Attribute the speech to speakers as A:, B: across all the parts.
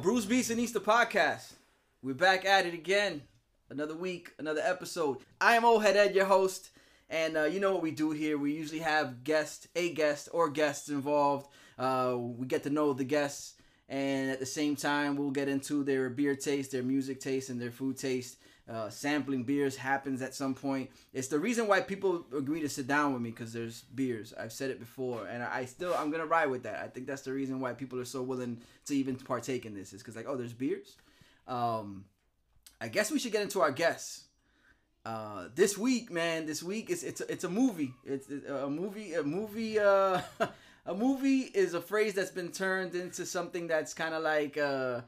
A: Brews Beats and Eats the podcast. We're back at it again. Another week, another episode. I am Old Head Ed, your host, and uh, you know what we do here. We usually have guests, a guest or guests involved. Uh, we get to know the guests, and at the same time, we'll get into their beer taste, their music taste, and their food taste. Uh, sampling beers happens at some point. It's the reason why people agree to sit down with me because there's beers. I've said it before, and I still I'm gonna ride with that. I think that's the reason why people are so willing to even partake in this. Is because like, oh, there's beers. Um, I guess we should get into our guests. Uh, this week, man, this week it's it's it's a movie. It's, it's a movie. A movie. Uh, a movie is a phrase that's been turned into something that's kind of like uh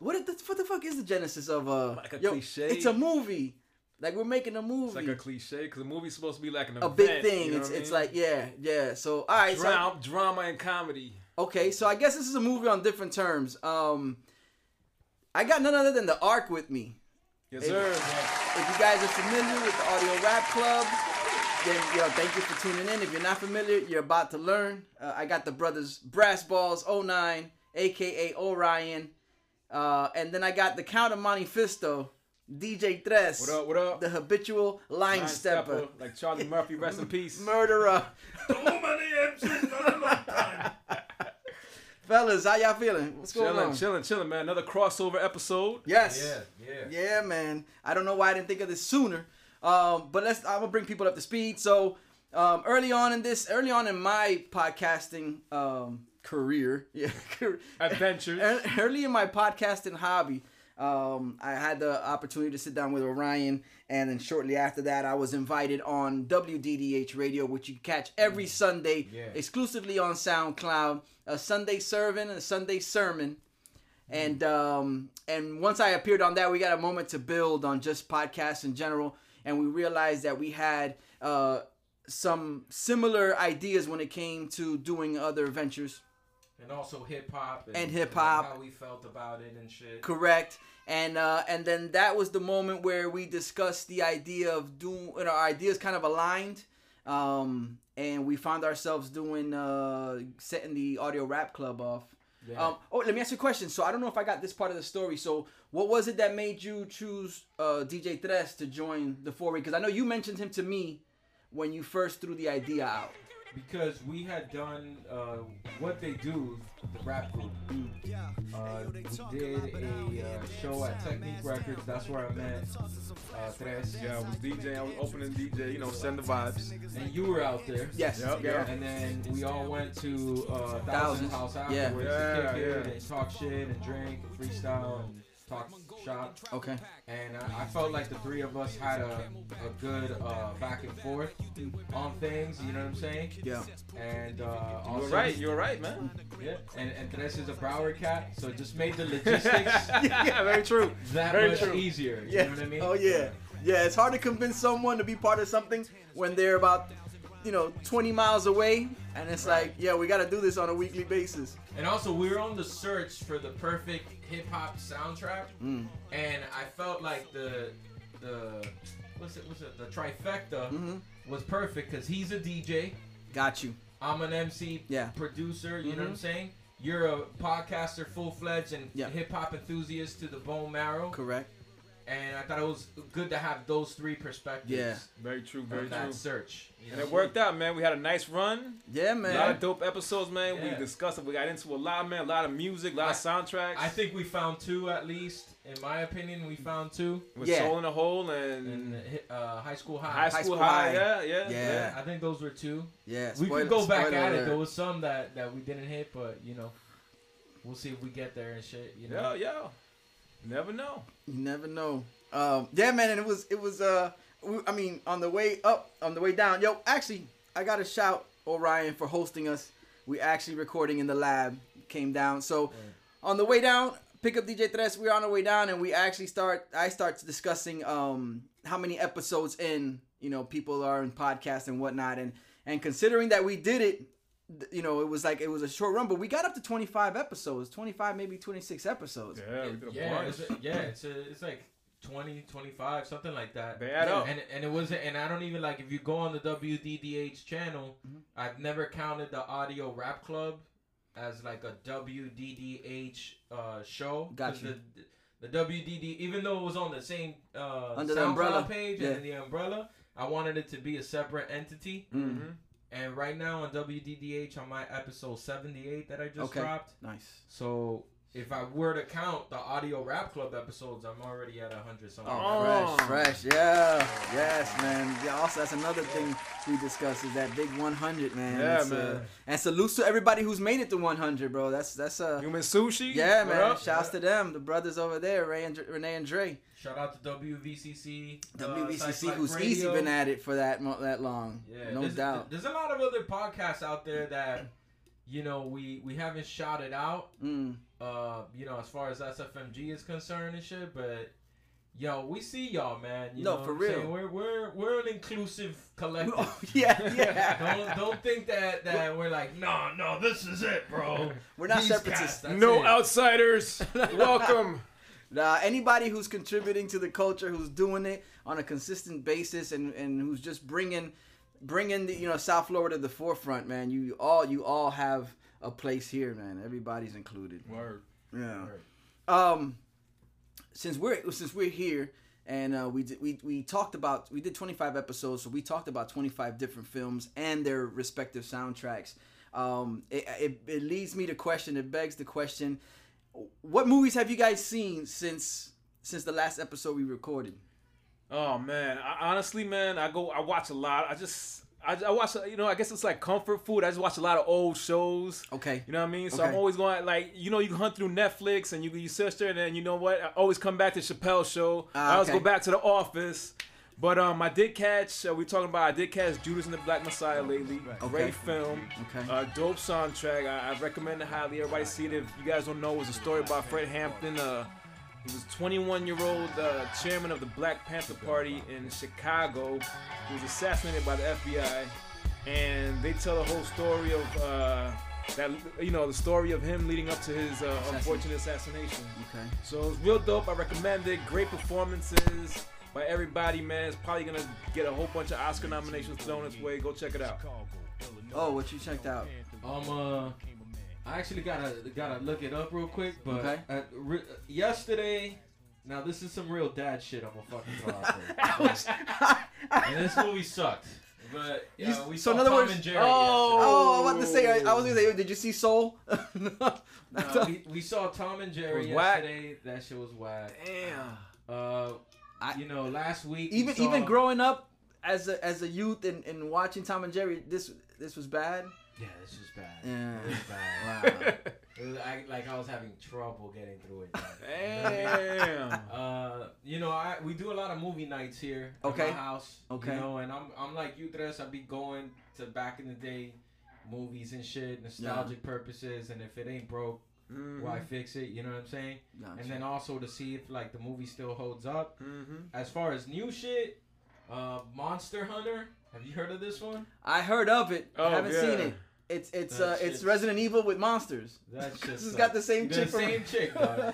A: what, the, what the fuck is the genesis of uh?
B: Like a
A: yo,
B: cliche?
A: It's a movie. Like we're making a movie.
B: It's like a cliche because the movie's supposed to be like an
A: a
B: event,
A: big thing.
B: you know
A: it's it's
B: mean?
A: like yeah yeah. So all right.
B: drama, drama and comedy.
A: Okay. So I guess this is a movie on different terms. Um, I got none other than the Ark with me.
B: Yes,
A: Hey,
B: sir.
A: If you guys are familiar with the Audio Rap Club, then yo, thank you for tuning in. If you're not familiar, you're about to learn. Uh, I got the brothers Brass Balls 09, aka Orion, uh, and then I got the Count of Monte Fisto, DJ Tres.
B: What up? What up?
A: The habitual line,
B: Line
A: stepper,
B: like Charlie Murphy. Rest in peace.
A: murderer. Fellas, how y'all feeling? What's going on?
B: chilling, chilling, man. Another crossover episode.
A: Yes.
C: yeah.
A: Yeah, man. I don't know why I didn't think of this sooner. Um, but let's. I'm gonna bring people up to speed. So, um, early on in this, early on in my podcasting um, career, yeah,
B: Adventures.
A: early in my podcasting hobby, um, I had the opportunity to sit down with Orion, and then shortly after that, I was invited on WDDH Radio, which you catch every Sunday,
C: Yeah.
A: exclusively on SoundCloud. A Sunday sermon, a Sunday sermon. And um, and once I appeared on that, we got a moment to build on just podcasts in general, and we realized that we had uh, some similar ideas when it came to doing other ventures.
C: And also hip hop
A: And hip-hop.
C: How we felt about it and shit.
A: Correct. And uh, and then that was the moment where we discussed the idea of doing, and our ideas kind of aligned. Um, and we found ourselves doing uh, setting the audio rap club off.
C: Yeah.
A: Um, oh, let me ask you a question. So I don't know if I got this part of the story. So what was it that made you choose uh, DJ Tres to join the four? Because I know you mentioned him to me when you first threw the idea out.
C: Because we had done uh, what they do, the rap group. Uh, we did a uh, show at Technique Records. That's where I met uh, Tres.
B: Yeah, I was DJ. I was opening DJ. You know, send the vibes.
C: And you were out there.
A: Yes.
B: Yep,
A: yeah.
C: And then we all went to uh,
A: Thousands.
C: Thousand House
A: Yeah.
C: afterwards
B: Yeah,
C: to kick it
B: yeah.
C: and talk shit and drink and freestyle and talk shop.
A: Okay.
C: and I, I felt like the three of us had a, a good uh, back and forth on things. You know what I'm saying?
A: Yeah.
C: And uh,
B: You
C: also,
B: were right. You're right, man.
C: Yeah. And and Tres is a Broward cat, so it just made the logistics
B: yeah, very true.
C: that
B: Very
C: much
B: true.
C: easier. You
A: Yeah.
C: know what I mean?
A: Oh yeah. Yeah. It's hard to convince someone to be part of something when they're about, you know, 20 miles away, and it's
C: Right.
A: like, yeah, we got to do this on a weekly basis.
C: And also, we were on the search for the perfect hip hop soundtrack,
A: Mm.
C: and I felt like the the what's it what's it the trifecta
A: hmm
C: was perfect because he's a DJ.
A: Got you.
C: I'm an MC,
A: Yeah.
C: producer. You know what I'm
A: Mhm.
C: saying? You're a podcaster, full fledged, and
A: Yeah.
C: hip hop enthusiast to the bone marrow.
A: Correct.
C: And I thought it was good to have those three perspectives.
A: Yeah.
B: Very true. Very
C: of that
B: true.
C: search. you
B: And
C: know?
B: it worked out, man. We had a nice run.
A: Yeah, man.
B: A lot of dope episodes, man.
C: Yeah.
B: We discussed it. We got into a lot, man. A lot of music, a lot of soundtracks.
C: I think we found two at least. In my opinion, we found two.
B: with
A: Yeah.
B: Soul in a Hole and,
C: In uh, high school high.
B: High School,
A: High School
B: High.
A: High.
B: Yeah, yeah,
A: Yeah.
C: I think those were two.
A: Yeah.
C: we could go back
A: spoiler
C: at it. There was some that that we didn't hit, but you know, we'll see if we get there and shit. You know.
B: Yo, Never know.
A: You never know. Um, yeah, man, and it was it was uh, I mean, on the way up, on the way down. Yo, actually, I got to shout Orion for hosting us. We actually recording in the lab. Came down. So on the way down, pick up DJ Tres. We're on our way down, and we actually start. I start discussing um how many episodes in you know people are in podcasts and whatnot, and and considering that we did it. Th- You know, it was like it was a short run, but we got up to 25 episodes, 25 maybe 26 episodes.
B: Yeah, we did a
C: yeah, it's a, yeah, it's a, it's like 20, 25, something like that.
B: They add
A: Yeah.
B: up.
C: And and it was and I don't even like if you go on the WDDH channel,
A: Mhm.
C: I've never counted the audio rap club as like a WDDH uh, show.
A: Got
C: 'Cause
A: you.
C: The, the WDD, even though it was on the same uh,
A: Under the umbrella.
C: page
A: Yeah.
C: and the umbrella, I wanted it to be a separate entity.
A: Mm.
C: And right now on WDDH, on my episode 78 that I just
A: Okay.
C: dropped.
A: Nice.
C: So if I were to count the audio rap club episodes, I'm already at 100 something.
A: Oh,
B: Oh.
A: fresh, fresh. Yeah. Yes, man. Yeah, also, that's another thing we discussed is that big 100, man.
B: Yeah,
A: It's, uh,
B: man.
A: and salutes to everybody who's made it to 100, bro. That's that's uh.
B: Human sushi.
A: Yeah,
B: What
A: man.
B: up?
A: Shouts to them, the brothers over there, Ray and Renee and Dre.
C: Shout out to WVCC. uh,
A: WBCC, who's
C: Radio.
A: easy been at it for that mo- that long.
C: Yeah,
A: no
C: there's,
A: doubt.
C: There's a lot of other podcasts out there that, you know, we we haven't shouted out.
A: Mm.
C: Uh, you know, as far as SFMG is concerned and shit, but. Yo, we see y'all, man. You
A: No,
C: know
A: for
C: what I'm saying?
A: real.
C: We're we're we're an inclusive collective.
A: Oh, yeah, yeah.
C: don't don't think that that we're like, no, no, this is it, bro.
A: We're not
C: These
A: separatists.
C: cats,
B: No
C: it."
B: outsiders. Welcome.
A: Nah, anybody who's contributing to the culture, who's doing it on a consistent basis, and, and who's just bringing bringing the you know South Florida to the forefront, man. You all you all have a place here, man. Everybody's included.
B: Word.
A: Yeah.
C: Word.
A: Um, since we're since we're here and uh, we did, we we talked about we did 25 episodes, so we talked about 25 different films and their respective soundtracks. Um, it, it, it leads me to question. It begs the question: What movies have you guys seen since since the last episode we recorded?
B: Oh man, I, honestly, man, I go, I watch a lot. I just, I, I watch, you know, I guess it's like comfort food. I just watch a lot of old shows.
A: Okay.
B: You know what I mean? So
A: Okay.
B: I'm always going like, you know, you can hunt through Netflix and you you search there, and then you know what? I always come back to Chappelle's show.
A: Ah,
B: I always
A: okay.
B: go back to The Office. But um, I did catch. Uh, we talking about. I did catch Judas and the Black Messiah lately.
A: Okay.
B: Great film.
A: Okay.
B: Uh, dope soundtrack. I, I recommend it highly. Everybody see it. If you guys don't know, it was a story about Fred Hampton. Uh, he was 21 year old uh, chairman of the Black Panther Party in Chicago. He was assassinated by the FBI, and they tell the whole story of uh, that. You know, the story of him leading up to his uh, unfortunate assassination.
A: Okay.
B: So it's real dope. I recommend it. Great performances by everybody, man. It's probably gonna get a whole bunch of Oscar nominations thrown its way. Go check it out.
A: Oh, what you checked out?
C: Um, uh, I actually gotta gotta look it up real quick, but
A: Okay.
C: uh, re- yesterday. Now this is some real dad shit. I'm gonna fucking throw out there. and this movie sucked. But
A: You-
C: yeah, we
A: so
C: saw
A: in other
C: Tom
A: words-
C: and Jerry.
A: Oh, I was about to say. I, I was gonna say, did you see Soul?
C: yesterday. No, we, we saw Tom and Jerry
B: was whack.
C: yesterday. That shit was whack.
B: Damn.
C: Uh,
A: I-
C: you know, last week we
A: even
C: saw-
A: even growing up as a as a youth and, and watching Tom and Jerry, this this was bad.
C: Yeah, this was bad.
A: Yeah.
C: It was bad.
A: Wow.
C: It was, I, like I was having trouble getting through it.
B: Damn.
C: Uh, you know, I we do a lot of movie nights here
A: Okay.
C: at my house.
A: Okay.
C: You know, and I'm I'm like you, Tres. I be going to back in the day movies and shit, nostalgic purposes, and if it ain't broke,
B: Mhm.
C: why fix it? You know what I'm saying?
A: Gotcha.
C: And then also to see if like the movie still holds up.
B: Mhm.
C: As far as new shit, uh, Monster Hunter. Have you heard of this one?
A: I heard of it. I
B: Oh,
A: haven't
B: yeah.
A: seen it. It's it's
C: That
A: uh it's Resident Evil with monsters.
C: That shit.
A: This has got the same
C: the
A: chick from-
C: same chick, dog.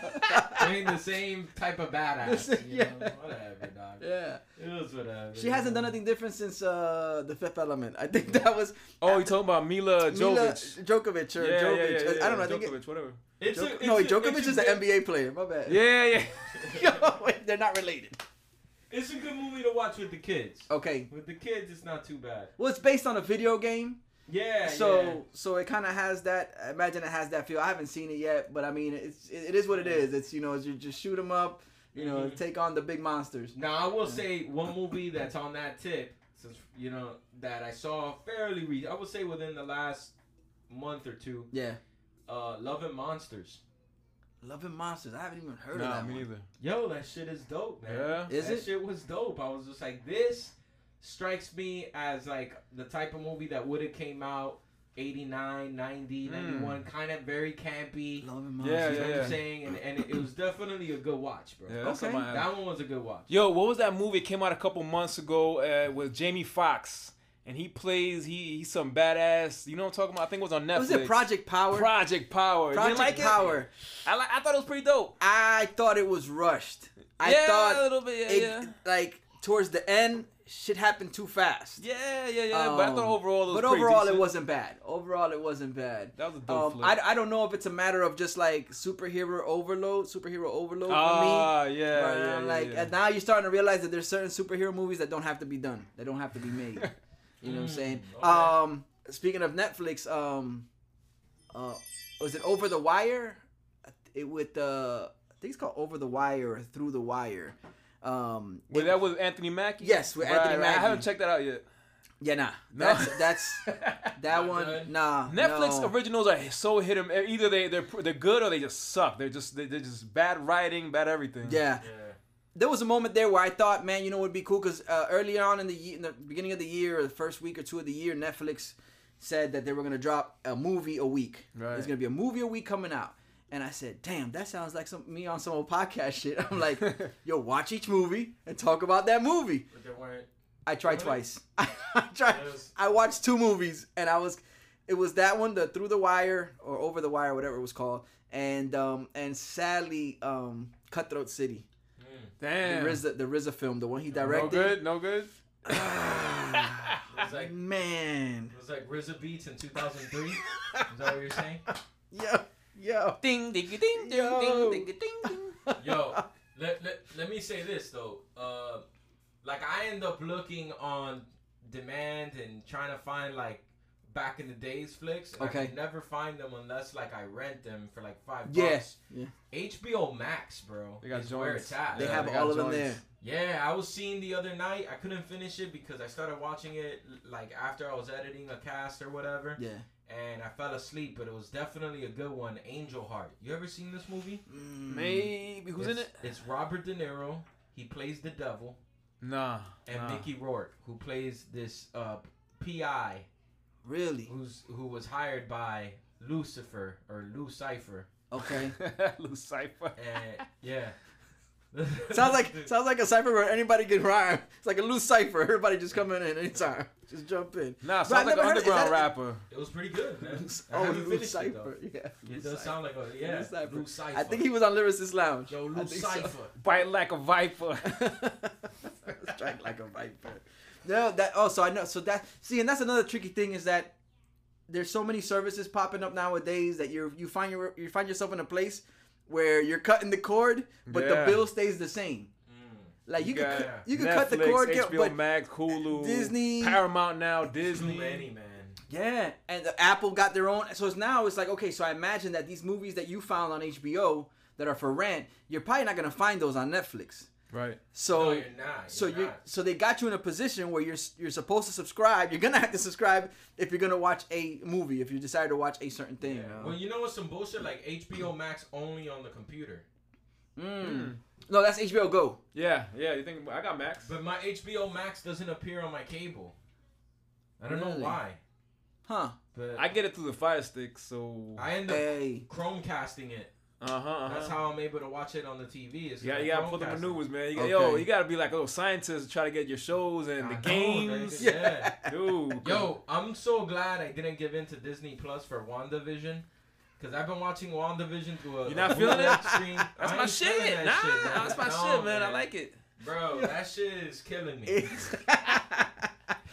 C: ain't the same type of badass. You
A: Yeah.
C: know? Whatever, dog.
A: Yeah.
C: It was whatever.
A: She hasn't
C: know?
A: done anything different since uh the Fifth Element. I think that was
B: Oh, you talking about Milla
A: Milla
B: Jovovich?
A: Djokovic or
B: Yeah, yeah, yeah, yeah,
A: I don't know. I think it,
B: whatever.
C: It's
A: Djok-
C: a,
A: no,
C: it's a-
A: Djokovic
C: it's
A: is an NBA player. My bad.
B: Yeah, yeah.
A: Wait, they're not related.
C: It's a good movie to watch with the kids.
A: Okay.
C: With the kids, it's not too bad.
A: Well, it's based on a video game,
C: Yeah.
A: so
C: yeah.
A: so it kind of has that. I imagine it has that feel. I haven't seen it yet, but I mean, it's it, it is what it is. It's you know, you just shoot them up, you know,
C: Mhm.
A: take on the big monsters.
C: Now I will say one movie that's on that tip, since you know that I saw fairly re- I would say within the last month or two.
A: Yeah.
C: Uh, Love and Monsters.
A: Loving monsters. I haven't even heard of that
B: me
A: one.
B: neither.
C: Yo, that shit is dope, man.
B: Yeah?
A: Is
C: that
A: it?
C: shit was dope. I was just like, this strikes me as like the type of movie that would have came out 89, 90,
B: Mm.
C: 91, kind of very campy.
A: Loving
B: Yeah,
C: You
A: monsters.
C: know what
B: yeah.
C: I'm saying? And, and it was definitely a good watch, bro.
B: Yeah,
A: Okay.
B: something
C: That one was a good watch.
B: Yo, what was that movie? It came out a couple months ago uh, with Jamie Foxx, and he plays he he's some badass. You know what I'm talking about? I think it was on Netflix.
A: Was it Project Power?
B: Project Power. You didn't
A: Project
B: like it?
A: Power.
B: I like. I thought it was pretty dope.
A: I thought it was rushed. I
B: yeah, a little bit. Yeah,
A: it,
B: yeah.
A: like towards the end, shit happened too fast.
B: Yeah, yeah, yeah. but I thought
A: Um,
B: overall, it was
A: but overall, it wasn't bad. Overall, it wasn't bad.
B: That was a dope
A: Um. I, I don't know if it's a matter of just like superhero overload, superhero overload for
B: Ah, yeah,
A: me.
B: yeah,
A: But,
B: yeah,
A: like,
B: yeah.
A: and now you're starting to realize that there's certain superhero movies that don't have to be done. They don't have to be made. you know what I'm
C: Mm,
A: saying?
C: okay.
A: Um, speaking of Netflix, um, uh, was it Over the Wire? It with uh, I think it's called Over the Wire or Through the Wire. Um,
B: Wait, that was Anthony Mackie.
A: Yes, with
B: Right,
A: Anthony
B: right.
A: Mackie.
B: I haven't checked that out yet.
A: yeah, nah,
B: No.
A: that's that's that one.
C: good.
A: Nah,
B: Netflix
A: no.
B: originals are so hit 'em. Either they they're they're good or they just suck. They're just they're just bad writing, bad everything.
A: Yeah,
C: Yeah.
A: there was a moment there where I thought, man, you know, what would be cool because uh, early on in the ye- in the beginning of the year, or the first week or two of the year, Netflix said that they were gonna drop a movie a week.
B: Right.
A: There's gonna be a movie a week coming out, and I said, damn, that sounds like some me on some old podcast shit. I'm like, yo, watch each movie and talk about that movie.
C: But they weren't.
A: I tried twice. I tried.
C: Yes.
A: I watched two movies, and I was, it was that one, the Through the Wire or Over the Wire, whatever it was called, and um and sadly, um, Cutthroat City,
C: Mm.
A: the
B: Damn.
A: RZA, the RZA film, the one he directed.
B: no good. No good.
A: Ah,
C: It was like
A: man,
C: it was like RZA beats in 2003. Is that what you're saying?
A: yo, yo,
B: Ding ding ding ding
A: Yo.
B: ding ding ding ding.
C: Yo, let, let, let me say this though. Uh, like I end up looking on demand and trying to find like back in the days flicks. And I
A: Okay.
C: can never find them unless like I rent them for like five
A: Yeah.
C: bucks.
A: Yeah.
C: HBO Max, bro.
B: They got
C: is where it's at.
A: They
B: Yeah,
A: have
B: they
A: all of them there.
C: Yeah, I was seeing the other night. I couldn't finish it because I started watching it like after I was editing a cast or whatever,
A: Yeah.
C: And I fell asleep. But it was definitely a good one. Angel Heart. You ever seen this movie?
A: Mm.
B: Maybe who's in it?
C: It's Robert De Niro. He plays the devil,
B: Nah.
C: and
B: nah.
C: Mickey Rourke, who plays this uh, PI,
A: Really?
C: who's who was hired by Lucifer or Lucifer,
A: Okay.
B: Lucifer.
C: and yeah.
A: sounds like sounds like a cipher where anybody can rhyme. It's like a loose cipher. Everybody just come in at any time. Just jump in.
B: Nah,
A: But
B: sounds like an
A: heard it. Is
B: underground rapper.
C: It was pretty good, man.
A: Oh,
C: haven't
A: loose
C: finished it, though.
A: cipher. Yeah.
C: It
A: Loose
C: does sound like a yeah,
A: Loose cipher.
C: Lucifer.
A: I think he was on Lyricist Lounge.
C: Yo,
A: I cipher. so.
B: Bite like a viper.
A: Strike like a viper. No, that. Oh, so I know. So that. See, and that's another tricky thing is that there's so many services popping up nowadays that you you find your you find yourself in a place where you're cutting the cord, but
B: Yeah.
A: the bill stays the same.
C: Mm.
A: Like you,
B: You
A: could
B: got
A: cut, you could
B: Netflix,
A: cut the cord, get,
B: HBO
A: but
B: Max, Hulu,
A: Disney-
B: Paramount now,
C: Too
B: Disney.
C: many, man.
A: Yeah, and the Apple got their own. So it's now it's like okay. So I imagine that these movies that you found on HBO that are for rent, you're probably not gonna find those on Netflix.
B: Right.
A: So
C: no, you're not.
A: so
C: you're
A: you so they got you in a position where you're you're supposed to subscribe. You're gonna have to subscribe if you're gonna watch a movie. If you decide to watch a certain thing.
C: Yeah. Well, you know what's some bullshit? Like HBO Max only on the computer.
A: Mm. No, that's HBO Go.
B: Yeah, yeah. You think I got Max?
C: But my HBO Max doesn't appear on my cable. I don't
A: Really?
C: know why.
A: Huh?
C: But
B: I get it through the Fire Stick, so.
C: I end up
A: Hey.
C: Chromecasting it.
B: Uh huh. Uh-huh.
C: That's how I'm able to watch it on the TV. Is
B: Yeah,
C: through
B: you gotta put the
C: Chromecasting.
B: maneuvers, man. You,
A: Okay.
B: Yo, you gotta be like a little scientist to try to get your shows and
C: I
B: the
C: know,
B: games.
C: nigga, Yeah.
B: Dude.
C: Yo, I'm so glad I didn't give in to Disney Plus for WandaVision. Because I've been watching WandaVision through a.
B: You're not
C: a
B: feeling
C: bootleg
B: it?
C: Screen.
B: That's
C: I
B: my
C: ain't
B: shit.
C: that
B: Nah,
C: shit, man.
B: that's my
C: No,
B: shit, man. I like it.
C: Bro, that shit is killing me.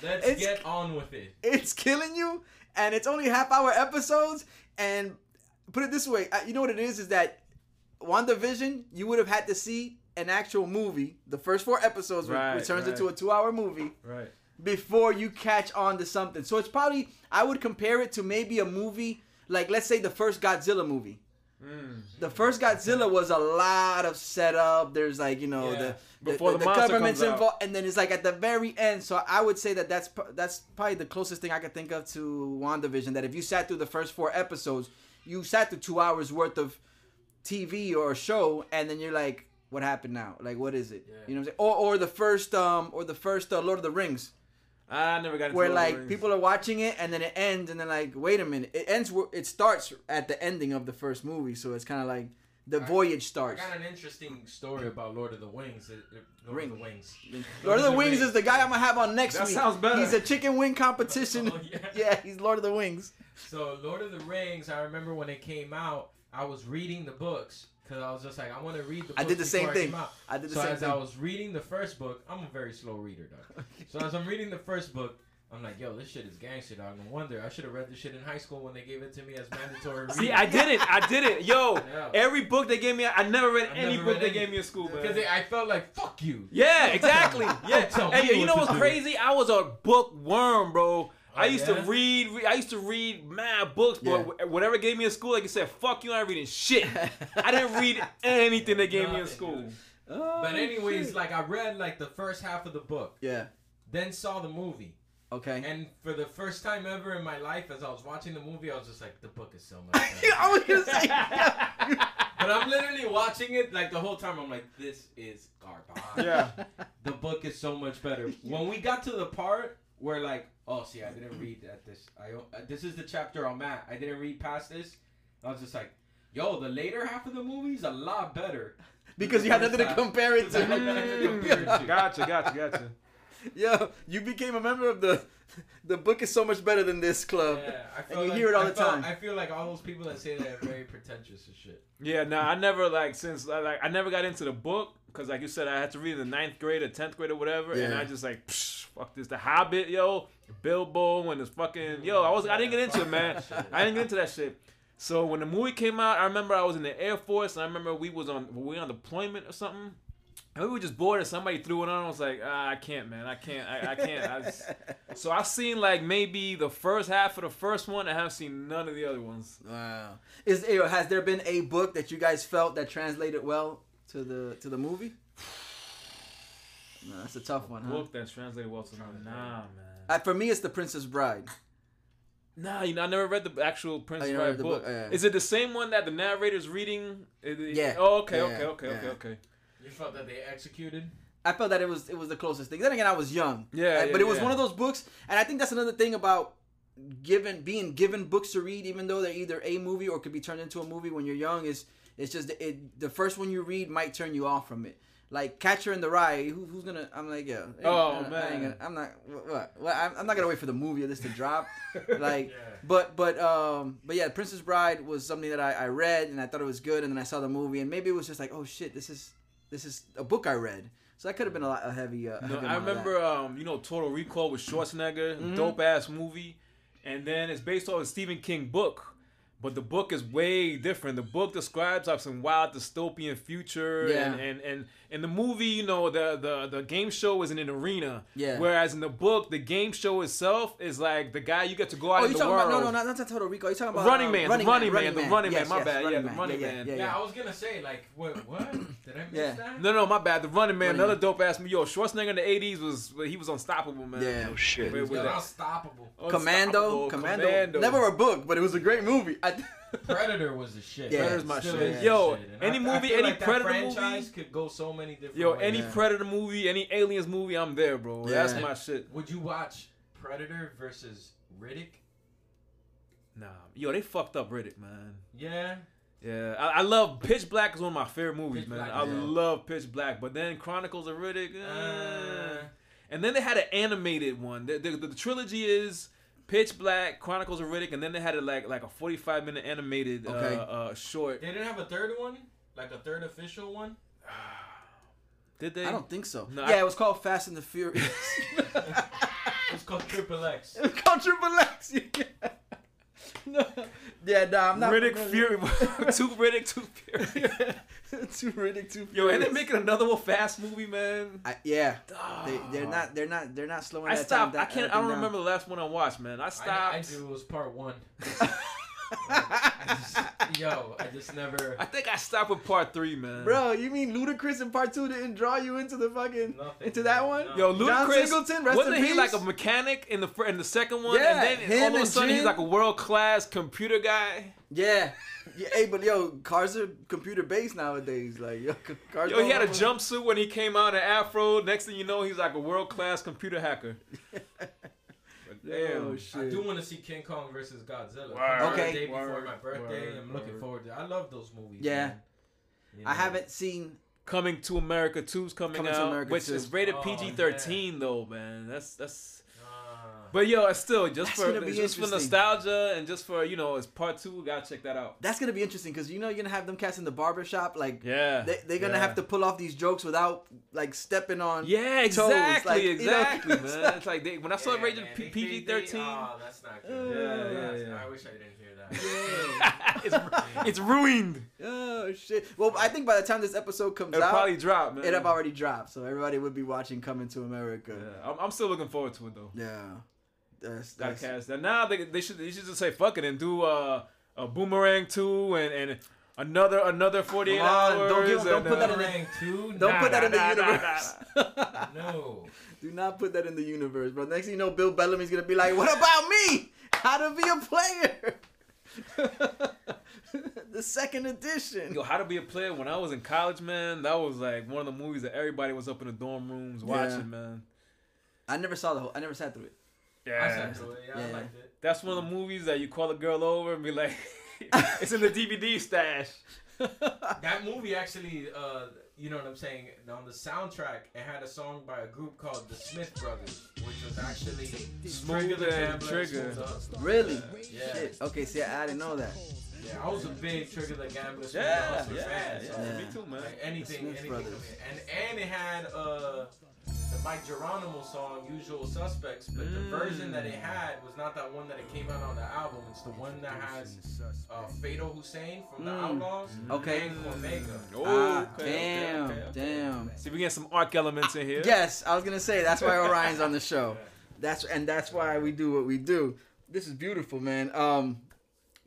C: Let's
A: it's-
C: get on with it.
A: it's killing you, and it's only half hour episodes. And put it this way, you know what it is? Is that WandaVision? You would have had to see an actual movie, the first four episodes, which-
B: Right,
A: which turns
B: right.
A: into a two hour movie.
B: Right.
A: before you catch on to something. So it's probably I would compare it to maybe a movie like let's say the first Godzilla movie.
B: Mm.
A: The first Godzilla was a lot of setup. There's like you know
C: Yeah.
A: the
B: Before
A: the,
B: the
A: government's involved, and then it's like at the very end. So I would say that that's that's probably the closest thing I could think of to WandaVision. That if you sat through the first four episodes, you sat through two hours worth of TV or a show, and then you're like, what happened now? Like what is it?
C: Yeah.
A: You know what I'm saying? Or or the first um or the first uh, Lord of the Rings
B: I never got
A: where
B: Lord of the
A: like people are watching it and then it ends and then like wait a minute it ends it starts at the ending of the first movie so it's kind of like the
C: I-
A: voyage
C: I
A: starts.
C: got an interesting story about Lord of the Wings. It- it- Lord
A: Ring.
C: of the Wings.
A: Lord of the Wings is the guy I'm gonna have on next
B: That
A: week.
B: sounds better.
A: He's a chicken wing competition.
C: Oh, yeah.
A: yeah, he's Lord of the Wings.
C: So Lord of the Rings, I remember when it came out, I was reading the books because I was just like, I want to read the. Books
A: I did the same thing.
C: came.
A: I did the
C: so
A: same
C: as
A: thing.
C: I was reading the first book, I'm a very slow reader, though. so as I'm reading the first book, I'm like, yo, this shit is gangster, dog. No wonder I should have read this shit in high school when they gave it to me as mandatory.
B: See. I did it. I did it. Yo,
C: Yeah.
B: every book they gave me, I never read
C: I
B: any
C: never
B: book
C: read
B: they
C: any-
B: gave me in school, man.
C: Because I felt like, fuck you.
B: Yeah, exactly. Yeah.
C: Don't tell
B: Hey,
C: me
B: you know what's
C: to do.
B: crazy? I was a bookworm, bro. Oh, I
C: Oh,
B: used
C: yeah?
B: to read, re- I used to read mad books, but
A: Yeah.
B: whatever gave me in school, like you said, fuck you, I'm reading shit. I didn't read anything they gave me in school.
A: Oh,
C: But anyways,
A: shit.
C: like I read like the first half of the book,
A: yeah.
C: then saw the movie,
A: Okay.
C: and for the first time ever in my life, as I was watching the movie, I was just like, the book is so much. better.
A: I was gonna say.
C: But I'm literally watching it like the whole time. I'm like, this is garbage.
B: Yeah.
C: The book is so much better. When we got to the part where like, oh, see, I didn't read at this. I uh, this is the chapter I'm at. I didn't read past this. I was just like, yo, the later half of the movie's a lot better.
A: because you had nothing to compare it
C: I had nothing to compare it
A: to.
C: to.
B: Gotcha, gotcha, gotcha.
A: Yo, you became a member of the. The book is so much better than this club.
C: Yeah, I
A: And
C: feel
A: you
C: like,
A: hear it all
C: I
A: the
C: felt-
A: time.
C: I feel like all those people that say that are very pretentious and shit.
B: Yeah, no, I never like since like I never got into the book because like you said, I had to read in the ninth grade or tenth grade or whatever, and I just like Psh, fuck this, The Hobbit, yo, Bilbo, and this fucking yo, I was I didn't get into it, man. I didn't get into that shit. So when the movie came out, I remember I was in the Air Force, and I remember we was on were we on deployment or something. And we were just bored, and somebody threw it on. I was like, ah, I can't, man, I can't, I, I can't. I just... So I've seen like maybe the first half of the first one. I haven't seen none of the other ones.
A: Wow. Is has there been a book that you guys felt that translated well to the to the movie? No, that's a tough one, huh?
B: Book that's translated well to the movie. nah, man.
A: For me, it's The Princess Bride.
B: Nah, you know, I never read the actual Princess
A: Oh,
B: Bride
A: never read the
B: book.
A: book? Oh, yeah.
B: Is it the same one that the narrator's reading?
A: Yeah.
B: Oh, okay,
A: Yeah,
B: okay, okay, okay,
A: yeah.
B: okay.
C: You felt that they executed.
A: I felt that it was it was the closest thing. Then again, I was young.
B: Yeah, yeah,
A: but it was
B: yeah.
A: one of those books, and I think that's another thing about given being given books to read, even though they're either a movie or could be turned into a movie when you're young. Is it's just it the first one you read might turn you off from it. Like Catcher in the Rye, who, who's gonna? I'm like, yeah.
B: Oh,
A: I ain't
B: man.
A: gonna- I'm not. What? what I'm, I'm not gonna wait for the movie of this to drop. like,
C: Yeah.
A: but but um, but yeah, Princess Bride was something that I, I read and I thought it was good, and then I saw the movie, and maybe it was just like, oh shit, this is this is a book I read. So that could have been a lot a heavy. Uh,
B: No, I remember, um, you know, Total Recall with Schwarzenegger,
A: Mhm.
B: dope ass movie, and then it's based off a Stephen King book. But the book is way different. The book describes like some wild dystopian future,
A: Yeah.
B: and, and and in the movie, you know, the the the game show is in an arena.
A: Yeah.
B: Whereas in the book, the game show itself is like the guy you get to go oh, out
A: Oh,
B: in
A: you
B: the
A: talking
B: world.
A: about no, no, not, not Total Recall. You talking about
B: um,
A: Running
B: Man, the Running Man, the Running Man, my
A: yes,
B: bad, yeah,
A: Running
B: the
A: Man.
B: Running
A: yeah,
B: Man.
A: Yeah,
C: Yeah,
A: yeah,
C: I was gonna say like, what? What? Did I miss
A: Yeah.
C: that?
B: No, no, my bad. The Running Man,
A: Running
B: another
A: Man.
B: dope ass movie. Yo, Schwarzenegger in the '80s was he was unstoppable, man.
A: Yeah. No
D: shit.
B: With- with
C: Yo,
B: that-
C: unstoppable.
A: Commando,
B: Unstoppable,
A: Commando, Never a book, but it was a great movie. I,
C: Predator was the shit.
A: Yeah,
B: Predator's my
C: Still
B: shit.
C: is the
B: Yo,
C: shit. And
B: any
C: I- I
B: movie,
C: feel
B: any
C: like that
B: Predator
C: franchise
B: movie-
C: could go so many different
B: Yo,
C: ways.
B: any
A: Yeah.
B: Predator movie, any Aliens movie, I'm there, bro.
A: Yeah.
B: That's my shit.
C: Would you watch Predator versus Riddick?
B: Nah, yo, they fucked up Riddick, man.
C: Yeah.
B: Yeah, I, I love Pitch Black is one of my favorite movies,
C: Pitch
B: man.
C: Black,
B: I
C: yeah.
B: love Pitch Black, but then Chronicles of Riddick, eh.
C: Uh,
B: and then they had an animated one. The, the, the trilogy is Pitch Black, Chronicles of Riddick, and then they had a, like like a 45 minute animated
A: Okay.
B: uh, uh, short.
C: they didn't have a third one, like a third official one.
B: Did they?
A: I don't think so.
B: No,
A: yeah,
B: I-
A: it was called Fast and the Furious.
C: It's called Triple X.
A: it was called Triple X. Yeah. no. Yeah, nah, I'm not.
B: Riddick Fury, two Riddick, two Fury.
A: two Riddick, two.
B: Yo, and they
A: Furious.
B: making another one fast movie, man.
A: I, yeah, they, they're not. They're not. They're not slowing.
B: I
A: that
B: stopped.
A: Time,
B: I can't. I don't remember the last one I watched, man. I stopped.
C: I, I do. It was part one. I just, yo, I just never.
B: I think I stopped with part three, man.
A: Bro, you mean Ludacris in part two didn't draw you into the fucking
C: Nothing,
A: into that
C: man.
A: one?
C: No.
B: Yo,
A: John
B: Ludacris,
A: Singleton, rest
B: wasn't
A: in
B: he
A: peace.
B: like a mechanic in the in the second one?
A: Yeah,
B: and then
A: him
B: all of a
A: and
B: sudden he's like a world class computer guy.
A: Yeah. yeah. Hey, but yo, cars are computer based nowadays. Like yo, cars.
B: Yo, he had a jumpsuit when he came out, an afro. Next thing you know, he's like a world class computer hacker. But damn.
A: Oh
C: I do want to see King Kong versus Godzilla.
B: Word,
A: Okay.
C: The day before
B: word,
C: my birthday.
B: word,
C: I'm looking forward to. it. I love those movies.
A: Yeah.
C: man. You
A: I haven't seen.
B: Coming to America 2's coming,
A: Coming to
B: out,
A: America
B: which
A: 2.
B: is rated
C: Oh,
B: PG-13 though, man. That's that's. But yo, it's still just
A: That's
B: for just for nostalgia and just for you know, it's part two. Gotta check that out.
A: That's gonna be interesting because you know you're gonna have them cats in the barber shop. Like
B: Yeah,
A: they, they're gonna
B: yeah.
A: have to pull off these jokes without like stepping on.
B: Yeah,
A: toes,
B: exactly,
A: like, you know,
B: exactly, man. It's like they, when I saw it
C: Yeah,
B: rated
C: man,
B: P-
C: they-
B: PG
C: they- they-
B: thirteen.
C: Oh, that's not
A: Uh,
C: good.
B: yeah,
C: That's-
B: yeah.
C: I wish I didn't hear that.
B: it's, it's ruined.
A: Oh shit! Well, I think by the time this episode comes out,
B: It'll
A: out,
B: probably drop, man.
A: it have already dropped, so everybody would be watching Coming to America.
B: Yeah, I'm, I'm still looking forward to it though.
A: Yeah, that's,
B: Gotta
A: that's
B: cast that. Now they, they should they should just say fuck it and do uh, a boomerang two and, and another another 48 hours.
A: don't give- don't
B: and,
A: put that in
B: uh,
A: the-
C: Boomerang two?
A: Don't
C: Nah,
A: put that in the
B: nah, nah,
A: universe.
C: No.
A: Do not put that in the universe, bro. Next thing you know, Bill Bellamy's gonna be like, "What about me? How to be a player?" the second edition.
B: Yo, How to Be a Player. When I was in college, man, that was like one of the movies that everybody was up in the dorm rooms watching,
A: Yeah.
B: man.
A: I never saw the whole. I never sat through it.
C: I
B: Yeah,
C: sat through it. Yeah, I liked it.
B: that's one of the movies that you call a girl over and be like, it's in the DVD stash.
C: That movie actually, uh, you know what I'm saying? On the soundtrack, it had a song by a group called the Smith Brothers, which was actually
B: Smooth
C: Trigger the
B: and Trigger.
A: Really?
C: Yeah.
A: Shit. Okay, see, I didn't know that.
C: Yeah, I was a big Trigger the Gambler, Smooth
B: Yeah, yeah,
C: fan.
B: yeah,
C: So
A: Yeah.
B: Me too, man.
C: like anything,
A: Smith
C: anything.
A: Brothers.
C: And and it had uh the Mic Geronimo song "Usual Suspects," but the
B: Mm.
C: version that it had was not that one that it came out on the album. It's the one that has uh, Fatal Hussein from the
A: Mm.
C: Outlaws
A: Okay.
C: and Cormega.
B: Oh,
A: ah,
B: okay, okay,
A: damn,
B: okay, okay.
A: damn.
B: See, we get some arc elements in here.
A: Yes, I was gonna say that's why Orion's on the show. That's and that's why we do what we do. This is beautiful, man. Um,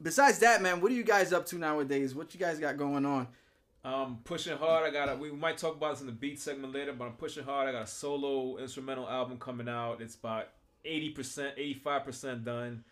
A: besides that, man, what are you guys up to nowadays? What you guys got going on?
B: Um, pushing hard. I got. A, we might talk about this in the beat segment later, but I'm pushing hard. I got a solo instrumental album coming out. It's about eighty percent, eighty five percent done.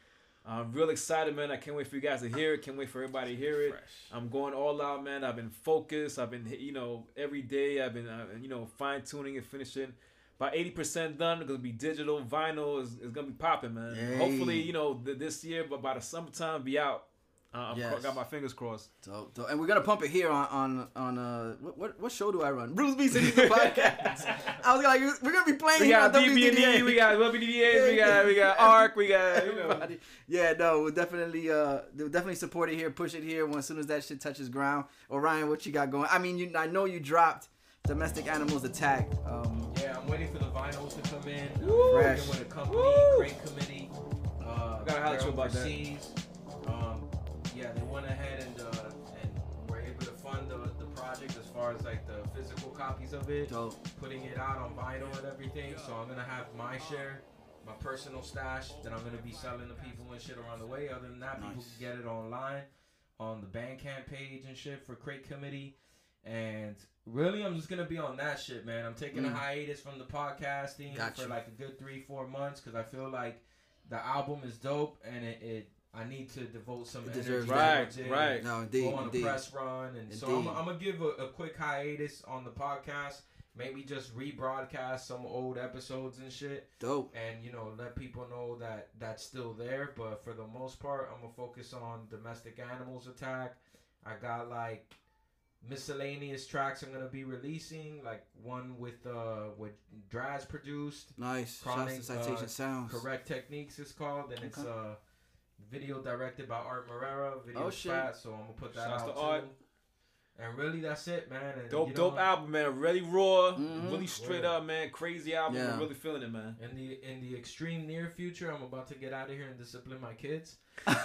B: I'm real excited, man. I can't wait for you guys to hear it. Can't wait for everybody to hear it. I'm going all out, man. I've been focused. I've been, you know, every day. I've been, uh, you know, fine tuning and finishing. About eighty percent done. It's gonna be digital. Vinyl is, is gonna be popping, man.
A: Yay.
B: Hopefully, you know, th- this year, but by the summertime, be out. Uh, I'm
A: Yes.
B: got my fingers crossed.
A: So, so- and we're gonna pump it here on on on uh what what, what show do I run? Bruce B City's the podcast. I was like, we're gonna be playing
B: We
A: here
B: got
A: on
B: BB&E, we got WDDAs, we got we got ARC, we got you know.
A: Everybody. Yeah, no, we'll definitely uh we'll definitely support it here, push it here when as soon as that shit touches ground. Orion, what you got going? I mean, you I know you dropped Domestic Animals Attack. Um
C: Yeah, I'm waiting for the vinyls to come in. I'm
B: Woo!
C: working with a company,
B: Woo!
C: Crate Committee. Uh,
B: Gotta holler at
C: they're
B: you about
C: overseas. Um, yeah, they went ahead and uh, and were able to fund the, the project as far as like the physical copies of it,
A: dope.
C: putting it out on vinyl and everything. So I'm gonna have my share, my personal stash that I'm gonna be selling to people and shit around the way. Other than that, people can get it online on the Bandcamp page and shit for Crate Committee. And really, I'm just gonna be on that shit, man. I'm taking
A: Mm.
C: a hiatus from the podcasting
A: Got
C: for like a good three, four months because I feel like the album is dope and it, it I need to devote some
A: It
C: energy.
A: deserves
B: Right,
C: towards it.
B: right.
A: No, indeed,
C: Go on
A: indeed.
C: a press run, and so I'm, I'm gonna give a, a quick hiatus on the podcast. Maybe just rebroadcast some old episodes and shit,
A: Dope.
C: and you know let people know that that's still there. But for the most part, I'm gonna focus on domestic animals attack. I got like miscellaneous tracks I'm gonna be releasing, like one with uh with Draz produced.
A: Nice.
C: Chronic,
A: Shouts to Citation
C: uh,
A: Sounds.
C: Correct Techniques is called, and it's uh video directed by Art Morera. Video
A: Oh, shit.
C: fat, so I'm gonna put that
B: Shouts
C: out
B: to
C: too.
B: Art.
C: And really, that's it, man. And,
B: Dope,
C: you
B: dope
C: know,
B: album, man. Really raw,
A: Mhm.
B: really straight
C: Word.
B: up, man. Crazy album.
A: Yeah.
B: I'm really feeling it, man.
C: In the in the extreme near future, I'm about to get out of here and discipline my kids.
A: but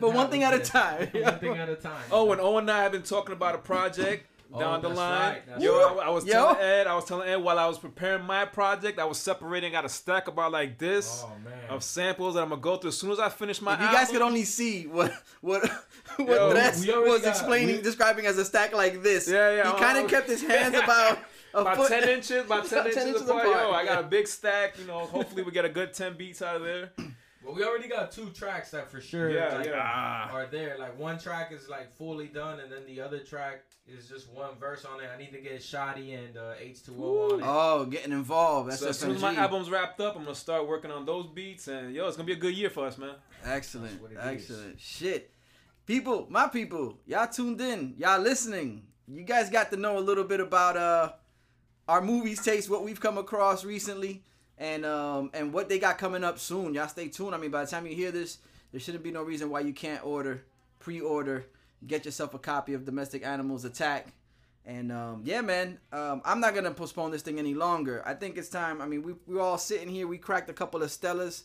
A: one thing at a time.
C: one thing at a time.
B: Oh, and Owen and I have been talking about a project
C: Oh,
B: down the line.
C: right,
B: Yo,
C: right.
B: I, I was
A: Yo.
B: telling Ed, I was telling Ed while I was preparing my project, I was separating, got a stack about like this
C: Oh
B: of samples that I'm gonna go through as soon as I finish my
A: if you guys could only see what what what
B: Yo,
C: Tres
A: was
C: got-
A: explaining,
C: we-
A: describing as a stack like this.
B: Yeah, yeah,
A: He uh-huh.
B: kind
A: of kept his hands about
B: about
A: foot.
B: 10 inches, about 10,
A: 10
B: inches,
A: inches
B: apart.
A: apart,
B: Yo, I got a big stack. You know, hopefully we get a good 10 beats out of there.
C: Well, we already got two tracks that for sure
B: Yeah,
C: like,
B: yeah.
C: are there. Like one track is like fully done, and then the other track is just one verse on it. I need to get Shoddy and uh, H2O on it.
A: Oh, getting involved. That's
B: so as soon as my album's wrapped up, I'm gonna start working on those beats, and yo, it's gonna be a good year for us, man.
A: Excellent,
C: That's what it is.
A: excellent. Shit. people, my people, y'all tuned in, y'all listening. You guys got to know a little bit about uh our movies taste, what we've come across recently, and um and what they got coming up soon. Y'all stay tuned. I mean, by the time you hear this, there shouldn't be no reason why you can't order, pre-order, get yourself a copy of Domestic Animals Attack. And um, yeah, man, um, I'm not gonna postpone this thing any longer. I think it's time. I mean, we we're all sitting here. We cracked a couple of Stellas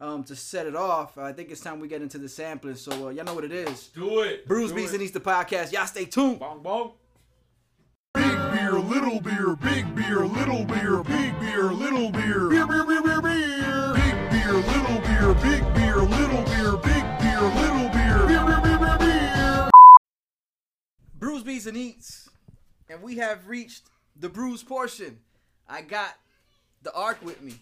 A: um, to set it off. I think it's time we get into the sampling. So uh, y'all know what it is.
C: Do it.
A: Bruce
B: Do
A: Beats
B: it.
A: and Easter podcast. Y'all stay tuned.
B: Bong bong.
D: Beer, little beer, big beer, little beer, big beer, little beer. Beer, beer, beer, beer, beer. Big beer, little beer, big beer, little beer, big beer, little beer. Beer, beer, beer, beer, beer.
A: Brews Beats and Eats, and we have reached the Brews portion. I got the arc with me,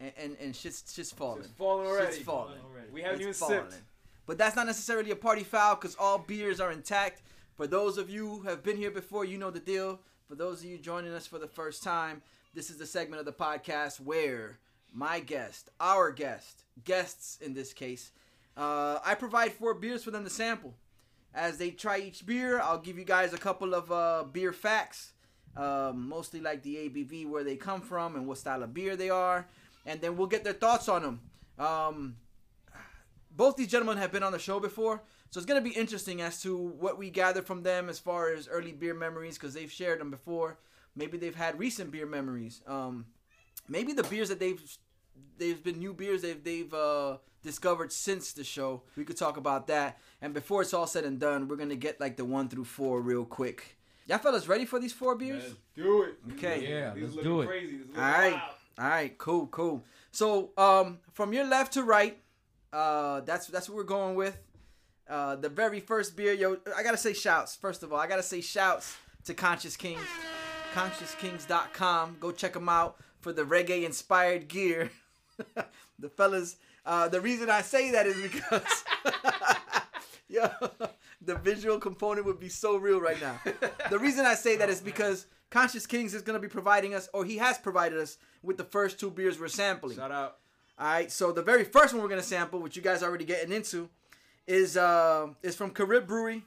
A: and and, and shit's shit's falling.
B: It's falling already.
A: Shit's falling.
B: We haven't
A: It's
B: even sipped.
A: But that's not necessarily a party foul because all beers are intact. For those of you who have been here before, you know the deal. For those of you joining us for the first time, this is the segment of the podcast where my guest, our guest, guests in this case, uh, I provide four beers for them to sample. As they try each beer, I'll give you guys a couple of uh, beer facts, um, mostly like the ABV, where they come from, and what style of beer they are, and then we'll get their thoughts on them. Um, both these gentlemen have been on the show before, so it's gonna be interesting as to what we gather from them as far as early beer memories, because they've shared them before. Maybe they've had recent beer memories. Um, maybe the beers that they've they've been new beers they've they've uh, discovered since the show. We could talk about that. And before it's all said and done, we're gonna get like the one through four real quick. Y'all fellas ready for these four beers?
B: Let's do it.
A: Okay.
C: Yeah,
B: These
C: let's do it.
B: Crazy.
A: All right.
B: wild.
A: All right, cool, cool. So, um, from your left to right, uh, that's that's what we're going with. Uh, the very first beer, yo, I gotta say shouts. First of all, I gotta say shouts to Conscious Kings, consciouskings.com. Go check them out for the reggae inspired gear. the fellas, uh, the reason I say that is because, yo, the visual component would be so real right now. The reason I say that is because Conscious Kings is gonna be providing us, or he has provided us with the first two beers we're sampling.
B: Shout out.
A: All right, so the very first one we're gonna sample, which you guys are already getting into, is uh is from Carib Brewery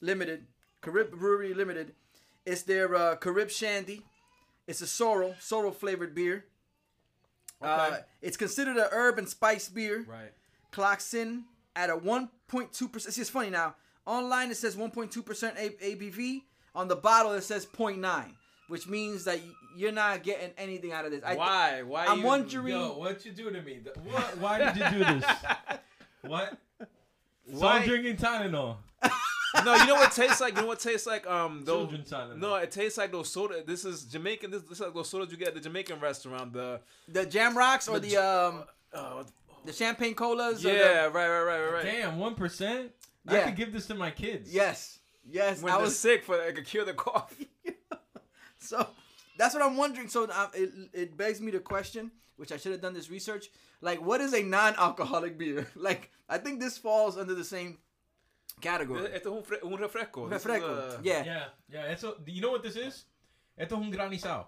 A: Limited. Carib Brewery Limited. It's their uh, Carib Shandy. It's a sorrel, sorrel flavored beer. Uh,
B: Okay.
A: it's considered a herb and spice beer.
B: Right.
A: Clocks in at a 1.2 percent. See, it's funny now. Online it says 1.2 percent ABV. On the bottle it says 0.9, which means that you're not getting anything out of this. I
B: Why? Why?
A: I'm
B: you-
A: wondering-
C: Yo, what you do to me? What, why did you do this? what? So
B: Why-
C: I'm drinking Tylenol.
B: no, you know what it tastes like? You know what it tastes like? Um, those.
C: Children's Tylenol.
B: No, it tastes like those soda. This is Jamaican. This, this is like those sodas you get at the Jamaican restaurant. The
A: the Jam Rocks or
B: The
A: the um
B: uh,
A: the champagne colas. or the-
B: yeah, right, right, right, right, right.
C: Damn, one percent. I
A: Yeah.
C: could give this to my kids.
A: Yes. Yes.
B: When
A: I was
B: sick, for it could cure the cough.
A: so. That's what I'm wondering. So uh, it it begs me to question, which I should have done this research. Like, what is a non-alcoholic beer? Like, I think this falls under the same category.
B: Esto es un, fre- un refresco.
A: Refresco.
B: a-
A: Yeah.
C: Yeah, yeah. Eso, you know what this is? Esto es un granizado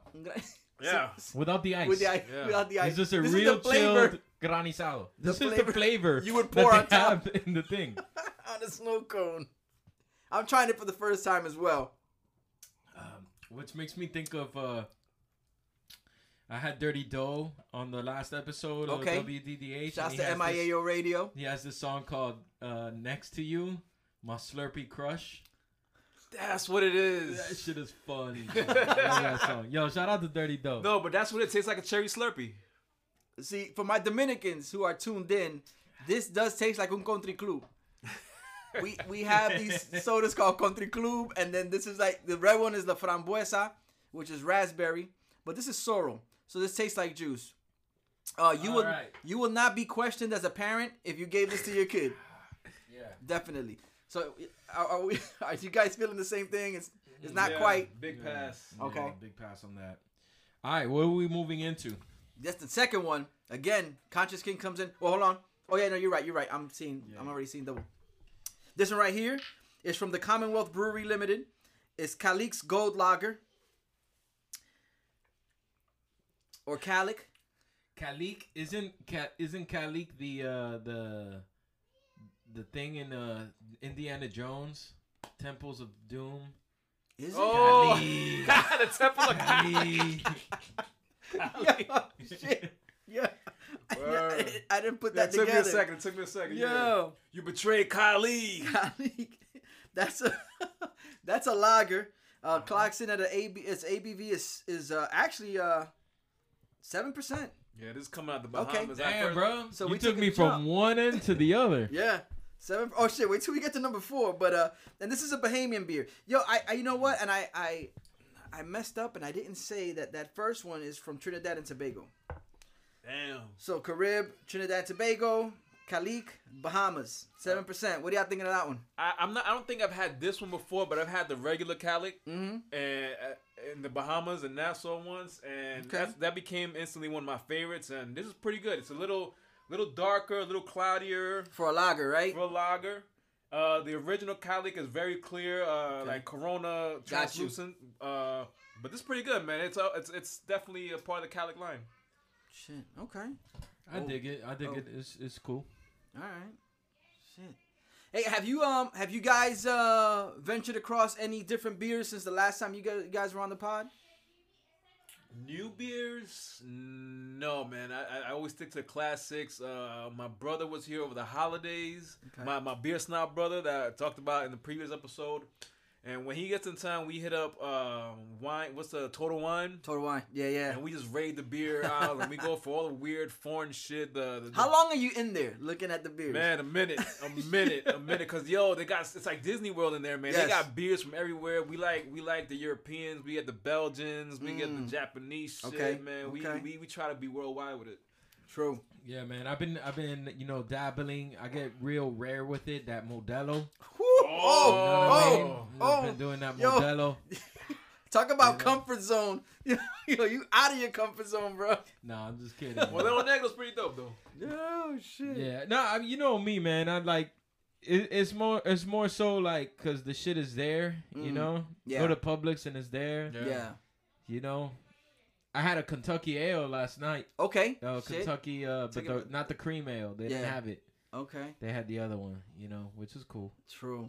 B: Yeah.
C: without the ice.
A: With the ice,
B: Yeah.
A: without the ice.
C: It's just a
A: This
C: real
A: is the flavor
C: chilled granizado. This is
A: flavor
C: the flavor
A: you would pour
C: they
A: on top.
C: in the thing.
A: on a snow cone. I'm trying it for the first time as well.
C: Which makes me think of uh I had Dirty Doe on the last episode
A: Okay.
C: of WDDH.
A: Shouts to MIAO Radio.
C: He has this song called uh, "Next to You," my Slurpee crush.
B: That's what it is.
C: That shit is funny. bro. I love that song. Yo, shout out to Dirty Doe.
B: No, but that's what it tastes like a cherry Slurpee.
A: See, for my Dominicans who are tuned in, this does taste like un country club. We we have these sodas called country club, and then this is like the red one is the frambuesa, which is raspberry, but this is sorrel, so this tastes like juice. Uh, you will
C: Alright.
A: you will not be questioned as a parent if you gave this to your kid.
C: Yeah.
A: Definitely. So are, are we? Are you guys feeling the same thing? It's it's not
B: Yeah,
A: quite.
B: Big pass.
C: Yeah,
A: Okay.
C: big pass on that. All right, what are we moving into?
A: That's the second one. Again, Conscious King comes in. Well, hold on. Oh yeah, no, you're right. You're right. I'm seeing. I'm already seeing double. This one right here is from the Commonwealth Brewery Limited. It's Kalik's Gold Lager or Calic.
C: Kalik isn't Ka- isn't Kalik the uh the the thing in uh Indiana Jones, Temples of Doom.
A: Is it?
B: Oh, the Temple of
C: Kali.
A: Yo, shit. Yeah. I,
B: Word.
A: I didn't put
B: That together.
A: that
B: took me a second. It took me a second. yeah.
A: Yo.
B: You betrayed Kali.
A: Colleague. That's a that's a lager. Uh, clocks in at a AB. Its ABV is is uh, actually uh seven percent.
B: Yeah, this is coming out the Bahamas. I
C: Damn,
B: first-
C: bro.
A: So
C: you
A: we
C: took
A: took
C: me from
A: jump.
C: one end to the other.
A: Yeah. Seven oh shit, wait till we get to number four. But uh and this is a Bahamian beer. Yo, I, I you know what? And I I I messed up and I didn't say that that first one is from Trinidad and Tobago.
B: Damn.
A: So Carib, Trinidad, Tobago, Kalik, Bahamas, seven percent. What are y'all thinking of that one?
B: I, I'm not. I don't think I've had this one before, but I've had the regular Kalik
A: Mm-hmm.
B: and uh, in the Bahamas and Nassau ones, and
A: Okay.
B: that's, that became instantly one of my favorites. And this is pretty good. It's a little, little darker, a little cloudier
A: For a lager, right?
B: for a lager. Uh, the original Kalik is very clear, uh,
A: Okay.
B: like Corona translucent. Uh, but this is pretty good, man. It's uh, it's it's definitely a part of the Kalik line.
A: Shit. Okay.
C: I
A: Oh.
C: dig it. I dig
A: Oh.
C: it. It's it's cool.
A: All right. Shit. Hey, have you um have you guys uh ventured across any different beers since the last time you guys, you guys were on the pod?
B: New beers? No, man. I, I- I always stick to the classics. Uh, my brother was here over the holidays.
A: Okay.
B: My my beer snob brother that I talked about in the previous episode. And when he gets in town, we hit up um, wine. What's the total wine?
A: Total wine. Yeah, yeah.
B: And we just raid the beer out, and we go for all the weird foreign shit. The, the
A: How long are you in there looking at the beers?
B: Man, a minute, a minute, a minute. Cause yo, they got it's like Disney World in there, man.
A: Yes.
B: They got beers from everywhere. We like we like the Europeans. We get the Belgians. We get
A: Mm.
B: the Japanese shit,
A: Okay,
B: man. We,
A: okay.
B: we we try to be worldwide with it.
A: True.
C: Yeah, man. I've been I've been you know dabbling. I get real rare with it. That Modelo.
A: Whew.
C: You know
A: Oh,
C: what I
A: oh,
C: mean?
A: oh,
C: I've been doing that
A: yo.
C: Modelo.
A: Talk about
C: You know?
A: comfort zone. Yo, you out of your comfort zone, bro.
C: Nah, I'm just kidding.
B: Well, Little Negro's pretty dope though.
A: Oh shit.
C: Yeah, no, I mean, you know me, man. I like it, it's more it's more so like because the shit is there, you
A: Mm.
C: know.
A: Yeah.
C: Go to Publix and it's there.
B: Yeah.
A: Yeah.
C: You know, I had a Kentucky ale last night.
A: Okay.
C: Uh, Kentucky, uh, but the, not the cream ale. They didn't have it.
A: Okay.
C: They had the other one, you know, which is cool.
A: True.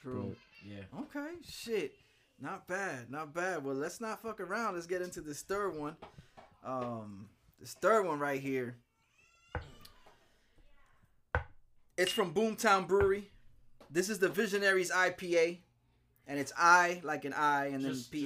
A: True.
C: But, yeah.
A: Okay, shit. Not bad, not bad. Well, let's not fuck around. Let's get into this third one. Um, this third one right here. It's from Boomtown Brewery. This is the Visionaries IPA, and it's I like an I and then
C: Just,
A: PA.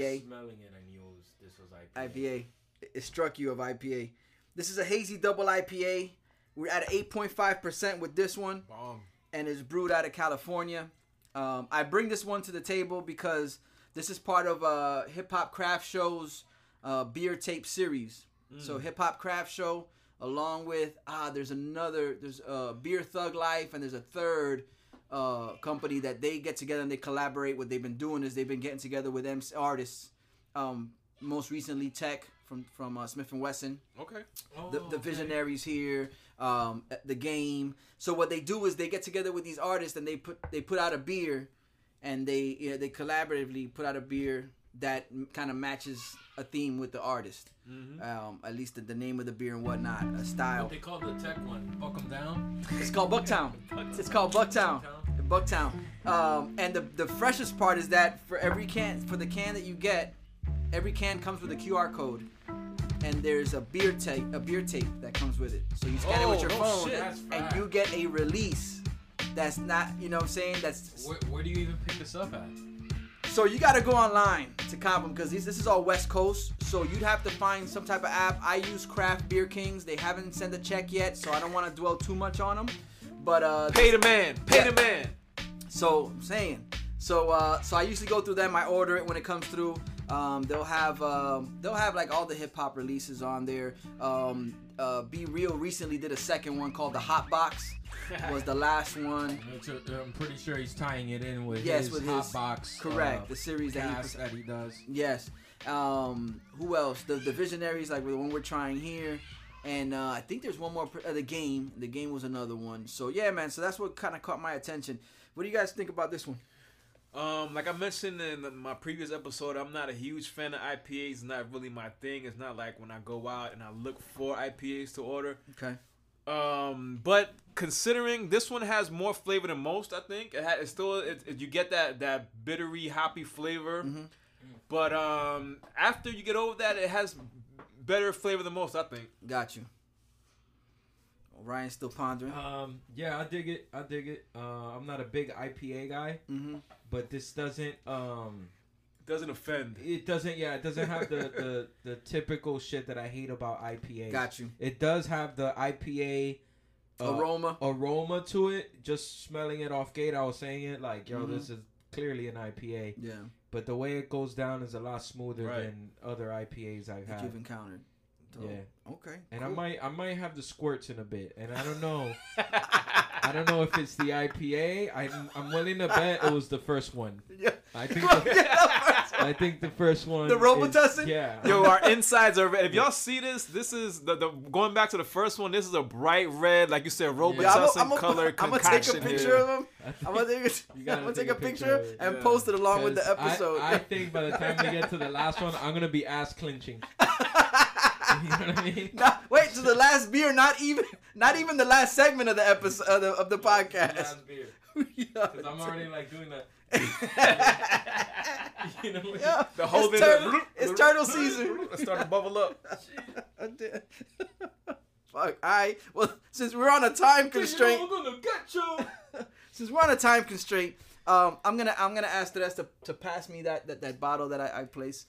C: IPA.
A: It- struck you of IPA. This is a hazy double IPA. We're at 8.5% with this one
B: Bomb.
A: and it's brewed out of California. Um, I bring this one to the table because this is part of uh, Hip Hop Craft Show's uh, beer tape series. So Hip Hop Craft Show, along with ah, there's another there's uh, Beer Thug Life, and there's a third uh, company that they get together and they collaborate. What they've been doing is they've been getting together with MC artists. Um, most recently, Tek from from uh, Smif-N-Wessun.
B: Okay.
A: the,
C: Oh,
A: the visionaries here um the game. So what they do is they get together with these artists and they put they put out a beer and they you know, they collaboratively put out a beer that kind of matches a theme with the artist.
B: Mm-hmm.
A: um at least the, the name of the beer and whatnot a style.
C: What they call the tech one? Buck 'em down.
A: it's called bucktown it's called bucktown bucktown um and the the freshest part is that for every can for the can that you get every can comes with a qr code and there's a beer tape a beer tape that comes with it so you scan it with
B: Oh,
A: your
B: no
A: phone
B: shit.
A: And you get a release that's not you know what i'm saying that's
C: Where, where do you even pick this up at?
A: so you got to go online to cop them because this is all west coast so you'd have to find some type of app i use craft beer kings they haven't sent a check yet so i don't want to dwell too much on them but uh
B: Pay the man. Pay
A: Yeah.
B: the man.
A: So I'm saying. So uh, so I usually go through them. I order it when it comes through. Um, they'll have um, they'll have like all the hip hop releases on there. Um, uh, B-Real recently did a second one called the Hot Box. Was the last one.
C: I'm pretty sure he's tying it in with
A: Yes,
C: his
A: with
C: hot
A: his-
C: box.
A: Correct.
C: uh,
A: the series that he
C: that he does.
A: Yes. Um, who else? The the Visionaries, like the one we're trying here, and uh, I think there's one more. Uh, the game. The game was another one. So yeah, man. So that's what kind of caught my attention. What do you guys think about this one?
B: Um, like I mentioned in my previous episode, I'm not a huge fan of IPAs. It's not really my thing. It's not like when I go out and I look for IPAs to order.
A: Okay.
B: Um, but considering this one has more flavor than most, I think it ha- it's still it, it- you get that that bittery hoppy flavor.
A: Mm-hmm.
B: But um, after you get over that, it has better flavor than most. I think.
A: Got you. Ryan's still pondering.
C: Um, yeah, I dig it. I dig it. Uh, I'm not a big IPA guy,
A: Mm-hmm.
C: but this doesn't. Um,
B: Doesn't offend.
C: it doesn't. Yeah, it doesn't have the the, the typical shit that I hate about IPA.
A: Got you.
C: It does have the IPA uh,
A: Aroma.
C: aroma to it. Just smelling it off gate, I was saying it like, yo,
A: Mhm.
C: this is clearly an IPA.
A: Yeah.
C: But the way it goes down is a lot smoother
B: Right.
C: than other IPAs I've
A: That
C: had.
A: you've encountered. Dope.
C: Yeah.
A: Okay.
C: And I might I might have the squirts in a bit, and I don't know. I don't know if it's the IPA. I'm I'm willing to bet it was the first one.
A: Yeah.
C: I think the, I think the first one.
A: The Robitussin?
C: is- Yeah.
B: Yo, our insides are red. If y'all see this, this is the, the going back to the first one. This is a bright red, like you said, Robitussin
A: Yeah, I'm gonna
B: color
A: I'm gonna
B: concoction
A: take a picture
B: here.
A: of him.
C: I think-
A: I'm gonna take a,
C: You gotta
A: I'm gonna
C: take
A: take a
C: a picture
A: picture and
B: Yeah.
A: post it along with the
C: 'Cause I-
A: episode.
C: I, think by the time we get to the last one, I'm gonna be ass clinching. You know what I mean?
A: Nah, wait to the last beer, not even not even the last segment of the episode of the, of the podcast.
C: Last beer. Because I'm already like doing that. You know.
A: Yeah.
B: The whole
A: it's,
B: thing-
A: turtle, it's turtle season.
B: Let's start to bubble up.
A: Fuck. All right. Well, since we're on a time constraint,
C: I'm gonna get you.
A: since we're on a time constraint, um, I'm gonna I'm gonna ask the rest to, to pass me that, that, that bottle that I, I placed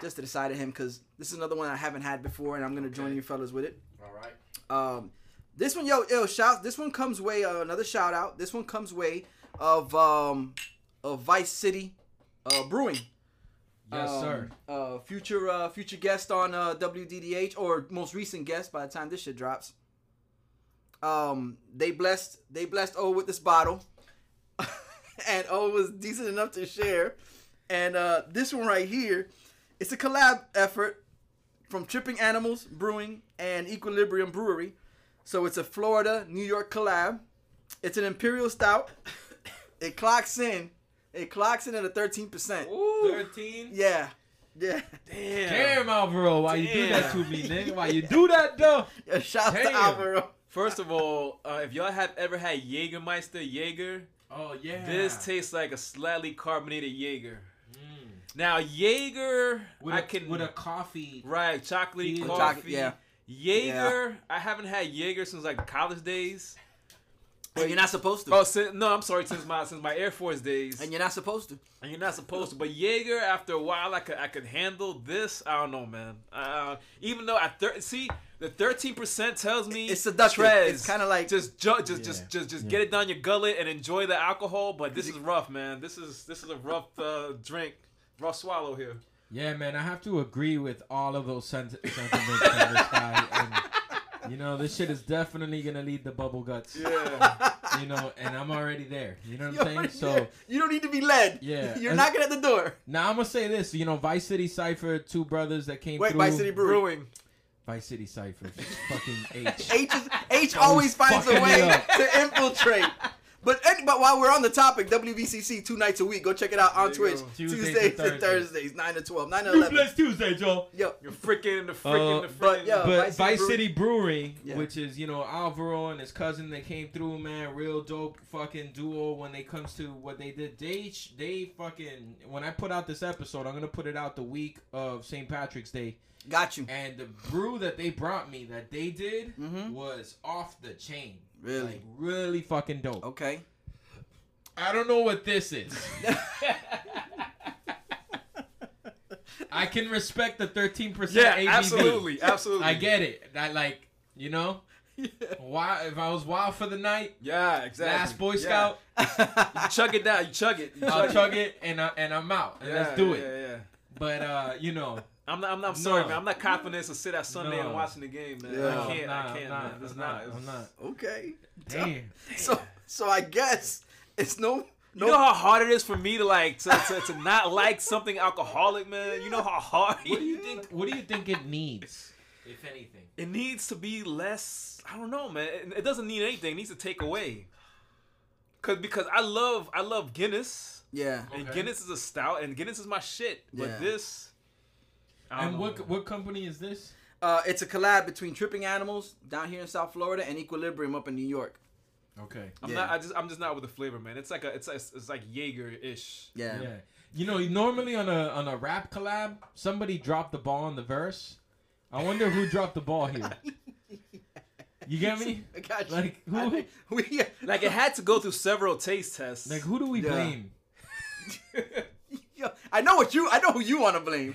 A: just to the side of him because this is another one I haven't had before and I'm gonna join you fellas with it.
C: All right.
A: Um, this one, yo, yo, shout. This one comes way uh, another shout out. This one comes way of um of Vice City, uh, Brewing.
C: Yes,
A: Um,
C: sir.
A: Uh, future uh future guest on uh WDDH or most recent guest by the time this shit drops. Um, they blessed they blessed O with this bottle, and O was decent enough to share. And uh, this one right here, it's a collab effort from Tripping Animals Brewing and Equilibrium Brewery. So it's a Florida New York collab. It's an imperial stout. It clocks in. It clocks in at a thirteen percent.
C: Thirteen.
A: Yeah, yeah.
B: Damn.
C: Damn, Alvaro, why you do that to me, nigga? Why you do that, though?
A: yeah shout out to Alvaro.
B: First of all, uh, if y'all have ever had Jägermeister Jaeger,
C: Oh yeah.
B: this tastes like a slightly carbonated Jaeger. Now Jaeger,
C: with
B: I
C: a,
B: can
C: with a coffee.
B: right chocolate
C: Yeah.
B: coffee.
A: Chocolate, yeah.
B: Jaeger, I haven't had Jaeger since like college days.
A: And you're not supposed to.
B: Oh, since, no, I'm sorry, since my since my Air Force days.
A: And you're not supposed to.
B: And you're not supposed to. But Jaeger, after a while, I could I could handle this. I don't know, man. Uh, even though I thir- see the 13 percent tells me
A: It's seductive.
B: Tres,
A: It's kinda like-
B: just ju- just
C: Yeah.
B: just just just
C: Yeah.
B: get it down your gullet and enjoy the alcohol. But this is rough, man. This is this is a rough uh, drink, rough swallow here.
C: Yeah, man, I have to agree with all of those sent- sentiments from this guy. And, you know, this shit is definitely gonna lead the bubble guts.
B: Yeah.
C: You know, and I'm already there. You know what I'm saying? So
A: you don't need to be led.
C: Yeah.
A: You're
C: And-
A: knocking at the door.
C: now I'm gonna say this. You know, Vice City Cipher, two brothers that came
A: Wait,
C: through.
A: Vice City
B: Brewing.
C: Vice City Cipher, fucking H.
A: H is, H always finds a way to infiltrate. But any, but while we're on the topic, WVCC two nights a week. Go check it out on Twitch.
C: Tuesdays
A: Tuesdays,
C: and
A: and
C: Thursdays.
A: Thursdays, nine to twelve, nine to eleven.
C: Tuesday, Joe.
A: Yo,
B: You're freaking the freaking
C: Uh,
B: the freaking.
A: but, yo,
C: But
A: Vice
C: Vice,
A: City
C: City Brewery,
A: Yeah.
C: which is you know Alvaro and his cousin, they came through, man, real dope fucking duo. When they comes to what they did, they they fucking. When I put out this episode, I'm gonna put it out the week of St. Patrick's Day,
A: got you.
C: and the brew that they brought me that they did
A: Mhm.
C: was off the chain.
A: Really?
C: like, really fucking dope.
A: Okay.
C: I don't know what this is. I can respect the 13%
B: yeah,
C: ABV.
B: absolutely, absolutely.
C: I get it. I like, you know, why if I was wild for the night,
B: Yeah, exactly.
C: last Boy
B: Yeah.
C: Scout,
B: You chug it down. You chug it. You
C: I'll chug it and I, and I'm out and
B: Yeah,
C: let's do it.
B: Yeah, yeah.
C: But uh, you know,
B: I'm not. I'm not. I'm sorry,
C: No.
B: man. I'm not confident to sit at Sunday
C: No.
B: and watching the game, man.
A: Yeah.
B: I can't.
C: I'm
B: I can't,
C: I'm not,
B: man. It's
C: I'm
B: not.
C: not,
B: it's-
C: I'm not.
A: okay.
C: Damn.
A: So so I guess it's no
B: You
A: no.
B: know how hard it is for me to like to, to, to not like something alcoholic, man. You know how hard
C: What do you think? What do you think it needs, if anything?
B: it needs to be less. I don't know, man. It, it doesn't need anything. It needs to take away. Cause because I love I love Guinness
A: yeah.
B: and
C: Okay.
B: Guinness is a stout and Guinness is my shit. But
A: Yeah.
B: this. I
C: And what what company is this?
A: Uh, it's a collab between Tripping Animals down here in South Florida and Equilibrium up in New York.
C: Okay.
B: I'm
A: Yeah.
B: not. I just. I'm just not with the flavor, man. It's like a. It's it's, it's like Jaeger ish.
A: Yeah.
C: Yeah. You know, normally on a on a rap collab, somebody dropped the ball on the verse. I wonder who dropped the ball here. You get me?
A: I got you.
C: Like, who-
A: I- we,
B: Like it had to go through several taste tests.
C: Like who do we
A: Yeah.
C: blame?
A: Yo, I know what you. I know who you want to blame.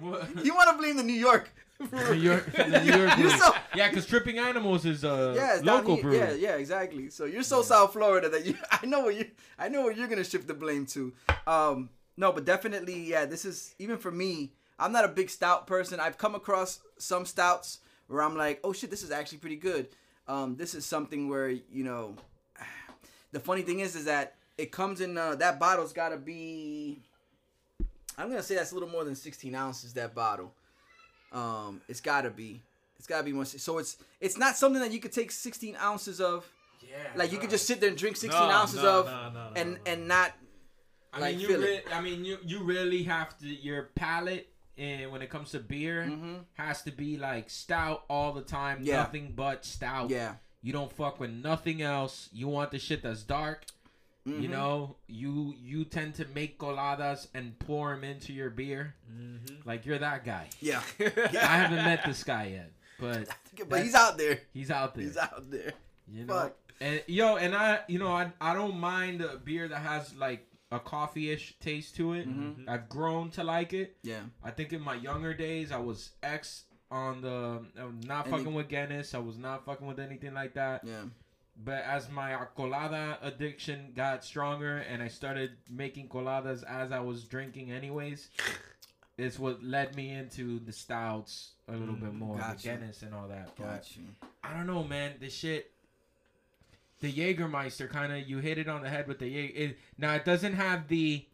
C: What?
A: You want to blame the New York.
C: New York, the New York
A: You're so-
C: yeah, because Tripping Animals is a
A: Yeah,
C: local
A: here.
C: brew.
A: Yeah, yeah, exactly. So you're so South Florida that you. I know what you. I know what you're gonna shift the blame to. Um, no, but definitely, yeah. This is even for me. I'm not a big stout person. I've come across some stouts where I'm like, oh shit, this is actually pretty good. Um, this is something where you know. The funny thing is, is that it comes in. Uh, that bottle's got to be. I'm gonna say that's a little more than 16 ounces. That bottle. Um, it's gotta be. It's gotta be more. So it's it's not something that you could take 16 ounces of.
C: Yeah,
A: Like you could just sit there and drink 16
B: No,
A: ounces
B: no,
A: of,
B: no, no, no,
A: and
B: no.
A: and not.
C: I
A: like,
C: mean, you
A: feel
C: re-
A: it.
C: I mean, you you really have to your palate and when it comes to beer
A: Mhm.
C: has to be like stout all the time.
A: Yeah.
C: Nothing but stout.
A: Yeah.
C: You don't fuck with nothing else. You want the shit that's dark. You
A: Mhm.
C: know, you you tend to make coladas and pour them into your beer.
B: Mm-hmm.
C: Like you're that guy.
A: Yeah.
C: I haven't met this guy yet, but
A: but he's out there.
C: he's out there.
A: He's out there.
C: You know,
A: Fuck.
C: and yo, and I, you know, I, I don't mind a beer that has like a coffee-ish taste to it.
A: Mhm.
C: I've grown to like it.
A: Yeah.
C: I think in my younger days, I was X on the I was not
A: Any-
C: fucking with Guinness. I was not fucking with anything like that.
A: Yeah.
C: But as my colada addiction got stronger and I started making coladas as I was drinking, anyways, it's what led me into the stouts a little bit more, the
A: Mm,
C: Guinness and all that. But
A: Got you.
C: I don't know, man. This shit. The Jägermeister kind of you hit it on the head with the Jaeger. It, now it doesn't have the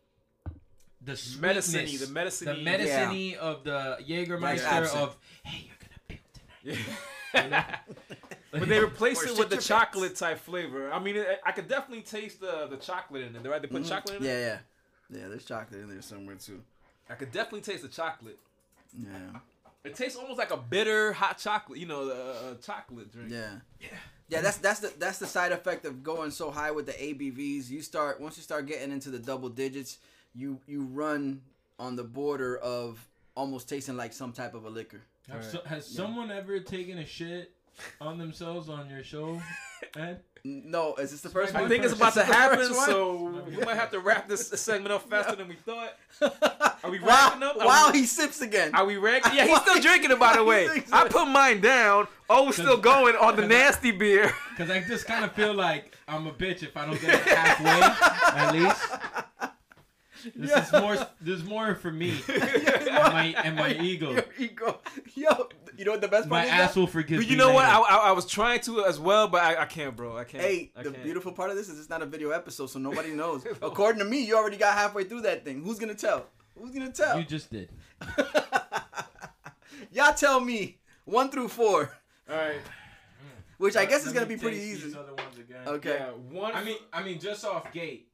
C: the
B: Medicine-y,
C: sweetness,
B: the medicine-y.
C: the medicine of the Jägermeister
A: absent.
C: of hey, you're gonna puke tonight.
B: Yeah. but they replaced it with the
A: your
B: chocolate type flavor. I mean, it, I could definitely taste the the chocolate in it. Right? They put
A: Mhm.
B: chocolate in it.
A: Yeah, yeah. Yeah, there's chocolate in there somewhere too.
B: I could definitely taste the chocolate.
A: Yeah.
B: It tastes almost like a bitter hot chocolate. You know, the uh, chocolate drink.
A: Yeah. Yeah, Yeah, that's that's the that's the side effect of going so high with the ABVs. You start once you start getting into the double digits, you you run on the border of almost tasting like some type of a liquor.
B: Right.
C: so- has someone ever taken a shit on themselves on your show, Ed?
A: No, is this the first
B: I
A: one?
B: think it's about to
A: Is this the
B: happen, so we might have to wrap this segment up faster than we thought. Are we
A: wow,
B: wrapping up? Are
A: wow,
B: we-
A: he sips again.
B: Are we ready? Yeah, he's still drinking it, by the way. I put mine down. Oh, we're still going on the nasty beer.
C: Because I just kind of feel like I'm a bitch if I don't get it halfway at least. This is more. There's more for me and my and my ego.
A: Your ego. Yo, you know what the best
C: My
A: part is?
C: ass
A: that?
C: will forgive
B: But you know what? I. I, I was trying to as well, but I, I can't, bro. I can't.
A: Hey,
B: I
A: the
B: can't.
A: beautiful part of this is it's not a video episode, so nobody knows. According to me, you already got halfway through that thing. Who's gonna tell? Who's gonna tell?
C: You just did.
A: Y'all tell me one through four,
B: All right.
A: which I guess is gonna be pretty easy.
C: these other ones again.
A: Okay.
B: Yeah, one.
C: I mean, I mean, just off gate.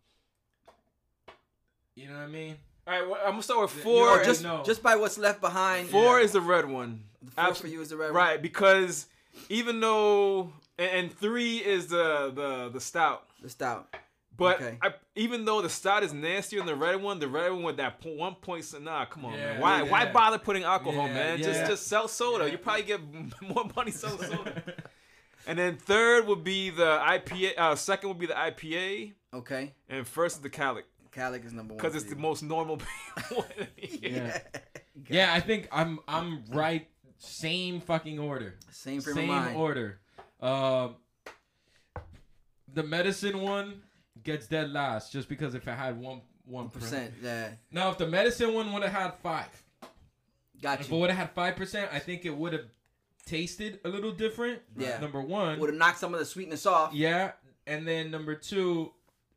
C: You know what I mean?
B: all right. Well, I'm gonna start with
C: You
B: four.
C: already
A: just,
C: know.
A: just by what's left behind.
B: four
C: Yeah.
B: is the red one.
A: The four
B: Abs-
A: for you is the red one.
B: Right, because even though and, and three is the the the stout.
A: The stout.
B: But
A: Okay.
B: I, even though the stout is nastier than the red one, the red one with that po- one point, nah, come on,
C: Yeah,
B: man. Why why bother putting alcohol,
C: Yeah,
B: man?
C: yeah.
B: Just just sell soda.
C: Yeah.
B: You probably get more money selling soda. and then third would be the IPA. Uh, second would be the IPA,
A: Okay.
B: and first is the Kalik
A: Kalik is number one.
B: because it's the most normal one.
C: Yeah. Yeah, I think I'm I'm right. Same fucking order.
A: Same frame
C: Same
A: of mind.
C: order. Um, the medicine one gets dead last just because if it had one one
A: Percent. Yeah.
C: Now, if the medicine one would have had five,
A: Got
C: if it would have had five percent, I think it would have tasted a little different.
A: Yeah.
C: Number one.
A: Would have knocked some of the sweetness off.
C: Yeah, and then number two,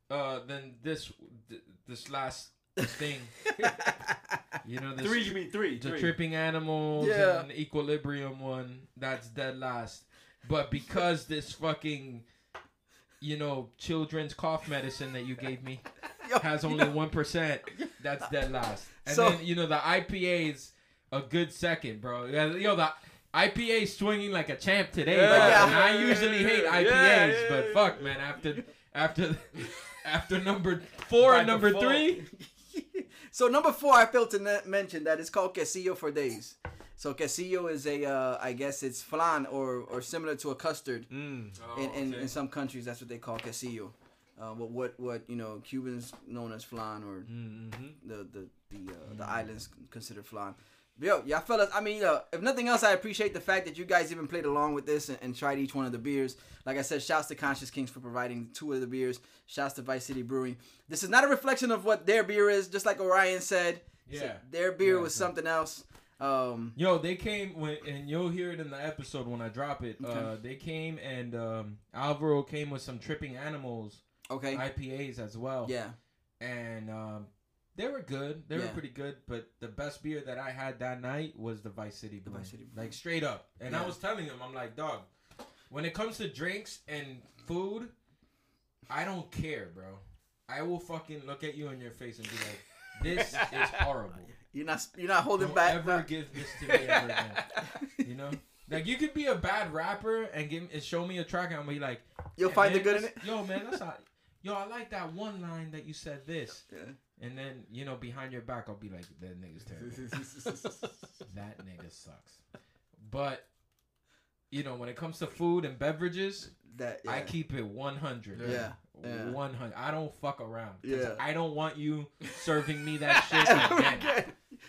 C: uh, then this th- this last thing, you know, this
B: three, you mean three?
C: the
B: three.
C: tripping animals
A: Yeah.
C: and equilibrium one that's dead last but because this fucking you know children's cough medicine that you gave me
A: Yo,
C: has only one percent that's dead last and
A: So-
C: then you know the ipas a good second, bro. Yeah, Yo, the IPA swinging like a champ today.
B: Yeah,
C: bro.
A: yeah,
C: and I usually hate
B: yeah,
C: IPAs,
B: yeah,
C: but fuck, man. After after after number four
B: By
C: and number
B: default.
C: three,
A: So number four, I failed to ne- mention that it's called quesillo for days. So quesillo is a, uh, I guess it's flan or or similar to a custard.
B: Mm.
A: in, in,
C: okay.
A: in some countries, that's what they call quesillo. Uh, what what what you know Cubans known as flan or
B: Mm-hmm.
A: the the the, uh, the islands considered flan. Yo, y'all fellas, I mean, uh, if nothing else, I appreciate the fact that you guys even played along with this and, and tried each one of the beers. Like I said, shouts to Conscious Kings for providing two of the beers. Shouts to Vice City Brewing. This is not a reflection of what their beer is, just like Orion said.
C: Yeah.
A: Their beer
C: Yeah,
A: was
C: so-
A: something else. Um,
C: Yo, they came when, and you'll hear it in the episode when I drop it.
A: Okay.
C: Uh, they came and um, Alvaro came with some tripping animals
A: okay.
C: IPAs as well.
A: yeah.
C: and um, they were good. They were pretty good. But the best beer that I had that night was the Vice City Brew.
A: Vice City
C: like straight up. And
A: Yeah.
C: I was telling them, I'm like, dog, when it comes to drinks and food, I don't care, bro. I will fucking look at you in your face and be like, this is horrible.
A: You're not you're not holding
C: Don't
A: back.
C: ever give this to me ever again. You know, like you could be a bad rapper and give and show me a track and I'm be like,
A: You'll
C: "Yeah,
A: find the good in it.
C: Yo, man, that's not. Yo, I like that one line that you said this,
A: Yeah.
C: And then you know behind your back I'll be like, that nigga's terrible. that nigga sucks. But you know, when it comes to food and beverages,
A: That
C: I keep it 100.
A: Yeah, yeah.
C: 100. I don't fuck around.
A: Yeah.
C: I don't want you serving me that shit again.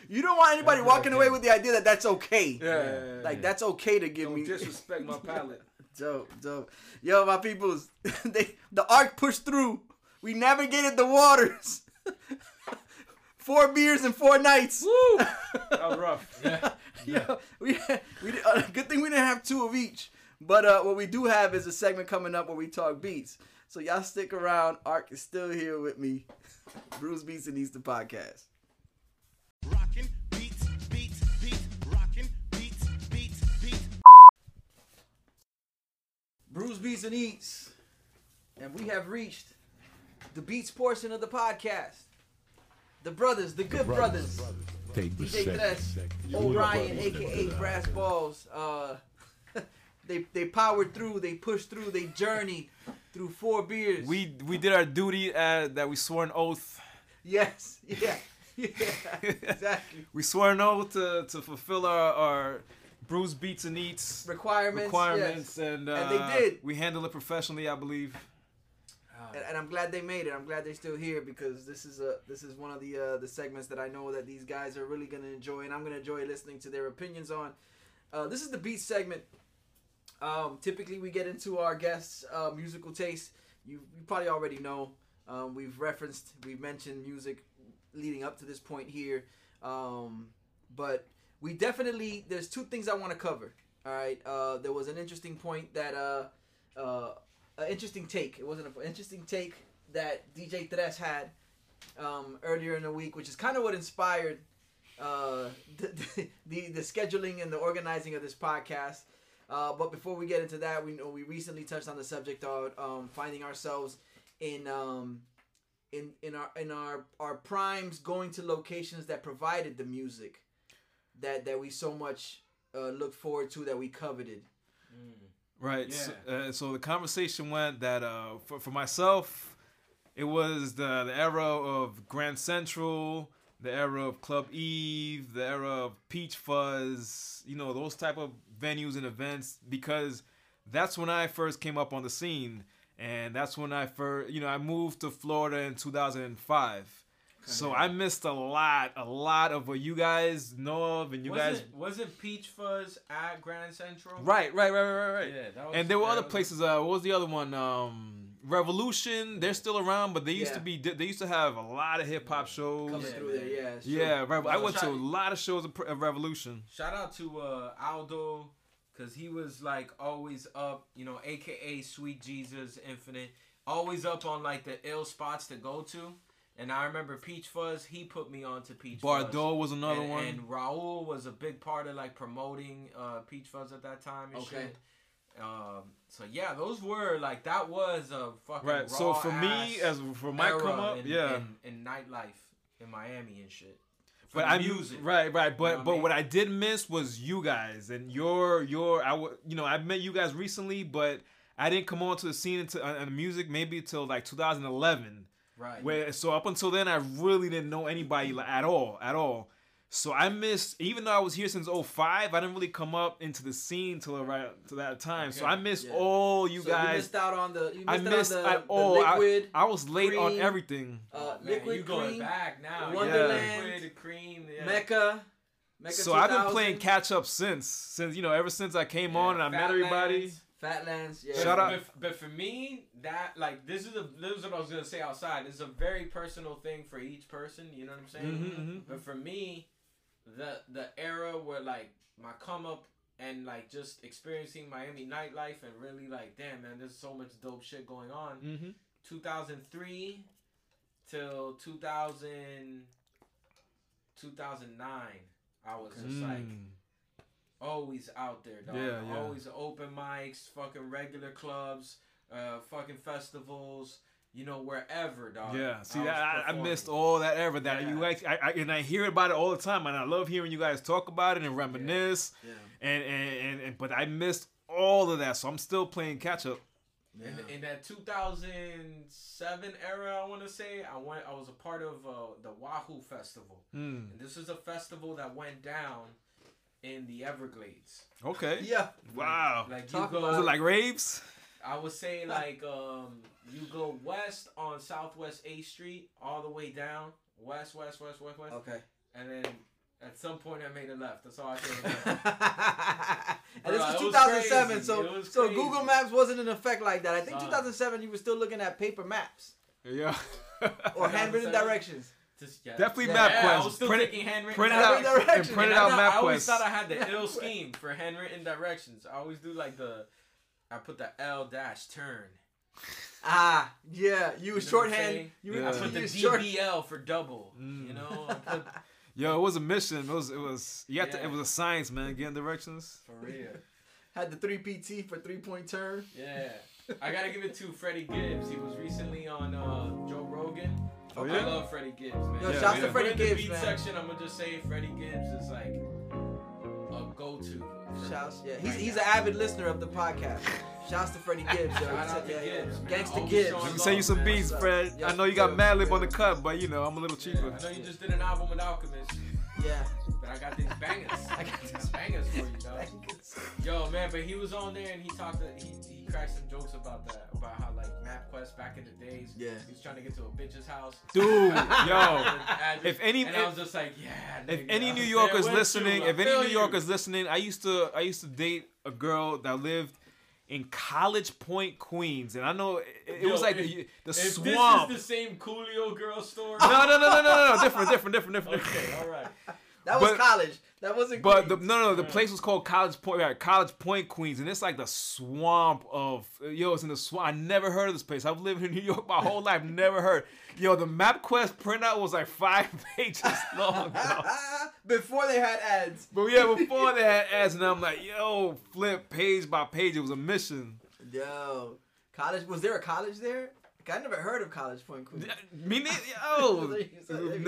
A: You don't want anybody
C: Ever
A: walking away with the idea that that's okay.
B: Yeah.
A: Like that's okay to give
B: Don't
A: me.
B: disrespect my palate.
A: Dope, dope. Yo, my peoples, they the arc pushed through. We navigated the waters. Four beers and four nights.
B: Woo! That was rough.
C: Yeah.
A: Yo, we we did- uh, good thing we didn't have two of each. But uh, what we do have is a segment coming up where we talk beats. So y'all stick around. Arc is still here with me. Brews Beats and Eats the podcast.
E: Rockin' beats, beats, beats, rockin' beats, beats, beats.
A: Brews Beats and Eats. And we have reached the beats portion of the podcast. The brothers, the good brothers.
D: Take the
A: DJ
D: second, Tres.
A: Orion, aka Brass Balls. Uh, they they powered through, they pushed through, they journeyed through four beers.
B: We we did our duty uh, that we swore an oath.
A: yes, yeah, yeah, exactly.
B: We swore an oath to, to fulfill our, our Brews Beats and Eats
A: Requirements,
B: requirements,
A: yes.
B: and, uh,
A: And they did.
B: We handled it professionally, I believe.
A: And, and I'm glad they made it. I'm glad they're still here because this is a this is one of the uh, the segments that I know that these guys are really gonna enjoy, and I'm gonna enjoy listening to their opinions on. Uh, this is the beat segment. Um, typically, we get into our guests' uh, musical taste. You, you probably already know. Um, we've referenced, we've mentioned music leading up to this point here. Um, but we definitely, there's two things I want to cover. All right. Uh, there was an interesting point that, uh, uh, an interesting take. It wasn't an interesting take that DJ Tres had um, earlier in the week, which is kind of what inspired uh, the, the the scheduling and the organizing of this podcast. Uh, but before we get into that, we we recently touched on the subject of um, finding ourselves in um, in in our in our our primes, going to locations that provided the music that that we so much uh, looked forward to, that we coveted.
B: Right. So, uh, so the conversation went that uh, for, for myself, it was the, the era of Grand Central, the era of Club Eve, the era of Peach Fuzz, you know, those type of venues and events because that's when I first came up on the scene. And that's when I first, you know, I moved to Florida in 2005. So I missed a lot, a lot of what you guys know of, and you guys
C: wasn't, wasn't Peach Fuzz at Grand Central?
B: Right, right, right, right, right.
C: Yeah, that was,
B: and there were
C: that
B: other
C: was-
B: places. Uh, what was the other one? Um, Revolution. They're still around, but they used
A: Yeah.
B: to be. They used to have a lot of hip hop shows.
A: Coming
C: Yeah,
A: through there, yeah. it's true.
B: Yeah, right. I went to a lot of shows of, of Revolution.
C: Shout out to uh, Aldo, cause he was like always up, you know, aka Sweet Jesus Infinite, always up on like the ill spots to go to. And I remember Peach Fuzz, he put me on to Peach Fuzz.
B: Bardot
C: Fuzz.
B: was another
C: and,
B: one.
C: And Raul was a big part of like promoting uh, Peach Fuzz at that time and
A: Okay.
C: shit. Um, so yeah, those were like that was a fucking
B: right. So for me, as for my come up,
C: in,
B: yeah.
C: in, in nightlife in Miami and shit.
B: but
C: the
B: I
C: music.
B: right, right. But
C: know what I
B: but
C: mean?
B: what I did miss was you guys and your your I w- you know I met you guys recently, but I didn't come onto the scene into uh, the music maybe until like 2011.
C: Right.
B: Where so up until then I really didn't know anybody like, at all, at all. So I missed even though I was here since 05, I didn't really come up into the scene till right to that time. So I missed
A: Yeah.
B: all you
A: so
B: guys.
A: You missed out on the. You missed
B: I
A: out
B: missed
A: on the,
B: at all. I-
A: liquid.
B: I, was late on everything.
A: uh,
C: Man,
A: liquid
C: you going
A: cream,
C: back now?
A: Wonderland,
C: yeah. Liquid, cream. Yeah.
A: Mecca. Mecca
B: So I've been playing catch up since since you know ever since I came on and I met everybody.
A: Fatlands. Yeah.
C: But,
B: Shout out-
C: But, but for me, that like this is a this is what I was gonna say outside. This is a very personal thing for each person. You know what I'm saying?
B: Mhm, mhm.
C: But for me, the the era where like my come up and like just experiencing Miami nightlife and really like, damn man, there's so much dope shit going on.
B: Mm-hmm.
C: 2003 till 2000 2009 I was just like always out there dog.
B: Yeah, yeah.
C: always open mics fucking regular clubs uh fucking festivals you know wherever dog
B: Yeah, see that I, I missed all that ever that
C: Yeah.
B: you like, I, I and I hear about it all the time, and I love hearing you guys talk about it and reminisce,
A: Yeah.
B: and, and and and but I missed all of that, so I'm still playing catch up.
A: Yeah.
C: in, in that 2007 era, I want to say I went. I was a part of uh, the Wahoo Festival,
B: Mm.
C: and this is a festival that went down in the Everglades.
B: Okay.
A: Yeah.
B: Wow.
C: Like
A: Talk
C: you go,
B: Was it like raves?
C: I would say like um, you go west on Southwest A Street all the way down west, west, west, west, west,
A: Okay.
C: and then at some point I made a left. That's all I can remember.
A: and this was
C: it was
A: 2007, so
C: was
A: so. Google Maps wasn't in effect like that. I think
C: Son.
A: 2007 you were still looking at paper maps
B: Yeah.
A: or handwritten directions.
C: Just, yeah.
B: Definitely
A: Yeah,
B: map
C: Yeah, I was still
B: Print it-
C: taking handwritten
B: print it
A: out-
C: directions.
A: and
B: print it out
C: thought-
B: map
C: I always thought I had the ill scheme for handwritten directions. I always do like the, I put the L dash turn.
A: Ah, yeah, you
C: You know what I'm
A: shorthand. You
B: Yeah.
C: I put the. DBL for double.
B: Mm.
C: You know, put,
B: Yo, it was a mission. It was it was you have to it was a science, man, getting directions.
C: for real.
A: Had the three PT for three point turn.
C: Yeah, I gotta give it to Freddie Gibbs. He was recently on uh, Joe Rogan.
B: Oh,
C: I love Freddie Gibbs, man.
A: Yo,
B: Yeah,
A: shouts
B: yeah.
A: to Freddie
C: In the
A: Gibbs,
C: beat
A: man.
C: section, I'm gonna just say Freddie Gibbs is like a go-to.
A: Shouts, yeah, he's he's an avid listener of the podcast. Shouts to Freddie Gibbs, yo.
C: Shout out to
A: yeah, yeah.
C: Gibbs, man.
A: Gangsta Gibbs.
B: Let me send you some beats, Fred.
A: Yes,
B: I know you got
A: sir.
B: Madlib on the cut, but you know I'm a little cheaper.
C: I know you just did an album with Alchemist,
A: Yeah.
C: but I got these bangers.
A: I got
C: these bangers for you, dog. Yo, man, but he was on there and he talked. He he cracked some jokes about that, about how like MapQuest back in the days.
A: Yeah.
C: He was trying to get to a bitch's house.
B: Dude, yo,
C: And
B: if any-
C: and I was just like, yeah.
B: if
C: nigga,
B: any New Yorkers listening,
C: you.
B: If any
C: feel
B: New
C: you.
B: Yorkers listening, I used to I used to date a girl that lived in College Point, Queens, and I know it, it
C: Yo,
B: was like
C: if-
B: the, the
C: If
B: swamp.
C: this is the same Coolio girl story.
B: no, no, no, no, no, no, different, different, different, different.
C: okay, all right.
A: That was
B: But-
A: college. That wasn't.
B: But the, no, no, the place was called College Point, right, College Point, Queens, and it's like the swamp of yo. It's in the swamp. I never heard of this place. I've lived in New York my whole life, never heard. Yo, the MapQuest printout was like five pages long.
A: Before they had ads.
B: But yeah, before they had ads, and I'm like, yo, flip page by page. It was a mission.
A: Yo, college. Was there a college there? I never heard of College Point Queens.
B: Me neither. Yo,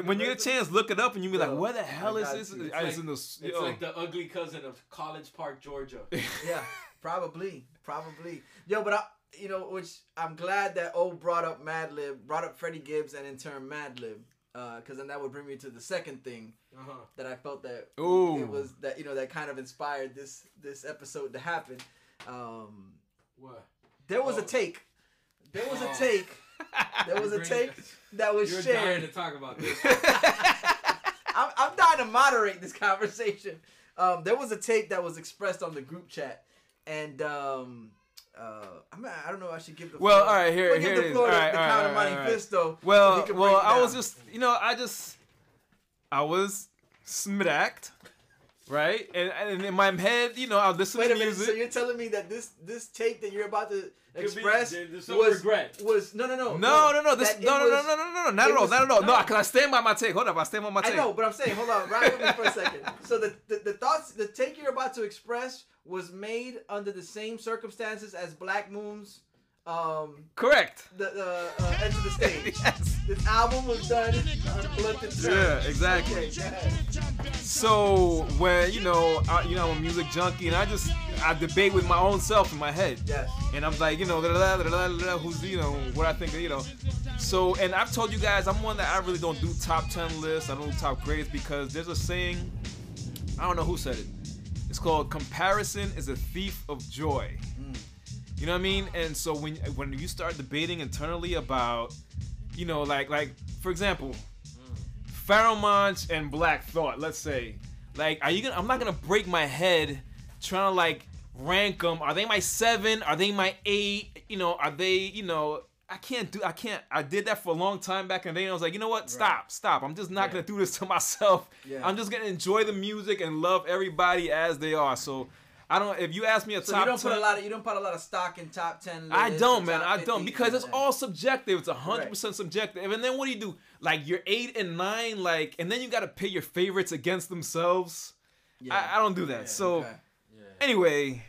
B: when you get a chance, look it up, and you be like,
A: Yo,
B: where the hell is this?
A: you. It's
B: It's
C: like-
B: in the
C: It's
B: yo.
C: like the ugly cousin of College Park, Georgia.
A: Yeah, probably, probably. Yo, but I, you know, which I'm glad that O brought up Madlib, brought up Freddie Gibbs, and in turn Madlib, because then that would bring me to the second thing
C: Uh-huh.
A: that I felt that
B: Ooh.
A: it was that you know that kind of inspired this this episode to happen. Um,
C: What?
A: there was a
C: Oh.
A: take. There was a
C: Oh.
A: take. There was a take that was
C: You're dying to
A: shared.
C: talk about this.
A: I'm, I'm dying to moderate this conversation. Um, there was a take that was expressed on the group chat, and um, uh, I'm, I don't know. if I should give the
B: Well,
A: floor.
B: all right, here-
A: We'll give
B: here
A: the
B: it is.
A: floor to
B: All right,
A: the
B: all right,
A: Count of
B: all
A: Monte
B: right, all right.
A: Fisto, so
B: Well, well, I was just, you know, I just, I was smacked, right? And, and in my head, you know, I was listening
A: Wait
B: to
A: a minute.
B: music.
A: So you're telling me that this this take that you're about to
C: be-
A: express
C: there- there's some
A: was
C: regret.
A: was no no no
B: no, no, no, this,
A: that it
B: no, no, no,
A: was-
B: no, no, no, no, not
A: it
B: at all,
A: was-
B: not at all. No,
A: no.
B: because I stand by my take. Hold up, I stand by my
A: I
B: take.
A: know, but I'm saying, hold on, ride with me for a second. So the, the the thoughts, the take you're about to express was made under the same circumstances as Black Moon's um
B: Correct.
A: the uh, uh, enter the stage.
B: yes.
A: This album was done on Blunted terms.
B: Yeah, exactly.
A: Okay.
B: So when you know, I, you know, I'm a music junkie, and I just I debate with my own self in my head.
A: Yes.
B: And I'm like, you know, da, da, da, who's you know what I think, you know. So and I've told you guys, I'm one that I really don't do top ten lists. I don't do top grades because there's a saying, I don't know who said it. It's called comparison is a thief of joy. Mm. You know what I mean? And so when when you start debating internally about, you know, like like for example, Pharoahe and Black Thought, let's say, like, are you gonna? I'm not gonna break my head trying to like rank them. Are they my seven? Are they my eight? You know, are they? You know, I can't do. I can't. I did that for a long time back in the day. And I was like, you know what? Stop, stop. I'm just not
A: Yeah.
B: gonna do this to myself.
A: Yeah.
B: I'm just gonna enjoy the music and love everybody as they are. So. I don't. If you ask me a
A: So
B: top
A: you don't
B: 10,
A: put a lot of you don't put a lot of stock in top ten.
B: I don't, man. I don't because it's all subjective. It's hundred percent subjective. And then what do you do? Like you're eight and nine, like, and then you got to pit your favorites against themselves.
A: Yeah.
B: I, I don't do that. so
A: Okay.
B: anyway,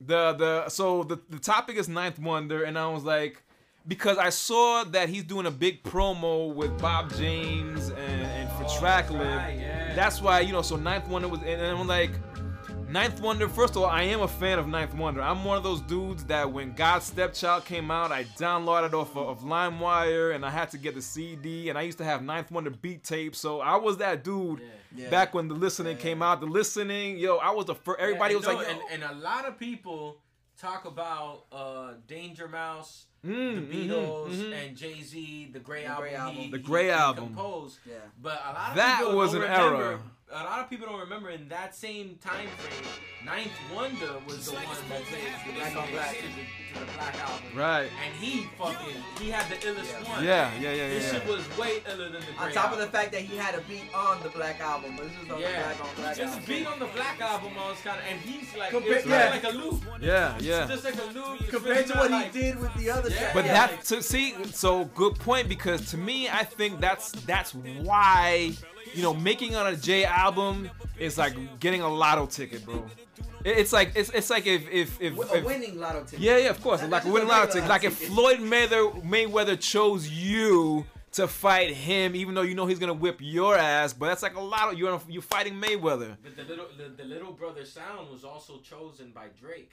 B: the the so the the topic is Ninth Wonder, and I was like, because I saw that he's doing a big promo with Bob James and, and oh, for Tracklib.
C: right, yeah.
B: That's why you know. So Ninth Wonder was, and I'm like. Ninth Wonder, first of all, I am a fan of Ninth Wonder. I'm one of those dudes that when God's Stepchild came out, I downloaded off of, of LimeWire and I had to get the CD. And I used to have Ninth Wonder beat tape. So I was that dude
A: Yeah.
B: back when the listening came out. The listening, yo, I was the first. Everybody
C: Yeah,
B: was
C: and
B: like, yo,
C: and, and a lot of people talk about uh, Danger Mouse,
B: Mm,
C: the
B: mhm,
C: Beatles,
B: mhm.
C: and Jay Z, the Gray
A: The
C: album.
A: Gray
C: he-
A: album.
B: The Gray
C: he
B: album.
C: Composed.
A: Yeah.
C: But a lot of
B: That
C: people
B: was
C: don't
B: an
C: remember,
B: era.
C: A lot of people don't remember in that same time frame, Ninth Wonder was the one that did the
A: Black on Black.
C: to the, to the Black album.
B: Right.
C: And he fucking he had the illest
A: Yeah.
C: one.
B: Yeah, yeah, yeah, yeah.
C: This
B: yeah.
C: shit was way iller than the Gray
A: On top of the fact that he had a beat on the Black album, but this is on
C: yeah,
A: the Black on Black
C: just
A: album.
C: beat on the Black album. I was kind of, and he's like,
A: Compa-
C: it's
A: yeah.
C: like a loop.
B: Yeah, yeah.
C: It's just like a loop.
A: Compared
C: really
A: to what
C: like-
A: he did with the other
C: Yeah.
A: track.
B: But
A: yeah.
B: that to see so good point because to me I think that's that's why you know making on a J album is like getting a lotto ticket, bro. It's like it's it's like if if if,
A: a
B: if
A: winning lotto ticket.
B: yeah yeah of course
A: That-
B: like
A: that's
B: a
A: just
B: winning
A: a
B: lotto ticket. Like if. Floyd Mayweather Mayweather chose you to fight him, even though you know he's gonna whip your ass, but that's like a lotto. You're you're fighting Mayweather.
C: But the little the, the little brother sound was also chosen by Drake.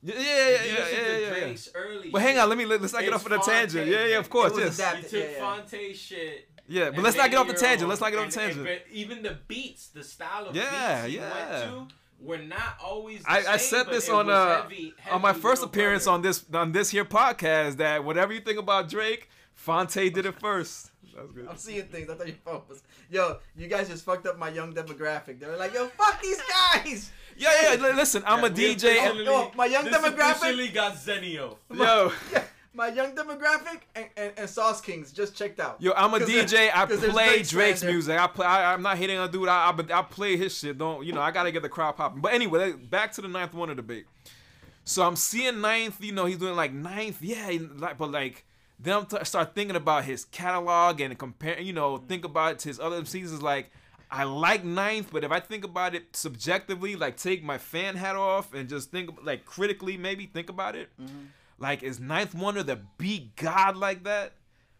B: Yeah yeah yeah
C: you
B: yeah
C: listen
B: yeah.
C: to
B: yeah, yeah.
C: Early.
B: But hang on, let me let's not get
C: It's
B: off on a tangent. Yeah yeah of course
A: It was
B: yes.
C: He took
A: Yeah, yeah.
C: Phonte's shit.
B: Yeah, but
C: and
B: let's not get off the tangent.
C: own.
B: Let's not get off
C: And-
B: the
C: and-
B: tangent.
C: but even the beats, the style of
B: Yeah,
C: beats he
B: yeah.
C: went to were not always. The
B: I, I said this on uh
C: heavy,
B: on my first appearance
C: Brother.
B: on this on this here podcast that whatever you think about Drake, Phonte did it first. That's good.
A: I'm seeing things. I thought your phone was. Yo, you guys just fucked up my young demographic. They're like, yo, fuck these guys.
B: Yeah, yeah. Listen, I'm a DJ. And,
A: Yo, my young
C: this
A: demographic-
C: officially got Zenio.
B: yo,
A: Yeah, my young demographic and, and, and Sauce Kings just checked out.
B: yo, I'm a DJ. I play
A: Drake
B: Drake's music. I play. I, I'm not hitting on dude. I, I I play his shit. Don't you know? I gotta get the crowd popping. But anyway, back to the ninth wonder debate. So I'm seeing ninth. You know, he's doing like ninth. Yeah, like but like. Then I'm t- start thinking about his catalog and compare. You know, mm-hmm. think about his other seasons. Like, I like ninth, but if I think about it subjectively, like take my fan hat off and just think like critically, maybe think about it. Mm-hmm. Like, is Ninth Wonder the beat god like that?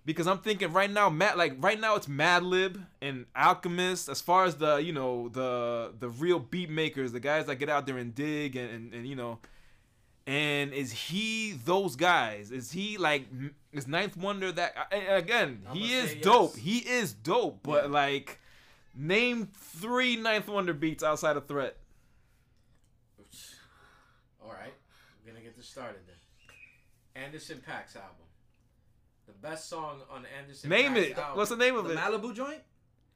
B: Because I'm thinking right now, Matt, like right now it's Madlib and Alchemist. As far as the you know the the real beat makers, the guys that get out there and dig and and, and you know. And is he those guys? Is he like is Ninth Wonder that? Again,
C: I'ma
B: he is
C: yes.
B: dope. He is dope. But like, name three Ninth Wonder beats outside of Threat.
C: All right, we're gonna get this started then. Anderson .Paak's album. The best song on Anderson.
B: Name
C: Paak's
B: it.
C: Album.
B: What's the name of
A: The
B: it?
A: Malibu joint?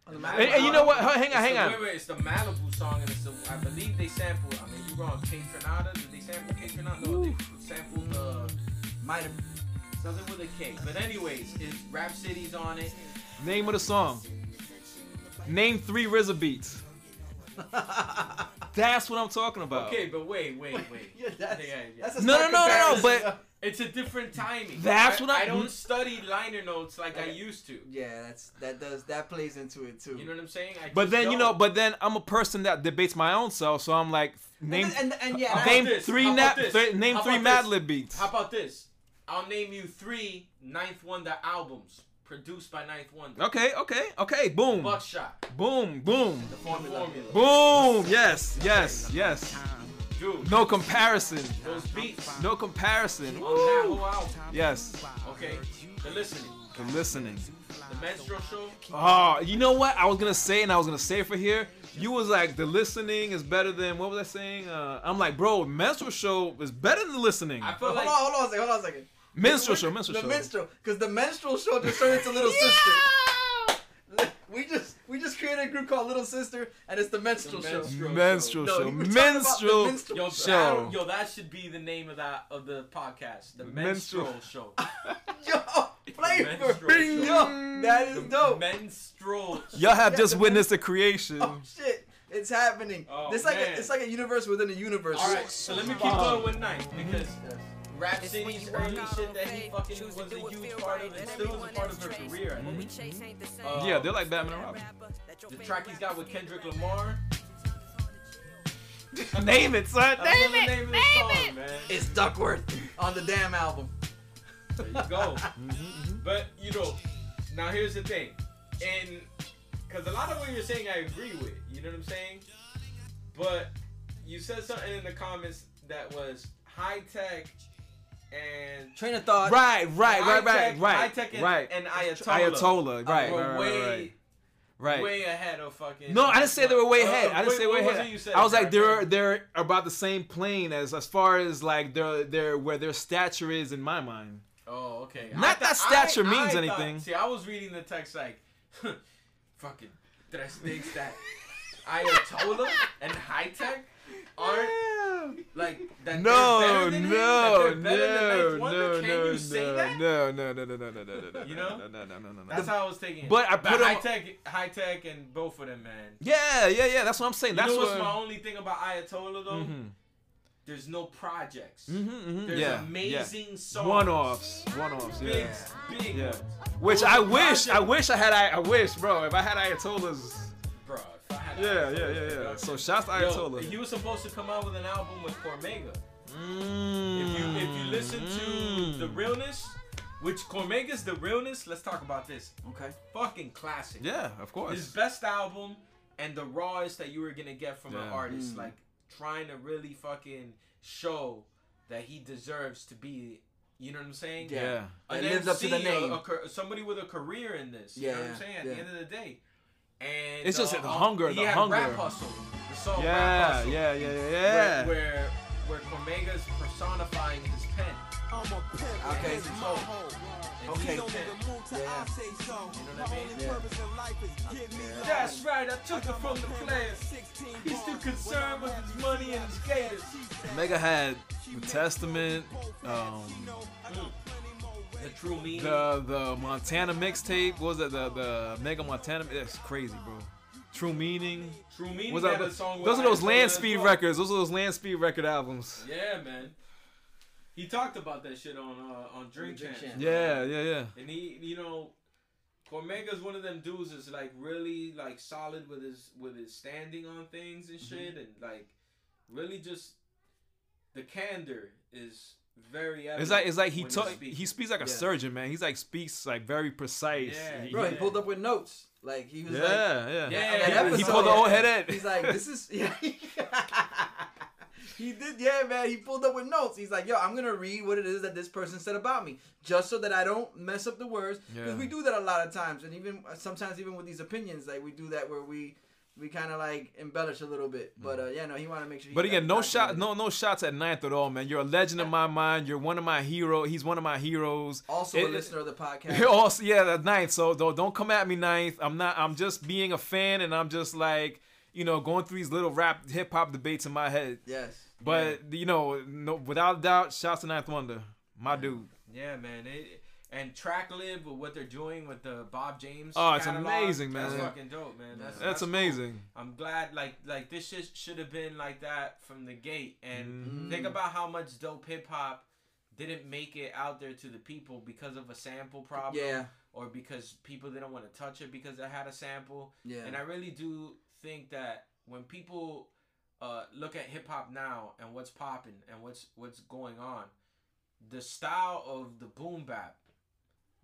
A: The
C: The
A: Malibu
B: And, and you know what? Hang
C: It's
B: on, hang
C: the,
B: on.
C: Wait, wait, it's the Malibu song, and it's the. I believe they sample. I mean, you wrong. Kate Trinata. Did they sample Kaytranada? No, they sampled uh,
A: Might have.
C: something with a K. But anyways, it's Rapsody's on it.
B: Name of the song. Name three RZA beats. That's what I'm talking about.
C: Okay, but wait, wait, wait.
A: Yeah, that's,
C: Yeah, yeah.
A: that's a
B: No,
A: smart
B: no, no, no, no,
A: comparison.
B: but-
C: It's a different timing.
B: That's
C: I,
B: what I'm-
C: I don't study liner notes like I used to.
A: yeah, that's that does that plays into it too.
C: You know what I'm saying? I
B: But
C: just
B: then you know, but then I'm a person that debates my own self, so I'm like, name
A: and, and, and yeah,
C: How
A: and
C: about
B: name
C: this?
B: three
C: How
B: na- th- name three
C: about
B: Madlib
C: this?
B: beats.
C: How about this? I'll name you three Ninth Wonder albums produced by Ninth Wonder.
B: Okay, okay, okay. Boom,
C: Buckshot.
B: boom, boom,
C: The formula.
B: boom. Yes, yes, yes.
C: Dude,
B: No comparison.
C: those beats
B: No comparison.
C: on that
B: Woo.
C: whole album.
B: Yes,
C: Okay, the listening,
B: the listening.
C: the menstrual show.
B: Oh, you know what? I was gonna say, and I was gonna say for here. You was like, the listening is better than what was I saying? Uh, I'm like, bro, menstrual show is better than the listening.
C: I feel
A: Hold
C: like
A: on, hold on a second, hold on a second.
B: Minstrel show, minstrel
A: the
B: show.
A: minstrel, because the menstrual show just turned into Little Sister. We just we just created a group called Little Sister, and it's the menstrual
C: The
A: show.
C: menstrual
B: Minstrel
A: No,
B: show,
A: you were talking about the
B: minstrel
A: minstrel
C: yo,
B: show.
C: that, yo, that should be the name of that of the podcast, the
B: Menstrual.
C: menstrual show.
A: Yo, flavor,
C: menstrual
A: bing,
C: show.
A: yo, that is
C: The
A: dope.
C: menstrual.
B: Y'all have
A: Yeah,
B: just
A: the
B: witnessed the creation.
A: Oh shit, it's happening.
C: Oh,
A: it's like
C: man.
A: a, it's like a universe within a universe.
C: All right, so let me keep going with Ninth because Rapsody's early shit that he fucking was a huge part of, and still is a part of her career. I think. Uh,
B: Yeah, they're like Batman and Robin.
C: The track he's got with Kendrick Lamar.
B: Name it, son.
C: That's
B: Name it.
C: name of the song, man.
A: It's Duckworth on the damn album.
C: There you go. But you know, now here's the thing, and because a lot of what you're saying, I agree with. You know what I'm saying? But you said something in the comments that was high tech and
A: Train of thought.
B: Right, right, right, right,
C: Hi-Tek-
B: right,
C: Hi-Tek and,
B: right.
C: and Ayatollah.
B: Ayatollah, right,
C: were
B: right, right,
C: way,
B: right. Right.
C: way ahead of fucking.
B: No, I didn't say they were way
C: Uh,
B: ahead. I didn't
C: wait,
B: say
C: what
B: way
C: was
B: ahead.
C: it you said,
B: I was like they're they're about the same plane as as far as like their their where their stature is in my mind.
C: Oh, okay.
B: Not that stature means anything.
C: see, I was reading the text like, fucking tres things that Ayatollah and Hi-Tek aren't like that.
B: No,
C: they're better than him, that
B: no,
C: they're better than
B: no, no, no, no, no, no, no, no, no, no, no, no, no,
C: You know?
B: no, no, no, no, no,
C: That's
B: no.
C: how I was taking it.
B: But I put Hi-Tek,
C: high tech, and both of them, man.
B: Yeah, yeah, yeah. That's what I'm saying. That's
C: what's
B: what.
C: my only thing about Ayatollah though?
B: Mhm.
C: There's no projects.
B: Mhm, mhm,
C: There's
B: yeah,
C: amazing songs.
B: yeah. One-offs, one-offs,
C: Big,
B: yeah.
C: big
B: Yeah.
C: ones.
B: Which I wish, I
C: projects.
B: wish I had. I, I wish, bro. If I had Ayatollah's. Yeah, yeah, yeah, yeah. So shouts to
C: Yo,
B: Ayatollah.
C: he was supposed to come out with an album with Cormega.
B: Mm,
C: If you if you listen to the realness, which Cormega's the realness, let's talk about this.
A: Okay.
C: Fucking classic.
B: Yeah, of course.
C: His best album and the rawest that you were gonna get from an artist,
A: Mm.
C: like trying to really fucking show that he deserves to be. You know what I'm saying?
A: Yeah.
B: yeah.
C: An
A: It lives up to the
C: MC, a-
A: name.
C: a somebody with a career in this. You know what
A: Yeah,
C: I'm saying? At
A: yeah.
C: the end of the day. And
B: It's just
C: uh,
B: the
C: um,
B: hunger,
C: He
B: the
C: had
B: hunger.
C: Rap Hustle. The song Rap
B: Yeah,
C: Hustle.
B: yeah, yeah, yeah, yeah.
C: Where, where where Cormega's personifying his pen.
A: Okay.
C: And
A: Okay.
C: he's a pen.
A: Yeah.
C: You know what I mean?
A: Yeah.
C: That's right, I took it from the players. He's too concerned with his money and his gators.
B: Mega had the Testament, um,
C: The true meaning.
B: the the Montana mixtape. What was it the the Mega Montana? That's crazy, bro. True Meaning.
C: true meaning.
B: Was that?
C: a song
B: Those are those land speed
C: well.
B: records. Those are those land speed record albums.
C: Yeah, man. He talked about that shit on uh, on Drink
A: Drink
C: Champs.
A: Champs.
B: Yeah, yeah, yeah.
C: And he, you know, Cormega's one of them dudes that's like really like solid with his with his standing on things and
B: Mm-hmm.
C: shit, and like really just the candor is very.
B: It's like it's like he
C: when
B: talk,
C: speaks.
B: he speaks like a
A: Yeah.
B: surgeon, man. He's like speaks like very precise.
C: Yeah.
B: He-
A: Bro, he pulled up with notes. Like he was
B: yeah,
A: like,
B: yeah,
C: Yeah,
A: on
C: yeah,
A: that
C: yeah.
B: He pulled the old head in.
A: He's like, this is yeah. he did, yeah, man. He pulled up with notes. He's like, yo, I'm gonna read what it is that this person said about me, just so that I don't mess up the words. Because
B: Yeah.
A: we do that a lot of times, and even sometimes even with these opinions, like we do that where we we kind of like embellish a little bit. But uh, yeah, no, he wanted to make sure. he
B: But again, no
A: it
B: shot, no no shots at ninth at all, man. You're a legend in my mind. You're one of my hero. He's one of my heroes.
A: Also, a listener of the podcast.
B: You're also yeah, the ninth. So don't don't come at me ninth. I'm not. I'm just being a fan, and I'm just like you know going through these little rap hip hop debates in my head.
A: yes.
B: But you know, no, without a doubt, shouts to Ninth Wonder, my dude.
C: Yeah, man. It, and Tracklib with what they're doing with the Bob James.
B: Oh, it's
C: catalog,
B: amazing, man.
C: That's fucking dope, man. That's,
B: That's
C: cool.
B: amazing.
C: I'm glad, like, like this shit should have been like that from the gate. And
B: Mhm.
C: think about how much dope hip hop didn't make it out there to the people because of a sample problem,
A: Yeah.
C: or because people didn't want to touch it because it had a sample.
A: Yeah.
C: And I really do think that when people uh, look at hip hop now and what's popping and what's what's going on, the style of the boom bap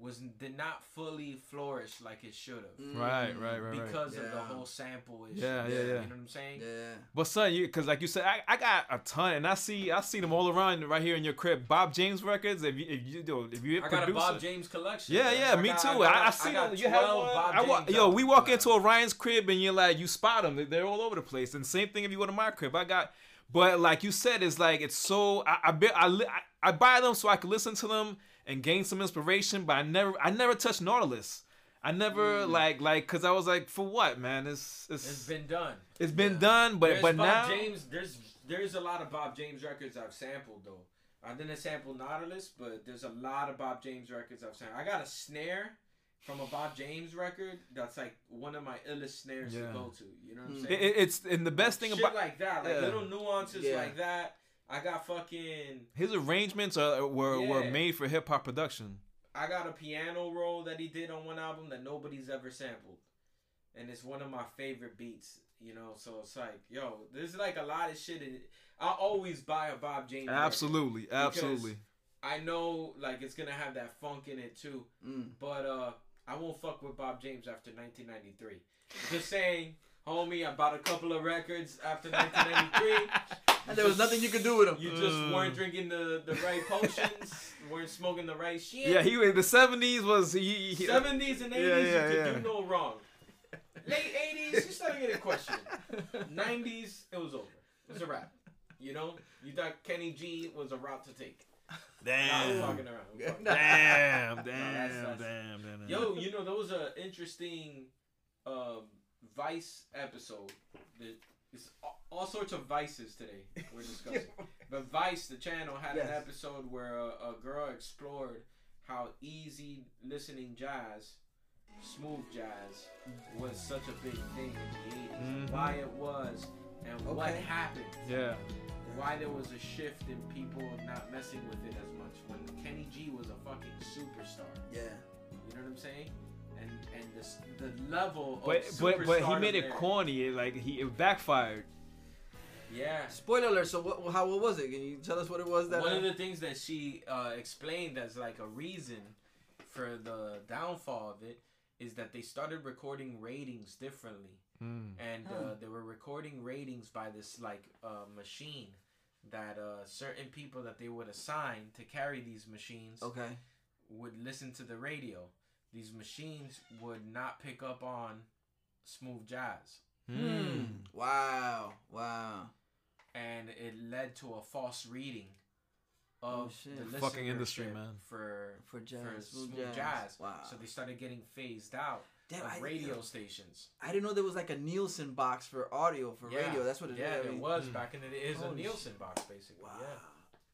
C: was did not fully flourish like it should have
A: Mm.
B: Right, right, right, right.
C: because of the whole sample issue.
B: Yeah, yeah,
C: You know what I'm saying?
A: Yeah.
B: But son, you because like you said, I, I got a ton, and I see I see them all around right here in your crib. Bob James records. If you if you do if you
C: I got a
B: produce
C: Bob James collection.
B: Yeah, yeah,
C: I
B: me
C: got-
B: too.
C: I, got,
B: I, I see
C: got
B: them. You have
C: 12
B: one. I wa- yo, we walk
C: albums.
B: into Orion's crib and you're like, you spot them. They're all over the place. And same thing if you go to my crib. I got, but like you said, it's like it's so. I I, I, I I buy them so I can listen to them and gain some inspiration. But I never I never touched Nautilus. I never like like because I was like, for what, man? It's it's
C: It's been done.
B: it's been
A: Yeah.
B: done, but
C: There's
B: but
C: Bob
B: now
C: James, there's there's a lot of Bob James records I've sampled though. I didn't sample Nautilus, but there's a lot of Bob James records I've sampled. I got a snare from a Bob James record that's like one of my illest snares
B: Yeah.
C: to go to. You know what I'm
A: Mm.
C: saying?
B: it, it- it's and the best thing
C: Shit
B: about
C: like that, like
B: Yeah.
C: little nuances
A: Yeah.
C: like that. I got fucking
B: his arrangements are were were made for hip hop production.
C: I got a piano roll that he did on one album that nobody's ever sampled. And it's one of my favorite beats, you know, so it's like, yo, there's like a lot of shit in it. I always buy a Bob James.
B: Absolutely, absolutely.
C: I know like it's gonna have that funk in it too.
A: Mm.
C: But uh I won't fuck with Bob James after nineteen ninety three. Just saying, homie, I bought a couple of records after nineteen ninety three.
A: And there was nothing you could do with them.
C: You just
B: Mm.
C: weren't drinking the, the right potions, weren't smoking the right shit.
B: Yeah, he was the seventies was he, he
C: Seventies and eighties,
B: Yeah, yeah,
C: you could
B: yeah.
C: do no wrong. Late eighties, you started getting questioned. Nineties, it was over. It was a wrap. You know, you thought Kenny G was a route to take. Nah, I'm
B: damn,
C: fucking around. I'm fucking
B: damn, damn,
C: that's- that's-
B: damn, damn, damn.
C: Yo, you know there was an interesting um, Vice episode. That it's all, all sorts of vices today we're discussing. but Vice, the channel, had an episode where a, a girl explored how easy listening jazz, smooth jazz, was such a big thing in the 80s.
B: Mhm.
C: Why it was, and what happened.
B: yeah,
C: Why there was a shift in people not messing with it as much when Kenny G was a fucking superstar.
A: Yeah.
C: You know what I'm saying? And and this the level
B: but
C: of
B: but but he made it
C: there.
B: corny. Like he it backfired.
C: Yeah.
A: Spoiler alert. So what? How what was it? Can you tell us what it was that?
C: One of the things that she uh, explained as like a reason for the downfall of it is that they started recording ratings differently,
B: Mm.
C: and uh, they were recording ratings by this like uh, machine that uh, certain people that they would assign to carry these machines
A: okay.
C: would listen to the radio. These machines would not pick up on smooth jazz.
A: Hmm. Wow. Wow.
C: and it led to a false reading
A: Oh,
C: of
A: shit.
C: the
B: Fucking industry, man.
C: for
A: For jazz,
C: for
A: smooth
C: smooth
A: jazz.
C: jazz.
A: Wow.
C: So they started getting phased out
A: Damn,
C: of
A: I-
C: radio stations.
A: I didn't know there was like a Nielsen box for audio for
C: Yeah.
A: radio. That's what it is.
C: Yeah,
A: I
C: it was
B: Mm.
C: back in the day. It was a
A: Holy
C: Nielsen box, basically.
A: Wow.
C: Yeah,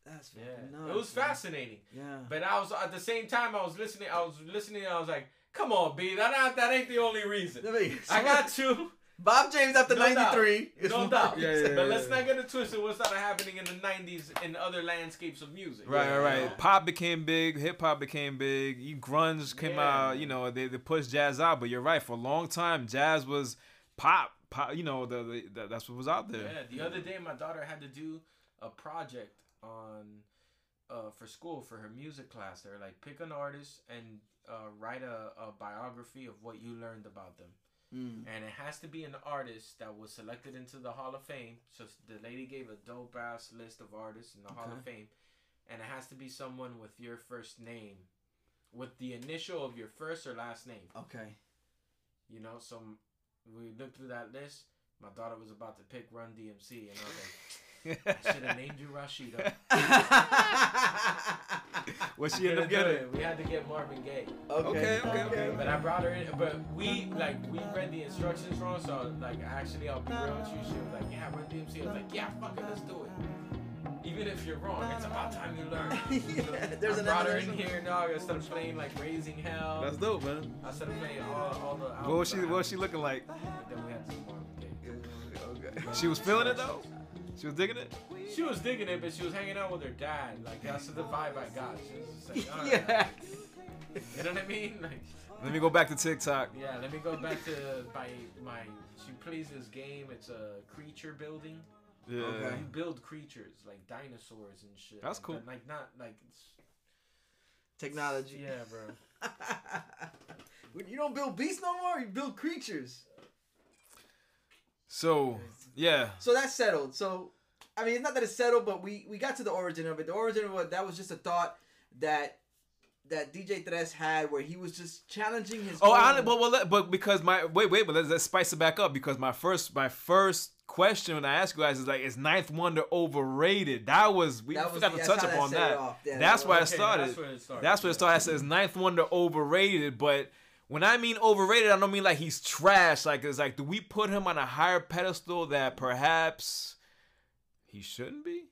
A: fucking
C: yeah.
A: nuts.
C: it was
A: man.
C: fascinating.
A: Yeah.
C: But I was at the same time I was listening. I was listening. I was like, "Come on, B, that not, that ain't the only reason."
A: I mean,
C: I got two.
A: Bob James after
C: No
A: '93. is
C: No doubt.
B: Yeah, yeah,
C: but
B: yeah,
C: let's
B: yeah.
C: not get it twisted. What's started happening in the '90s in other landscapes of music?
B: Right,
C: You
B: right, right.
C: know?
B: Pop became big. Hip hop became big. e- Grunge came
C: Yeah.
B: out. You know, they, they pushed jazz out. But you're right. For a long time, jazz was pop. Pop. You know, the, the, the that's what was out there.
C: Yeah, the other day my daughter had to do a project on uh, for school for her music class. They're like pick an artist and uh, write a, a biography of what you learned about them.
A: Mm.
C: And it has to be an artist that was selected into the Hall of Fame. So the lady gave a dope ass list of artists in the Hall of Fame. And it has to be someone with your first name. With the initial of your first or last name.
A: Okay.
C: You know, so we looked through that list. My daughter was about to pick Run DMC, and I was like, I should have named you Rashida.
B: what she
C: We
B: ended up
C: couldn't
B: getting?
C: We had to get Marvin Gaye.
B: Okay, okay, okay.
C: But I brought her in. But we like we read the instructions wrong. So like actually, I'll be real with you. She was like, Yeah, Run DMC. I was like, Yeah, fuck it, let's do it. Even if you're wrong, it's about time you learn.
A: Yeah, there's
C: I brought her in here, dog. I started playing like Raising Hell.
B: That's dope, man.
C: I started playing all, all the.
B: What was she? What was she looking like?
C: But then we had some Marvin Gaye.
A: Okay.
B: She was feeling it though. She was digging it.
C: She was digging it, but she was hanging out with her dad. Like that's the vibe I got. She was just like, all right.
A: Yeah.
C: You know what I mean? Like,
B: Let me go back to TikTok.
C: yeah. Let me go back to my my. She plays this game. It's a creature building.
B: Yeah.
A: Okay.
C: You build creatures like dinosaurs and shit.
B: That's
C: like,
B: cool.
C: but, Like not like. It's,
A: Technology.
C: yeah, bro.
A: you don't build beasts no more. You build creatures.
B: So yeah,
A: So that's settled. So I mean, it's not that it's settled, but we we got to the origin of it. The origin of it that was just a thought that that DJ Tres had where he was just challenging his.
B: Oh, I, but, well, let- but because my wait, wait, but let's, let's spice it back up because my first my first question when I ask you guys is like, is Ninth Wonder overrated? That was we
A: That was-
B: forgot to touch
A: how that
B: upon that.
A: Yeah,
B: that's
A: that
B: where I started.
C: That's where it started.
B: That's where it started. I says Ninth Wonder overrated, but when I mean overrated, I don't mean like he's trash. Like it's like, do we put him on a higher pedestal that perhaps he shouldn't be?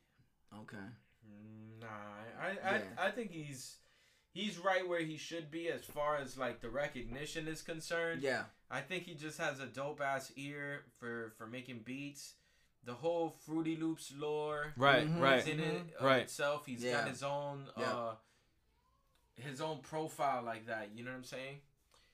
A: okay.
C: Nah, I, I,
A: Yeah.
C: I, I think he's he's right where he should be as far as like the recognition is concerned.
A: Yeah.
C: I think he just has a dope ass ear for for making beats. The whole Fruity Loops lore,
B: Right,
A: Mhm.
B: right.
C: is in it of
B: Right.
C: itself. He's
A: Yeah.
C: got his own
A: Yeah.
C: uh his own profile like that. You know what I'm saying?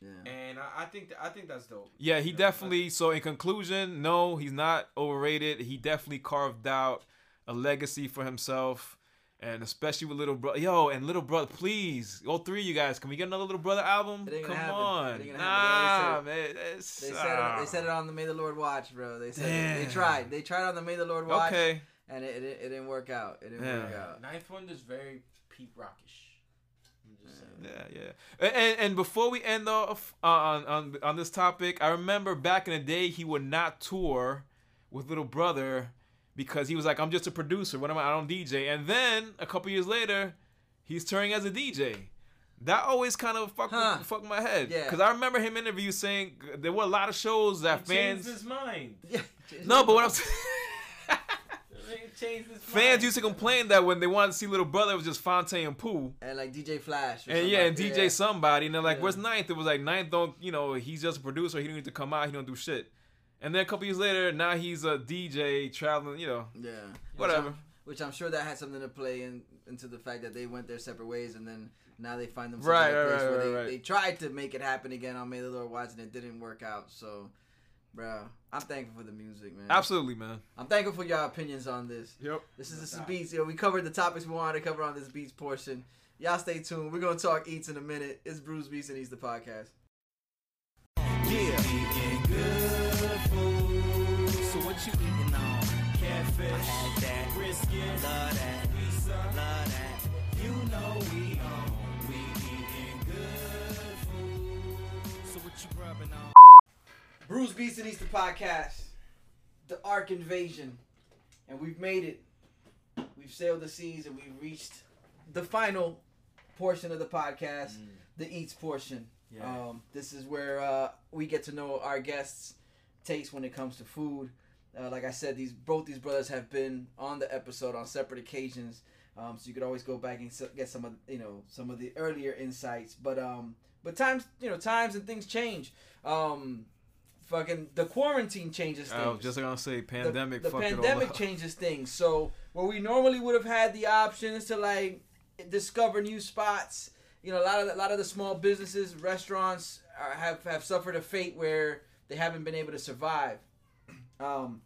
A: Yeah.
C: And I, I think th- I think that's dope.
B: Yeah, he
C: You know,
B: definitely. So in conclusion, no, he's not overrated. He definitely carved out a legacy for himself, and especially with little brother. Yo, and little brother, please, all three of you guys, can we get another little brother album?
A: It ain't
B: Come
A: happen.
B: on,
A: It ain't
B: nah,
A: happen.
B: man.
A: They said it, they said it on the May the Lord Watch, bro. They said it. they tried. They tried on the May the Lord Watch,
B: Okay,
A: and it, it, it didn't work out. It didn't
B: Yeah.
A: work out.
C: Ninth Wonder's very Pete Rockish. I'm just saying.
B: yeah, yeah. And, and before we end off uh, on on on this topic, I remember back in the day he would not tour with little brother because he was like, I'm just a producer. What am I? I don't DJ. And then a couple years later, he's touring as a DJ. That always kind of fucked
A: Huh.
B: fucked my head.
A: Yeah.
B: Because I remember him in interviews saying there were a lot of shows that
C: He changed
B: fans.
C: his mind.
A: Yeah.
B: No, but what I'm saying.
C: He his
B: Fans
C: mind.
B: used to complain that when they wanted to see little brother, it was just Phonte and Pooh.
A: and like DJ Flash. Or
B: And yeah, and
A: somebody.
B: DJ somebody, and they're like,
A: Yeah.
B: "Where's Ninth?" It was like Ninth don't, you know, he's just a producer. He don't need to come out. He don't do shit. And then a couple years later, now he's a DJ traveling. You know,
A: Yeah.
B: whatever.
A: Which I'm, which I'm sure that had something to play in into the fact that they went their separate ways, and then now they find themselves
B: Right,
A: in a
B: right,
A: place
B: right,
A: where
B: right,
A: they,
B: right.
A: they tried to make it happen again on May the Lord Watch, and it didn't work out. So, bro, I'm thankful for the music, man.
B: Absolutely, man.
A: I'm thankful for your opinions on this.
B: Yep.
A: This is this is beats. You know, we covered the topics we wanted to cover on this beats portion. Y'all stay tuned. We're gonna talk eats in a minute. It's Brews Beats and Eats the podcast.
E: Yeah.
A: Brews Beats and Eats the podcast. The Ark Invasion. And we've made it. We've sailed the seas and we've reached the final portion of the podcast, the eats portion.
C: Yeah.
A: Um, this is where uh, we get to know our guests' taste when it comes to food. Uh, like I said, these both these brothers have been on the episode on separate occasions, um, so you could always go back and get some of you know some of the earlier insights. But um, but times you know times and things change. Um, fucking the quarantine changes things
B: I was just gonna say, pandemic.
A: the, the
B: fucked it all
A: pandemic changes things. So where we normally would have had the options to like discover new spots, you know, a lot of the, a lot of the small businesses, restaurants are, have have suffered a fate where they haven't been able to survive. Um,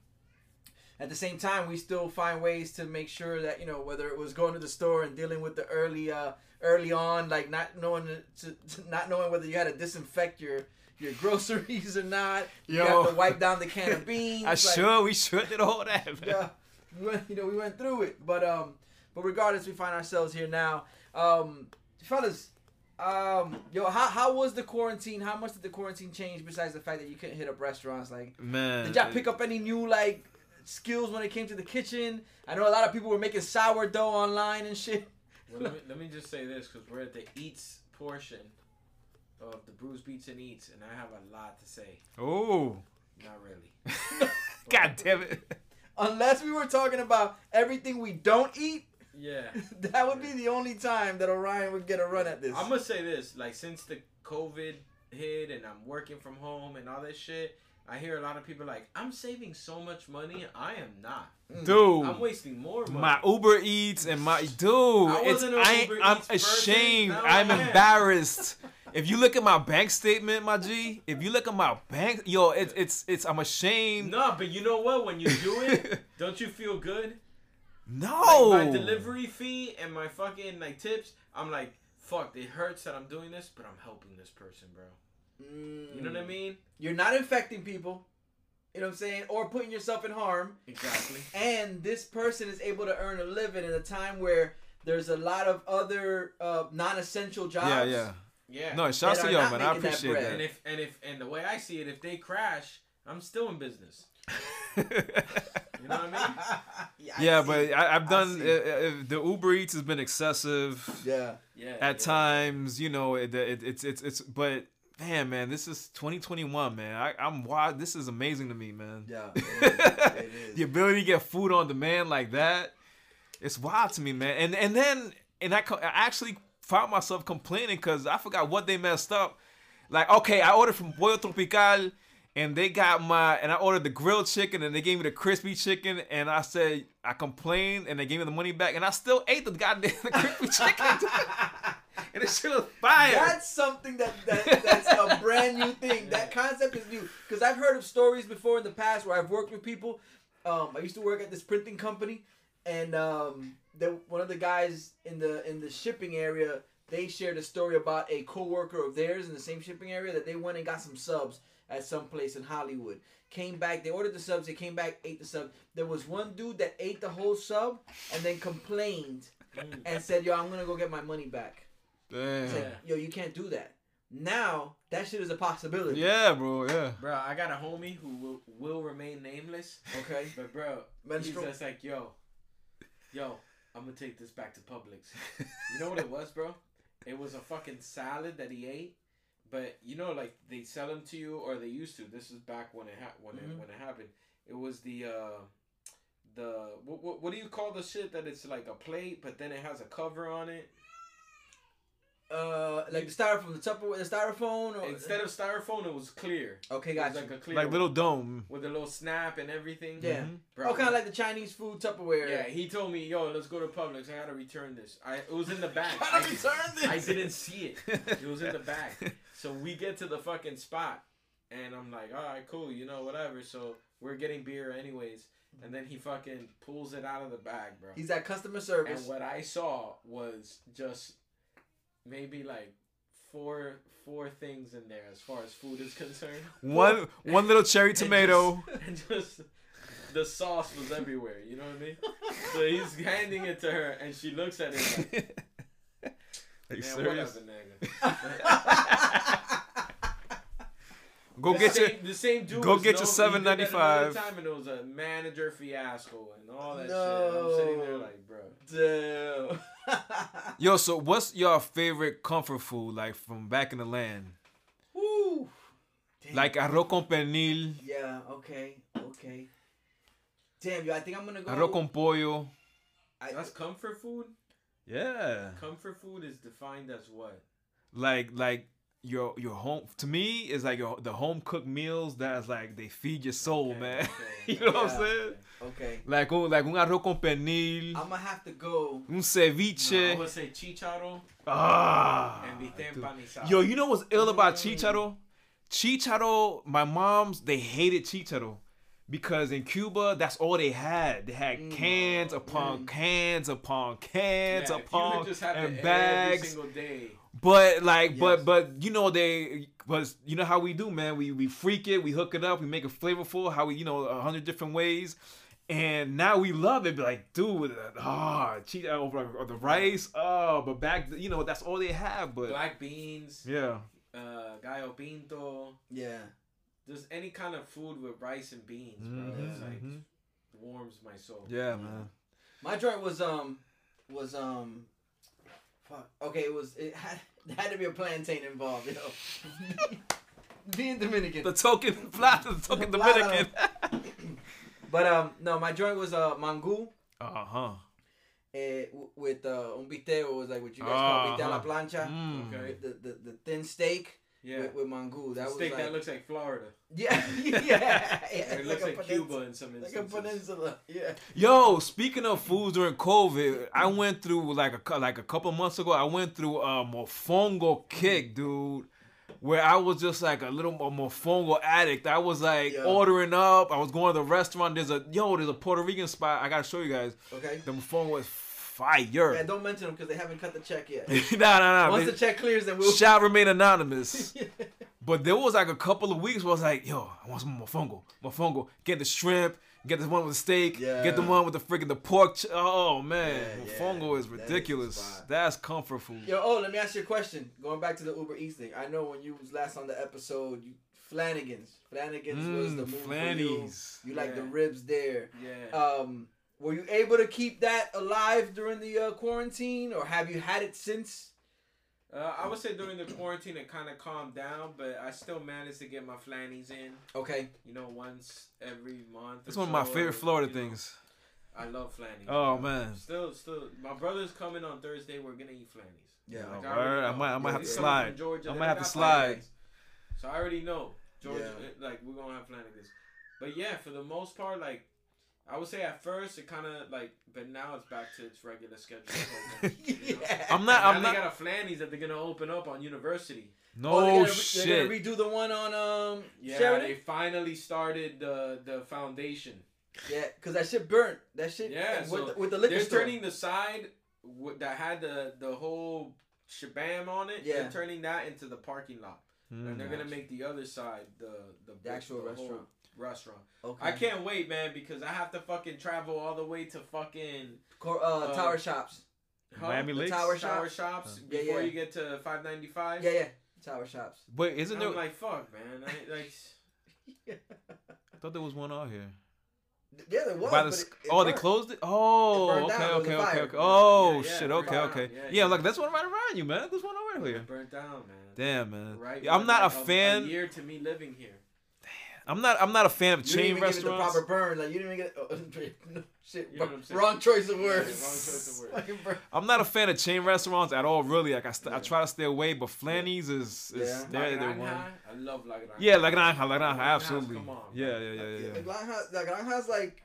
A: at the same time, we still find ways to make sure that you know whether it was going to the store and dealing with the early uh, early on, like not knowing to, to not knowing whether you had to disinfect your your groceries or not. You
B: Yo.
A: have to wipe down the can of beans.
B: I
A: like-
B: sure we should did all that. Man.
A: yeah, we went, you know, we went through it, but um, but regardless, we find ourselves here now. Um, fellas, um, yo, how how was the quarantine? How much did the quarantine change besides the fact that you couldn't hit up restaurants? Like,
B: Man,
A: did y'all pick up any new like skills when it came to the kitchen? I know a lot of people were making sourdough online and shit.
C: Well, let, me, let me just say this because we're at the eats portion of the Brews Beats and Eats, and I have a lot to say.
B: Oh,
C: Not really.
B: god damn it!
A: Unless we were talking about everything we don't eat,
C: Yeah.
A: that would be the only time that Orion would get a run at this.
C: I'm gonna say this: like since the COVID hit and I'm working from home and all this shit, I hear a lot of people like, "I'm saving so much money." I am not. Mm.
B: Dude,
C: I'm wasting more money.
B: my Uber Eats and my dude,
C: I
B: it's
C: wasn't an
B: I,
C: Uber
B: I'm
C: Eats
B: ashamed.
C: now
B: I'm
C: I am.
B: embarrassed. If you look at my bank statement, my G, if you look at my bank, yo, it's it's it's I'm ashamed.
C: no, but you know what? When you do it, don't you feel good?
B: No,
C: Like my delivery fee and my fucking like tips, I'm like fuck, it hurts that I'm doing this, but I'm helping this person, bro.
A: Mm.
C: You know what I mean?
A: You're not infecting people. You know what I'm saying? Or putting yourself in harm.
C: Exactly.
A: And this person is able to earn a living in a time where there's a lot of other uh, non-essential jobs.
B: Yeah, yeah.
C: Yeah.
B: No, shouts
A: That
B: to y'all, man. I
A: making that
B: appreciate
A: bread.
B: that.
C: And if and if and the way I see it, if they crash, I'm still in business. You know what I mean?
A: yeah, I
B: yeah, but I, I've done
A: see.
B: uh, uh, the Uber Eats has been excessive
A: yeah.
C: Yeah.
B: at
C: yeah.
B: times. You know, it, it, it's it's it's. But man, man, this is 2021, man. I, I'm wild. This is amazing to me, man.
A: Yeah. It is. It is.
B: the ability to get food on demand like that, it's wild to me, man. And and then and I, co- I actually found myself complaining because I forgot what they messed up. Like, okay, I ordered from Pollo Tropical, and they got my and I ordered the grilled chicken, and they gave me the crispy chicken, and I said I complained, and they gave me the money back, and I still ate the goddamn the crispy chicken, and it shit was fire.
A: That's something that, that that's a brand new thing. That concept is new because I've heard of stories before in the past where I've worked with people. Um, I used to work at this printing company, and um, the, one of the guys in the in the shipping area they shared a story about a coworker of theirs in the same shipping area that they went and got some subs at some place in Hollywood. Came back, they ordered the subs, they came back, ate the sub. There was one dude that ate the whole sub and then complained and said, "Yo, I'm gonna go get my money back."
B: Damn.
A: It's like, yo, you can't do that. Now that shit is a possibility.
B: Yeah, bro. Yeah.
C: Bro, I got a homie who will, will remain nameless.
A: Okay.
C: But bro,
A: Menstrual.
C: he's just like, yo, yo, I'm gonna take this back to Publix. You know what it was, bro? It was a fucking salad that he ate. But you know, like they sell them to you, or they used to. This is back when it ha- when
A: Mhm.
C: it when it happened. It was the uh, the what, what what do you call the shit that it's like a plate, but then it has a cover on it.
A: Uh, like the styrofoam, the Tupperware, the styrofoam. Or,
C: Instead of styrofoam, it was clear.
A: okay,
C: It
A: got
C: was like a clear,
B: Like little dome.
C: with a little snap and everything.
A: yeah.
B: Mhm.
C: Bro,
A: Oh, kind of like the Chinese food Tupperware.
C: Yeah, he told me, "Yo, let's go to Publix. I gotta return this. I it was in the bag.
A: Gotta
C: I,
A: return this.
C: I didn't see it. It was in the bag. So we get to the fucking spot, and I'm like, all right, cool, you know, whatever. So we're getting beer anyways, and then he fucking pulls it out of the bag, bro.
A: He's at customer service.
C: And what I saw was just maybe like four four things in there as far as food is concerned.
B: One one little cherry
C: And
B: tomato.
C: just- and just the sauce was everywhere. You know what I mean? So he's handing it to her, and she looks at it like,
B: Are you
C: "Man,
B: serious?
C: whatever, nigga."
B: Go
C: the
B: get
C: same,
B: your
C: the same dude.
B: go get your
C: no- he did that another
B: $7.95.
C: Time and it was a manager fiasco and all that shit. I'm sitting there
A: No.
C: like, bro.
A: Damn.
B: Yo, so what's your favorite comfort food like from back in the land?
A: Woo. Damn.
B: Like arroz con pernil,
A: Yeah. Okay. Okay. Damn, yo, I think I'm gonna go.
B: arroz con pollo.
A: I,
C: That's comfort food.
B: Yeah.
C: Comfort food is defined as what?
B: Like like your your home to me is like your the home cooked meals that's like they feed your soul,
C: Okay,
B: man.
C: okay,
B: you know what I'm saying?
A: okay.
B: Like un, like un arroz con pernil,
A: I'm gonna have to go.
B: un
C: No, I
B: ceviche.
C: would say chicharo
B: ah.
C: and bistec
B: dude.
C: empanizado.
B: Yo, you know what's ill about
C: Mm.
B: chicharo? Chicharo, my mom's, they hated chicharo. Because in Cuba, that's all they had. They had
A: Mm.
B: cans upon cans upon cans
C: yeah,
B: upon
C: would just have
B: and bags.
C: Single day.
B: But like,
A: Yes.
B: but but you know they was you know how we do, man. We we freak it, we hook it up, we make it flavorful. How we you know a hundred different ways, and now we love it. Be like, dude, ah, cheat over or the rice. Oh, but back you know that's all they have. But
C: Black beans,
B: yeah,
C: uh, gallo pinto,
A: Yeah.
C: just any kind of food with rice and beans, bro.
B: Mhm,
C: It's like
B: mhm.
C: warms my soul.
B: yeah, man.
A: My joint was um was um fuck. Okay, it was it had, it had to be a plantain involved, yo. Know? Being Dominican.
B: The token flat, the token Dominican.
A: But um no, my joint was uh mango
B: uh huh.
A: eh, w- with uh un bistec, or was like what you guys
B: Uh-huh.
A: call bistec a la plancha.
B: Mm.
C: Okay.
A: The, the, the thin steak
C: Yeah.
A: with, with mango. That was
C: steak
A: like
C: that looks like Florida.
A: yeah yeah, yeah
C: it looks
A: a
C: like, Cuba in some instances.
A: like a peninsula. Yeah.
B: Yo, speaking of foods during COVID, I went through like a like a couple months ago. I went through a mofongo kick, dude, where I was just like a little a mofongo addict. I was like
A: Yeah.
B: ordering up. I was going to the restaurant. There's a yo, there's a Puerto Rican spot. I gotta show you guys.
A: Okay.
B: The mofongo is fire.
A: Yeah, don't mention them because they haven't cut the check yet.
B: nah, nah, nah.
A: Once
B: They
A: the check clears, then we'll.
B: shall remain anonymous. But there was like a couple of weeks where I was like, yo, I want some mofongo. Mofongo. Get the shrimp. Get the one with the steak. yeah. Get the one with the freaking the pork. Ch- oh man,
A: Yeah,
B: mofongo is ridiculous.
A: fire.
B: That's comfort food.
A: Yo, oh, let me ask you a question. Going back to the Uber Eats thing, I know when you was last on the episode, you Flanigan's. Flanigan's was the
B: Mm,
A: move for you.
B: Flannies.
A: You like the ribs there.
F: Yeah.
A: Um, were you able to keep that alive during the uh, quarantine, or have you had it since?
C: Uh, I would say during the quarantine it kind of calmed down, but I still managed to get my flannies in.
A: Okay.
C: You know, once every month.
B: It's
C: or
B: one of my favorite Florida
C: you know.
B: things.
C: I love flannies.
B: Oh
C: bro.
B: man.
C: Still, still, my brother's coming on Thursday. We're gonna eat flannies.
A: Yeah.
C: Like, already.
B: I
C: know.
B: might- I might
C: Yeah,
B: have to slide.
C: Georgia.
B: I
C: They
B: might have to slide.
C: Flanigan's. So I already know Georgia.
A: Yeah.
C: Like we're gonna have Flanigan's. But yeah, for the most part, like I would say at first it kind of like, but now it's back to its regular schedule. program, you know?
A: yeah.
B: I'm not.
C: Now
B: I'm
C: they
B: not.
C: got a Flannies that they're gonna open up on University.
B: No
A: Oh, they're gonna re-
B: shit.
A: They're gonna redo the one on um
C: Yeah,
A: Sheridan.
C: they finally started the the foundation.
A: Yeah, cause that shit burnt. That shit.
C: Yeah,
A: with,
C: so
A: the, with the liquor
C: They're
A: store.
C: turning the side w- that had the the whole shabam on it.
A: Yeah.
C: They're turning that into the parking lot, and they're
B: Mm.
C: gonna make the other side the the,
A: The actual
C: whole
A: restaurant.
C: Restaurant.
A: Okay.
C: I can't wait, man, because I have to fucking travel all the way to fucking
A: Cor- uh,
C: uh,
A: Tower Shops.
C: huh?
B: Miami
A: The
B: Lakes.
A: Tower
C: Shower
A: Shops.
C: shops
A: Yeah,
C: before
A: yeah.
C: you get to 595.
A: Yeah, yeah. Tower Shops.
B: Wait, isn't
C: And
B: there?
C: I'm like, fuck, man. I, like,
B: I thought there was one out here.
A: Yeah, there was.
B: By the
A: but it- it
B: oh, they closed it. Oh,
A: burned
B: okay,
A: down.
B: Okay,
A: a
B: okay, okay. Oh
C: Yeah, yeah,
B: shit.
C: it
B: Okay, okay.
C: Yeah,
B: Yeah,
C: yeah.
B: look, there's one right around you, man. There's one over
C: it
B: here.
C: burnt down, man.
B: Damn, man.
C: Right.
B: Yeah, I'm not a fan.
C: A year to me living here.
B: I'm not. I'm not a fan of chain restaurants.
A: You didn't
B: chain
A: even give it the proper burn. Like you didn't even get. Oh, no, shit.
C: You know what I'm saying?
A: wrong choice of
C: Yeah,
A: words.
C: wrong choice of words.
B: I'm not a fan of chain restaurants at all. Really, like I, st- I try to stay away. But Flanny's is, is
A: Yeah.
B: they're, they're one.
C: I love La
B: Yeah, La Granja, La Granja, absolutely.
C: come on,
B: yeah, yeah, yeah, yeah,
A: The
B: yeah.
A: granja, like,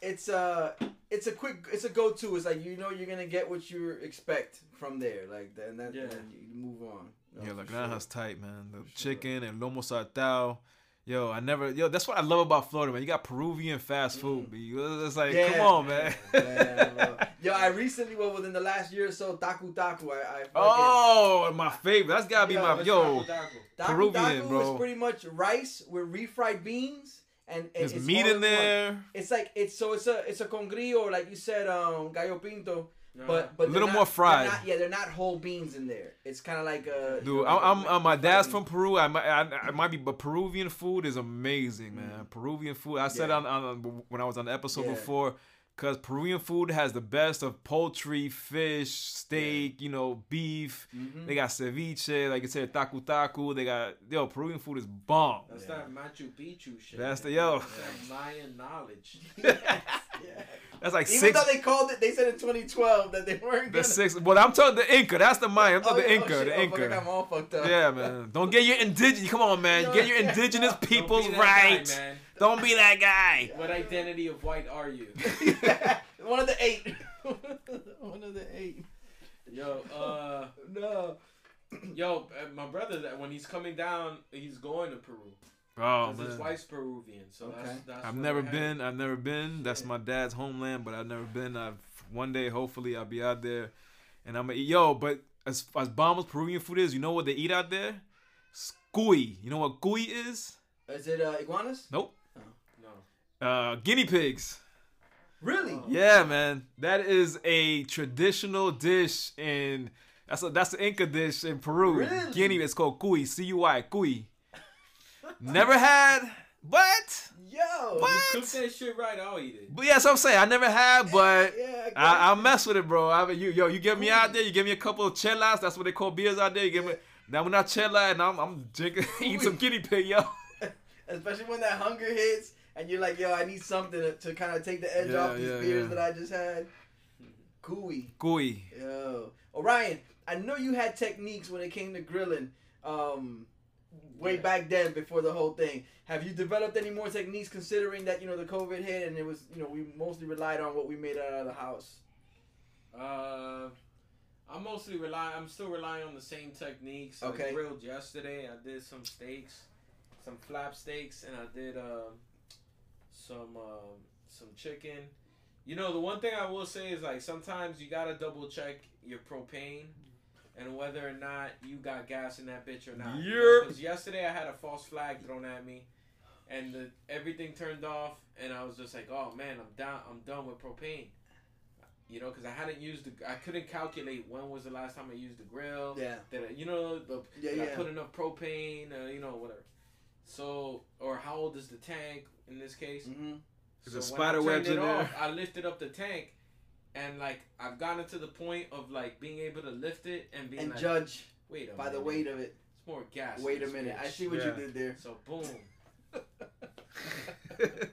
A: it's a, it's a quick, it's a go-to. It's like you know you're gonna get what you expect from there. Like and then
C: Yeah.
A: and you move on.
B: Yeah, La Granja's
A: sure.
B: tight, man. The
A: For sure.
B: chicken and lomo saltado. Yo, I never. Yo, that's what I love about Florida, man. You got Peruvian fast food. B. It's like,
A: Yeah.
B: come on, man.
A: Bro. Yo, I recently, well, within the last year or so, tacu tacu. I, I
B: oh, my favorite. That's gotta be
A: Yo,
B: my yo.
C: Taco?
A: Taku
B: Peruvian,
A: taku
B: bro.
A: is pretty much rice with refried beans and, and it's
B: meat in
A: one.
B: there.
A: It's like it's so it's a it's a congrio like you said um gallo pinto
C: Uh,
A: but but
B: A little
A: they're
B: more fried.
A: they're not- yeah they're not whole beans in there it's kind of like uh
B: Dude, I, I'm, I'm my dad's from Peru. I might, I, I might be, but Peruvian food is amazing, man. Peruvian food. I said
A: Yeah.
B: on, on when I was on the episode
A: Yeah.
B: before, because Peruvian food has the best of poultry, fish, steak, you know, beef.
A: Mhm.
B: They got ceviche, like I said, tacu tacu. They got yo, Peruvian food is bomb.
C: That's
A: Yeah.
C: that Machu Picchu shit.
B: That's the- yo.
C: That's that Mayan knowledge.
A: yeah.
B: That's like
A: even
B: six.
A: though they called it they said in 2012 that they weren't
B: The
A: gonna
B: six. Well, I'm talking the Inca. That's the Maya. I'm
A: oh,
B: talking the Inca.
A: oh, shit.
B: the
A: Oh, fuck, I got
B: Inca.
A: them all fucked up
B: Yeah, man. Don't get your indigenous. Come on, man. Get your indigenous
C: Don't be
B: people's
C: that
B: right.
C: Guy, man.
B: Don't be that guy.
C: What identity of white are you?
A: one of the eight one of the eight
C: Yo, uh,
A: no
C: yo, uh, my brother, that when he's coming down, he's going to Peru.
B: Oh
C: 'Cause his wife's Peruvian, so that's,
A: Okay.
C: that's
B: I've never been. I've never been. That's my dad's homeland, but I've never been. I've one day, hopefully, I'll be out there, and I'm gonna eat. Yo, but as as bomb as Peruvian food is, you know what they eat out there? Scui. You know what cuy is?
A: is it uh, iguanas
B: Nope. Uh, guinea pigs.
A: really.
B: Yeah, man. That is a traditional dish in. That's a that's an Inca dish in Peru.
A: Really?
B: Guinea. It's called cuy. C U I. Cuy. Never had, but
A: yo
B: What?
C: Cook that shit right, I'll eat it.
B: but yeah, that's what I'm saying. I never had, but.
A: yeah
B: I, I'll mess with it, bro. I mean, you, yo, you get me out there, you give me a couple of chelas. That's what they call beers out there. You give me now when I chela and I'm, I'm drinking, eating some guinea pig, yo.
A: especially when that hunger hits and you're like, yo, I need something to, to kind of take the edge
B: Yeah,
A: off these
B: yeah,
A: beers
B: yeah.
A: that I just had. Gooey.
B: Gooey.
A: Yo. Orion, I know you had techniques when it came to grilling um, way
C: Yeah.
A: back then before the whole thing. Have you developed any more techniques considering that, you know, the COVID hit and it was, you know, we mostly relied on what we made out of the house?
C: Uh, I'm mostly relying. I'm still relying on the same techniques.
A: Okay.
C: I grilled yesterday. I did some steaks, some flap steaks, and I did uh, some uh, some chicken. You know, the one thing I will say is like sometimes you gotta double check your propane and whether or not you got gas in that bitch or not.
B: Yep.
C: Because yesterday I had a false flag thrown at me, and the, everything turned off, and I was just like, oh man, I'm down. I'm done with propane. You know, because I hadn't used the. I couldn't calculate when was the last time I used the grill.
A: Yeah.
C: That I, you know the
A: Yeah,
C: did I put enough propane, uh, you know, whatever. So, or how old is the tank in this case?
A: Mm-hmm.
B: There's
C: So
B: a
C: when I
B: spider
C: turned
B: webs
C: it
B: in there.
C: off, I lifted up the tank, and like I've gotten to the point of like being able to lift it and being
A: And
C: like,
A: judge
C: wait a
A: by the weight of it.
C: It's more gas.
A: Wait a
C: this
A: minute. I see what
B: Yeah.
A: you did there.
C: So boom.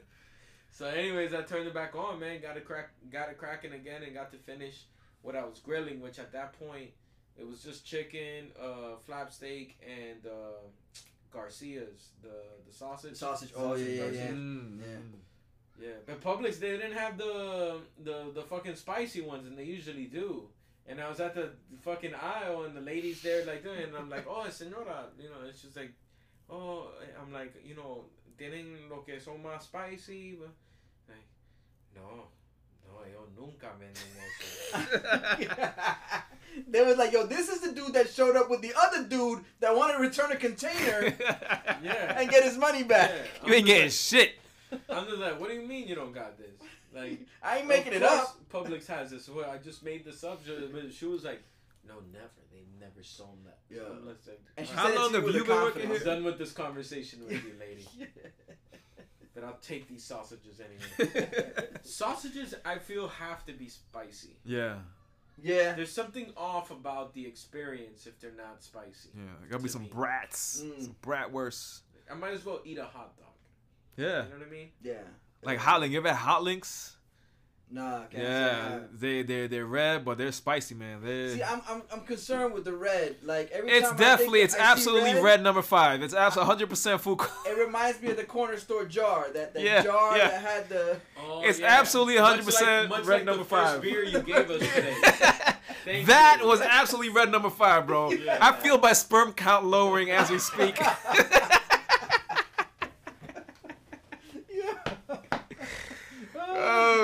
C: So, anyways, I turned it back on, man. Got it crack, got it cracking again, and got to finish what I was grilling. Which at that point, it was just chicken, uh, flap steak, and uh, Garcia's the the sausage.
A: Sausage. Oh yeah, yeah, yeah.
B: Mm.
A: Yeah.
C: Yeah, but Publix they didn't have the the the fucking spicy ones, and they usually do. And I was at the fucking aisle, and the ladies there like doing, and I'm like, oh, senora, you know, it's just like, oh, I'm like, you know, tienen lo que son más spicy, but like, no, no, yo nunca venden eso.
A: they was like, yo, this is the dude that showed up with the other dude that wanted to return a container
C: Yeah.
A: and get his money back.
C: Yeah,
B: you ain't getting
C: just
B: shit.
C: I'm just like, what do you mean you don't got this? Like,
A: I ain't making
C: Of
A: it up.
C: Publix has this. Well, I just made this up. She- but She was like, "No, never. They never sold that."
A: Yeah.
C: I'm like,
A: And she
B: How
A: said
B: long have you been working
A: confidence.
C: I'm done with this conversation with you, lady. But I'll take these sausages anyway. sausages, I feel, have to be spicy.
B: yeah,
A: Yeah.
C: There's something off about the experience if they're not spicy.
B: yeah. Gotta be some
C: me.
B: brats,
A: Mm.
B: some bratwursts.
C: I might as well eat a hot dog.
B: Yeah,
C: You know what I mean?
A: Yeah.
B: like hot link. You ever had hot links?
A: Nah. Can't say I
B: Yeah, they they they're red, but they're spicy, man. They
A: See, I'm, I'm I'm concerned with the red. Like every
B: it's
A: time
B: definitely
A: I
B: it's
A: I
B: absolutely red, number five. It's absolutely 100 percent food.
A: It reminds me of the corner store jar. That that
B: Yeah,
A: jar
B: yeah.
A: that had the.
C: Oh,
B: It's absolutely 100%
C: like,
B: red
C: like
B: number
C: the first
B: five.
C: beer you gave us today. Thank
B: that
C: you.
B: was absolutely red number five, bro.
C: Yeah.
B: I feel my sperm count lowering as we speak.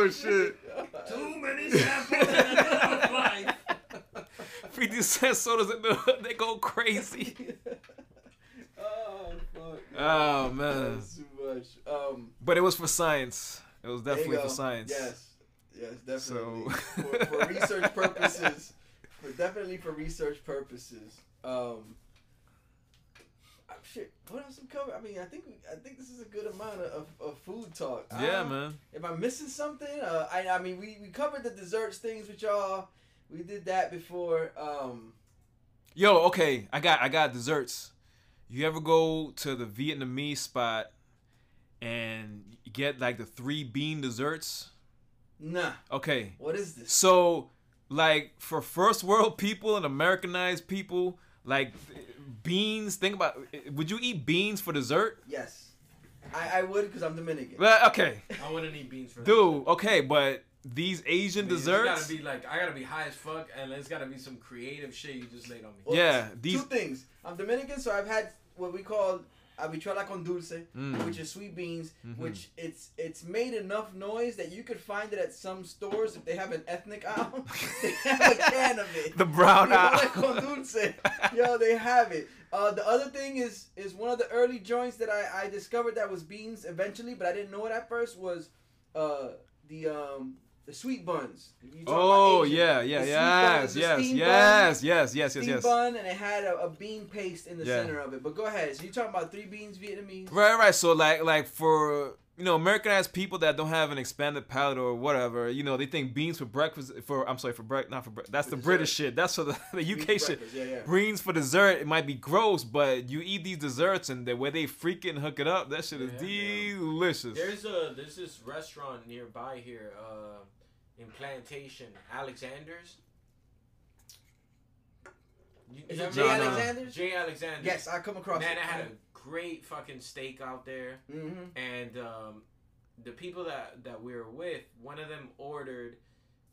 B: oh shit.
C: Too many samples in another life.
B: 50 cent sodas in the they go crazy.
A: oh fuck.
B: Oh man.
A: That's too much. Um.
B: But it was for science. It was definitely for science.
A: Yes. Yes, definitely.
B: So-
A: for, for research purposes. For definitely for research purposes. Um. Shit, what else we cover? I mean, I think we, I think this is a good amount of, of, of food talk.
B: Yeah,
A: Uh,
B: man.
A: Am I'm missing something? Uh, I I mean, we, we covered the desserts things with y'all. We did that before. Um,
B: Yo, okay, I got I got desserts. You ever go to the Vietnamese spot and get like the three bean desserts?
A: nah.
B: Okay.
A: What is this?
B: So, like for first world people and Americanized people, like beans. Think about. Would you eat beans for dessert?
A: Yes, I, I would because I'm Dominican.
B: Well, okay,
C: I wouldn't eat beans for
B: dude. Okay, but these Asian
C: I mean,
B: desserts.
C: gotta be like I gotta be high as fuck, and it's gotta be some creative shit you just laid on me.
A: Well,
B: yeah,
A: Two things. I'm Dominican, so I've had what we call habichuela con dulce,
B: Mm.
A: which is sweet beans.
B: Mhm.
A: Which it's it's made enough noise that you could find it at some stores if they have an ethnic aisle. they have a can of it.
B: The brown eye.
A: con dulce. Yo, they have it. Uh, the other thing is is one of the early joints that I, I discovered that was beans eventually, but I didn't know it at first was uh the um the sweet buns. You talking about
B: Oh
A: Asian.
B: yeah, yeah, yes,
A: buns, the
B: yes,
A: steamed
B: yes, yes, yes, yes,
A: steamed
B: yes.
A: bun and it had a, a bean paste in the
B: Yeah.
A: center of it. But go ahead. So you talking about three beans Vietnamese?
B: Right, right. So like, like for you know Americanized people that don't have an expanded palate or whatever, you know, they think beans for breakfast. For I'm sorry, for break, not for breakfast. That's
A: For
B: the British shit. That's for the, the UK
A: for
B: shit.
A: Yeah, yeah.
B: Beans for dessert, it might be gross, but you eat these desserts and the way they freaking hook it up, that shit is
C: Yeah, yeah.
B: delicious.
C: There's a there's this restaurant nearby here, uh, in Plantation, Alexander's. You-
A: Is
C: you
A: it
C: ever-
A: J.
B: No, no.
A: Alexander's?
C: J. Alexander's.
A: Yes, I come across
C: Man,
A: it.
C: I had a great fucking steak out there,
A: Mm-hmm.
C: and um, the people that that we were with, one of them ordered.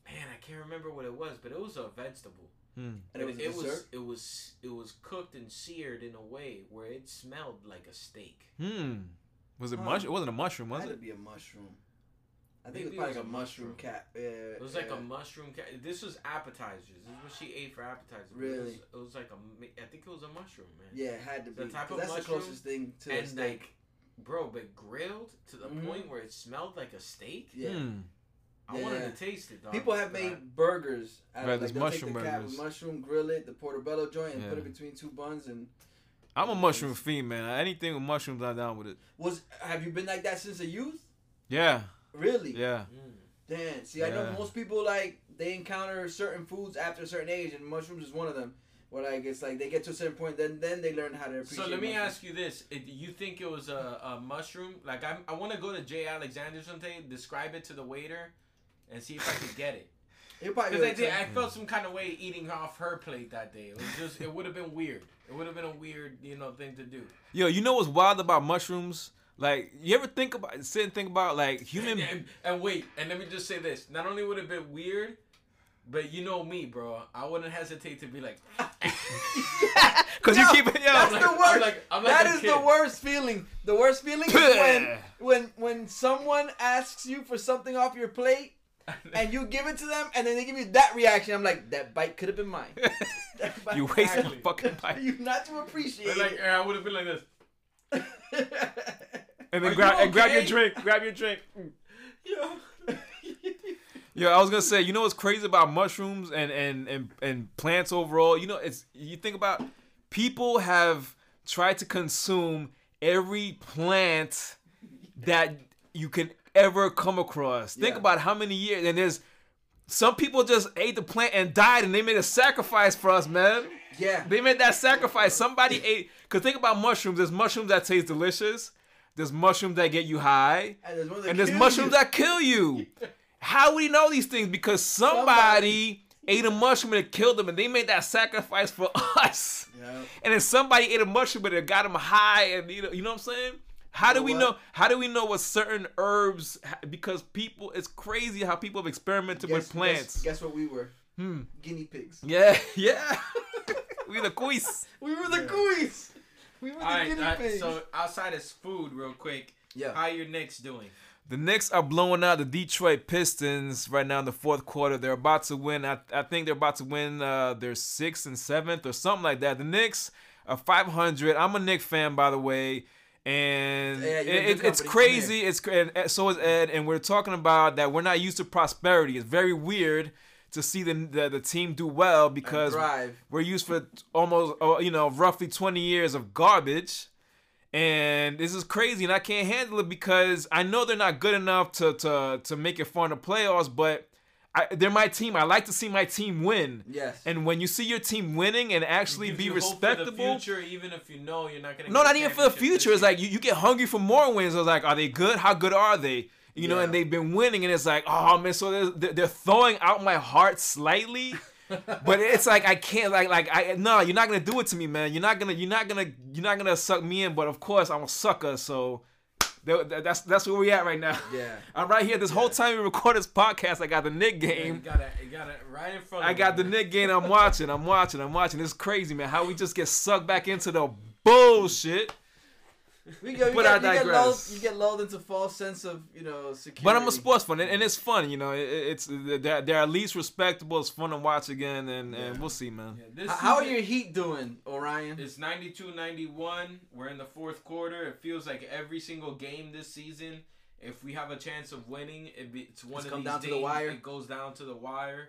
C: Man, I can't remember what it was, but it was a vegetable.
B: Hmm.
A: And it was
C: it was it was it was cooked and seared in a way where it smelled like a steak.
B: Hmm. Was it
A: Huh.
B: mush? It wasn't a mushroom,
A: It
B: was
A: had to
B: it?
A: be a mushroom. I think
C: Maybe
A: it was probably
C: it
A: like a
C: was a
A: mushroom
C: mushroom.
A: cat. Yeah,
C: It was like a mushroom. Ca- this was appetizers. This is what she ate for appetizers. It
A: Really?
C: was, it was like a. ma- I think it was a mushroom, man.
A: Yeah, it had to be.
C: The
A: type
C: type
A: 'cause
C: of
A: that's the closest thing to a
C: and
A: steak.
C: like, bro, but grilled to the
A: Mhm.
C: point where it smelled like a steak.
A: yeah.
B: Hmm.
C: I wanted to taste it, dog.
A: People have
C: but
A: made burgers. Out
B: Right,
A: of, like, they'll take
B: mushroom
A: the cat with
B: burgers.
A: mushroom, grill it, the portobello joint, and put it between two buns. And
B: I'm a mushroom fiend, man. Anything with mushrooms, I'm down with it.
A: was have you been like that since a youth?
B: Yeah,
A: Really?
B: yeah.
C: I- mm.
A: Damn. See, I know
B: Yeah.
A: most people like they encounter certain foods after a certain age, and mushrooms is one of them. Where like it's like they get to a certain point, then then they learn how to appreciate.
C: So let me
A: mushrooms.
C: ask you this: If you think it was a, a mushroom? Like I, I want to go to Jay Alexander someday, describe it to the waiter, and see if I could get it.
A: He'll probably
C: Because I
A: go
C: did,
A: to-
C: I felt some kind of way eating off her plate that day. It was just, it would have been weird. It would have been a weird, you know, thing to do.
B: Yo, you know what's wild about mushrooms? Like, you ever think about sit and think about like human?
C: And, and, and wait, and let me just say this: not only would it have been weird, but you know me, bro. I wouldn't hesitate to be like,
B: Cause you keep it, yo.
A: That's
C: like-
A: the
C: I'm
A: worst.
C: like- I'm like
A: That
C: a
A: is
C: kid.
A: the worst feeling. The worst feeling is when when when someone asks you for something off your plate and you give it to them and then they give you that reaction. I'm like, that bite could have been mine.
B: You wasted
C: Exactly.
B: a fucking bite.
A: You not to appreciate
C: like I would have been like this.
A: It.
B: And
C: Are
B: then
C: you
B: grab and grab your drink. Grab your drink.
C: Yeah.
B: Yo, I was gonna say, you know what's crazy about mushrooms and and and and plants overall? You know, it's you think about people have tried to consume every plant that you can ever come across. Think about how many years and there's some people just ate the plant and died and they made a sacrifice for us, man.
A: yeah.
B: They made that sacrifice. Somebody ate. Cause think about mushrooms. There's mushrooms that taste delicious. There's mushrooms that get you high,
A: And there's,
B: and there's mushrooms
A: you.
B: that kill you. How would he know these things? Because somebody, ate a mushroom and it killed them, and they made that sacrifice for us.
A: Yeah.
B: And then somebody ate a mushroom, but it got them high, and you know, you know what I'm saying? How do
A: know
B: we
A: what?
B: know? How do we know what certain herbs? Because people, it's crazy how people have experimented
A: Guess,
B: with plants.
A: Guess, guess what we were?
B: Hmm.
A: Guinea pigs.
B: Yeah, yeah. we were the quiz.
A: We were the gooeyes. We were the
C: All right,
A: guinea pigs.
C: so outside is food, real quick,
A: yeah.
C: how your Knicks doing?
B: The Knicks are blowing out the Detroit Pistons right now in the fourth quarter. They're about to win. I, I think they're about to win uh, their sixth and seventh or something like that. The Knicks are 500. I'm a Knicks fan, by the way. And
A: Yeah, you're
B: it, it- it's crazy. It's and and so is Ed. And we're talking about that we're not used to prosperity. It's very weird to see the the, the team do well because we're used for almost uh, you know roughly 20 years of garbage. And this is crazy and i can't handle it because i know they're not good enough to to to make it far in the playoffs but I, they're my team. I like to see my team win.
A: Yes.
B: and when you see your team winning and actually be
C: you hope for
B: respectable
C: the future, even if you know you're not gonna.
B: no
C: get
B: not even for the future. It's like you, you get hungry for more wins. It's like are they good? How good are they you know
A: Yeah.
B: and they've been winning and it's like oh man so they're- they're, throwing out my heart slightly but it's like I can't like like I no you're not gonna do it to me man you're not gonna you're not gonna you're not gonna suck me in but of course I'm a sucker so that- that- that's that's where we at right now
A: Yeah.
B: I'm right here this whole time we record this podcast I got the Knick
C: Yeah, you
B: game
C: got it. You got it right in front.
B: I got the. Knick game I'm watching I'm watching I'm watching it's crazy man how we just get sucked back into the bullshit
A: We go, you,
B: But
A: get,
B: I
A: you, get
B: digress.
A: lulled, you get lulled into false sense of you know security.
B: But I'm a sports fan, and, and it's fun. You know, it, it's they're, they're at least respectable. It's fun to watch again, and, and we'll see, man.
C: Yeah, this
A: H- How are your Heat doing, Orion?
C: It's 92-91. We're in the fourth quarter. It feels like every single game this season, if we have a chance of winning, it be, it's one
A: It's
C: of
A: come
C: these
A: down to the wire.
C: It goes down to the wire.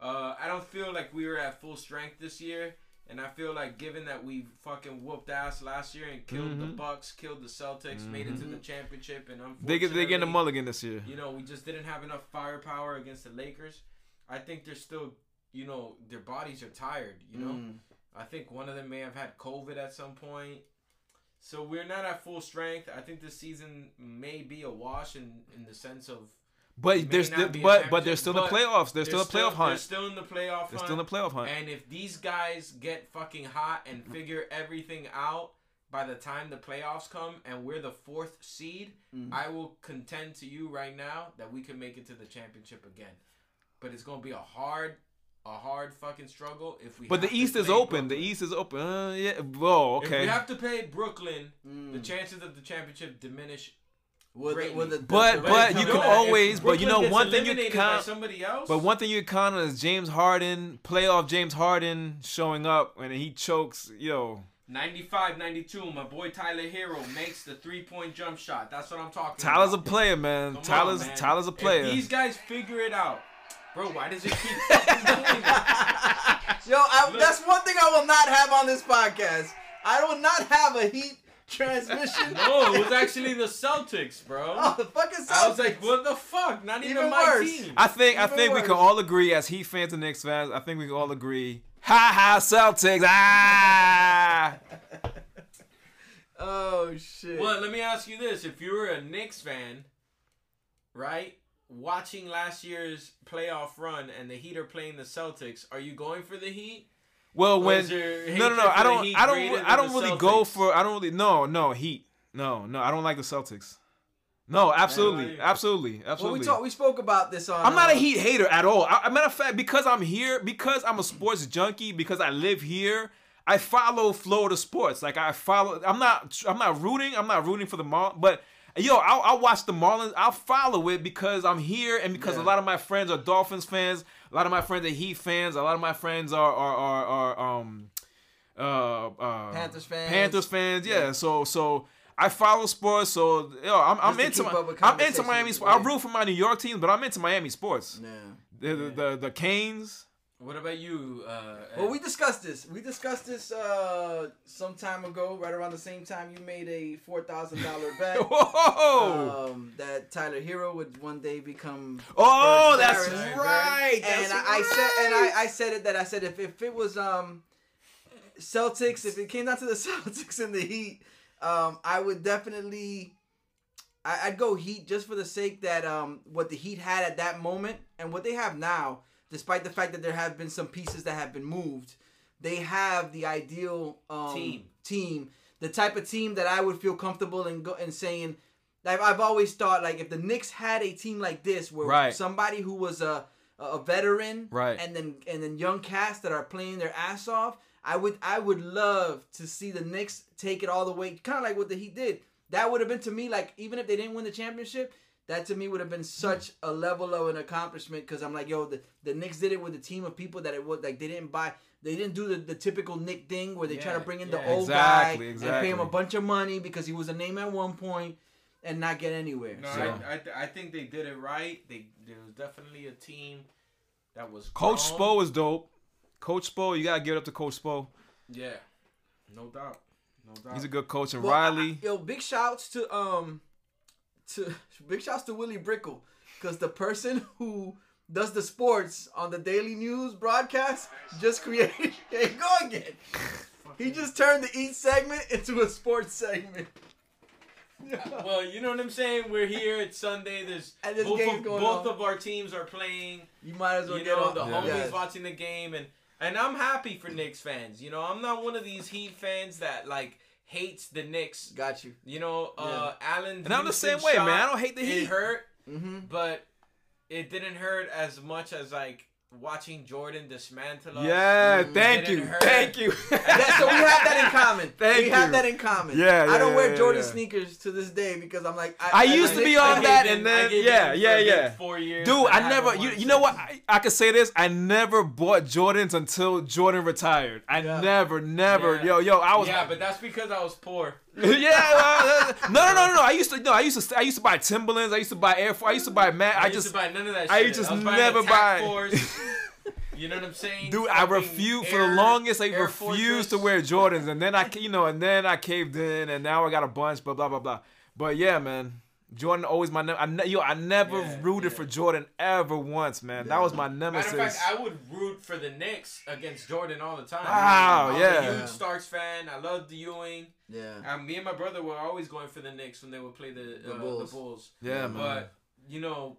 C: Uh, I don't feel like we were at full strength this year, and I feel like given that we fucking whooped ass last year and killed the
B: Mhm.
C: Bucks, killed the Celtics, made it to the championship, and unfortunately,
B: They get they get the
C: unfortunately-
B: mulligan this year.
C: you know, we just didn't have enough firepower against the Lakers. I think they're still, you know, their bodies are tired. You know,
A: Mm.
C: I think one of them may have had COVID at some point. So we're not at full strength. I think this season may be a wash in in the sense of
B: But there's
C: not
B: still, but but
C: championship,
B: they're still in the playoffs. They're
C: they're
B: still a playoff
C: They're
B: hunt.
C: still in the playoff.
B: They're
C: hunt.
B: still in the playoff hunt.
C: And if these guys get fucking hot and figure everything out by the time the playoffs come and we're the fourth seed,
A: Mm.
C: I will contend to you right now that we can make it to the championship again. But it's gonna be a hard, a hard fucking struggle if we.
B: But the
C: have to
B: East is
C: play
B: open. The East is open. Uh, yeah. Whoa.
C: If
B: Okay.
C: we have to play Brooklyn,
A: Mm.
C: the chances of the championship diminish
A: With,
G: greatly.
A: with the,
B: But-
A: the-
B: but
A: the-
B: you can
A: the-
B: always- but you know one thing you
G: eliminated by
B: can't-
G: somebody else.
B: But one thing you count on is James Harden, playoff James Harden showing up and he chokes. Yo,
C: 95 92, my boy Tyler Herro makes the three point jump shot. That's what I'm talking about
B: Tyler's a player, man.
C: Come
B: Tyler's
C: on, man.
B: Tyler's a
C: If
B: player.
C: these guys figure it out. Bro, why does it keep fucking doing that?
A: Yo, I, that's one thing I will not have on this podcast. I will not have a heat transmission.
C: No, it was actually the Celtics, bro.
A: Oh, the fucking Celtics.
C: I was like, what the fuck? Not even,
A: Even
C: my
A: worse.
C: team.
B: I think I
A: Even
B: think we can all agree as Heat fans and Knicks fans. I think we can all agree. Ha ha, Celtics! Ah.
A: Oh shit.
C: Well, let me ask you this: If you were a Knicks fan, right, watching last year's playoff run and the Heat are playing the Celtics, are you going for the Heat?
B: Well, when no no no, I don't I don't I don't really go for I don't really no no Heat no no I don't like the Celtics. No, absolutely,
C: you-
B: absolutely,
A: well,
B: absolutely.
A: we talked. We spoke about this on.
B: I'm not a
A: uh,
B: Heat hater at all. I, a matter of fact, because I'm here, because I'm a sports junkie, because I live here, I follow Florida sports. Like I follow. I'm not. I'm not rooting. I'm not rooting for the Marlins, but. Yo, I'll, I'll watch the Marlins. I'll follow it because I'm here and because
A: Yeah.
B: a lot of my friends are Dolphins fans. A lot of my friends are Heat fans. A lot of my friends are are are, are um uh, uh
A: Panthers fans.
B: Panthers fans. Yeah. So so I follow sports. So yo, I'm, I'm into my, I'm into Miami sports. I root for my New York teams, but I'm into Miami sports.
A: Yeah.
B: The the, the, the Canes.
C: What about you? Uh,
A: Well, we discussed this. We discussed this uh some time ago, right around the same time you made a four thousand dollar bet.
B: Whoa!
A: Um, that Tyler Herro would one day become.
B: oh, that's right.
A: and
B: That's
A: I, I said, and. I, I said it that I said if, if it was um Celtics, if it came down to the Celtics and the Heat, um, I would definitely. I, I'd go Heat just for the sake that um what the Heat had at that moment and what they have now, despite the fact that there have been some pieces that have been moved, they have the ideal um,
C: Team.
A: Team, the type of team that I would feel comfortable in go in saying. I've, I've always thought like if the Knicks had a team like this where
B: Right.
A: somebody who was a a veteran
B: Right.
A: and then and then young cast that are playing their ass off I would I would love to see the Knicks take it all the way kind of like what the Heat did that would have been to me like even if they didn't win the championship that to me would have been such a level of an accomplishment because I'm like yo the, the Knicks did it with a team of people that it was like they didn't buy they didn't do the, the typical Knick thing where they try to bring in
C: yeah.
A: the old
B: Exactly,
A: guy and pay him a bunch of money because he was a name at one point and not get anywhere
C: No,
A: so.
C: I, I, I think they did it right. They there was definitely a team that was
B: Coach
C: grown.
B: Spo is dope. Coach Spo, you gotta give it up to Coach Spo.
C: Yeah, no doubt, no doubt.
B: He's a good coach. And
A: Well,
B: Riley.
A: I- yo, big shouts to um, to big shouts to Willie Brickle, because the person who does the sports on the Daily News broadcast just created. Hey, go again. He just turned the eat segment into a sports segment.
C: well, you know what I'm saying. We're here. It's Sunday. There's
A: And there's
C: both, of,
A: going
C: both
A: on.
C: of our teams are playing.
A: you might as well
C: You
A: get
C: know
A: on
C: the homies
A: Yes.
C: watching the game, and and I'm happy for Knicks fans. You know, I'm not one of these Heat fans that like hates the Knicks.
A: Got you.
C: You know, uh, Allen.
B: And I'm the same way, man. I don't hate the
C: It
B: Heat.
C: hurt,
A: Mm-hmm.
C: but it didn't hurt as much as like watching Jordan dismantle us.
B: Yeah, thank you,
C: hurt.
B: thank you.
A: Yeah, so we have that in common.
B: Thank
A: we have that in common.
B: Yeah,
A: I don't
B: yeah,
A: wear
B: yeah,
A: Jordan
B: yeah.
A: sneakers to this day because I'm like
B: I used to be on that, and then yeah, yeah, yeah.
C: Four years.
B: Dude, I never. You, you know what? I, I could say this. I never bought Jordans until Jordan retired. I
A: Yeah.
B: never, never.
C: Yeah.
B: Yo, yo, I was.
C: Yeah, but that's because I was poor.
B: yeah, uh, no, no, no, no. I used to, no, I used to, I used to buy Timberlands. I used to buy Air Force. I used to buy Matt.
C: I,
B: just,
C: to buy none of that shit.
B: I just never buy-
C: Force. You know what I'm saying?
B: dude, I refused for the longest. I refused to wear Jordans, and then I, you know, and then I caved in, and now I got a bunch. Blah blah blah blah. But yeah, man. Jordan always my ne- I ne- yo I never
C: Yeah,
B: rooted
C: yeah.
B: for Jordan ever once man that was my
C: Matter
B: nemesis
C: of fact, I would root for the Knicks against Jordan all the time.
B: Wow,
C: I'm
B: yeah.
C: a huge Starks fan. I love the Ewing.
A: Yeah.
C: And me and my brother were always going for the Knicks when they would play the,
A: The
C: uh,
A: Bulls.
C: the Bulls.
B: yeah man
C: But you know,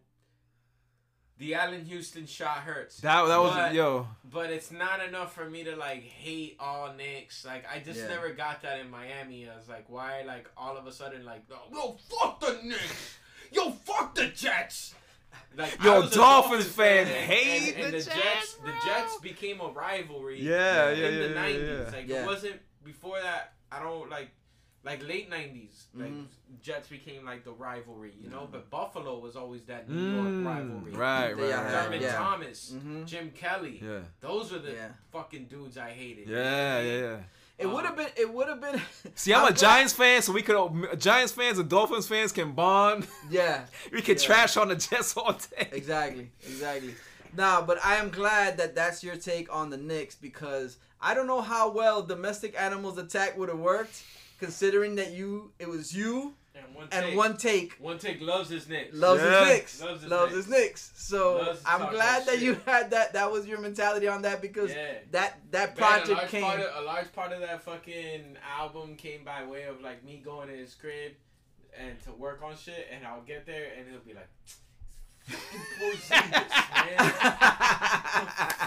C: the Allan Houston shot hurts.
B: that that was
C: But-
B: yo
C: But it's not enough for me to like hate all Knicks. Like I just
A: Yeah.
C: never got that in Miami. I was like, why? Like all of a sudden, like, yo, fuck the Knicks. Yo, fuck the Jets. Like
B: Yo,
C: I was a
B: Dolphins fan
C: and-
B: hate
C: and, and
B: the
C: the
B: Jets,
C: Jets.
B: bro.
C: The Jets became a rivalry.
B: Yeah, uh, yeah,
C: in
B: yeah,
C: the
B: yeah,
C: nineties.
B: yeah.
C: Like
A: Yeah.
C: it wasn't before that. I don't like. Like late '90s, like
A: Mhm.
C: Jets became like the rivalry, you know. But Buffalo was always that New York
B: Mm,
C: rivalry.
B: right, right, right,
C: Thurman
B: right.
A: yeah.
C: Thomas,
A: Mhm.
C: Jim Kelly.
B: Yeah.
C: Those were the
A: Yeah.
C: fucking dudes I hated.
B: Yeah, yeah, yeah.
A: It would have been. It would have been.
B: See, I'm, a Giants fan, so we could Giants fans and Dolphins fans can bond.
A: Yeah,
B: we can
A: Yeah.
B: trash on the Jets all day.
A: exactly, exactly. Nah, but I am glad that that's your take on the Knicks because I don't know how well domestic animals attack would have worked, considering that you it was you
C: And one
A: and
C: take,
A: one take
C: one take loves his Knicks.
A: loves
B: Yeah.
A: his Knicks.
C: Loves his
A: loves his Knicks. So
C: Loves
A: I'm glad
C: that
A: that you had that. That was your mentality on that because
C: Yeah.
A: that that
C: Man, a
A: project came.
C: Of, a large part of that fucking album came by way of like me going to his crib and to work on shit, and I'll get there and he'll be like, "Fucking Porzingis, man,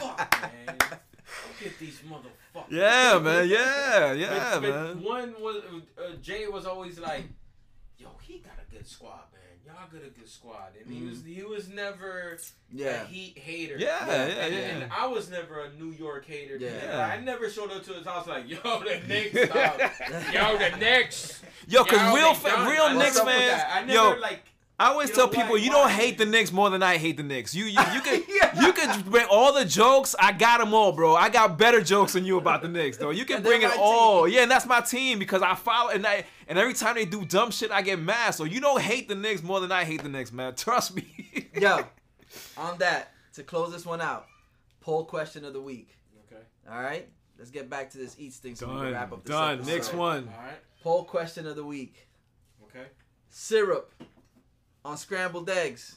C: fuck, man, look at these motherfuckers."
B: Yeah, man. Yeah, yeah,
C: But- but
B: man.
C: One was always like, "Yo, he got a good squad, man. Y'all got a good squad," and he was mm-hmm. he was never
A: yeah.
C: a Heat hater.
B: Yeah, yeah,
C: and,
B: yeah.
C: and I was never a New York hater.
A: Yeah.
C: Yeah. I never showed up to his house like, yo, the Knicks, dog. yo, the Knicks.
B: Yo, cause
C: Yo,
B: real fa- real Knicks fans,
C: I never
B: yo,
C: like.
B: I always
C: You
B: tell people
C: why-
B: you don't hate the Knicks more than I hate the Knicks. You you you can
A: Yeah.
B: you can bring all the jokes. I got them all, bro. I got better jokes than you about the Knicks, though. You can bring it
A: my
B: all. Yeah, and that's my team because I follow and I and every time they do dumb shit, I get mad. So you don't hate the Knicks more than I hate the Knicks, man. Trust me.
A: Yo, on that to close this one out, poll question of the week.
C: Okay.
A: All right, let's get back to this eats thing so we can
B: done,
A: wrap up this
B: done.
A: episode.
B: Knicks won.
C: All right.
A: Poll question of the week:
C: Okay.
A: syrup on scrambled eggs.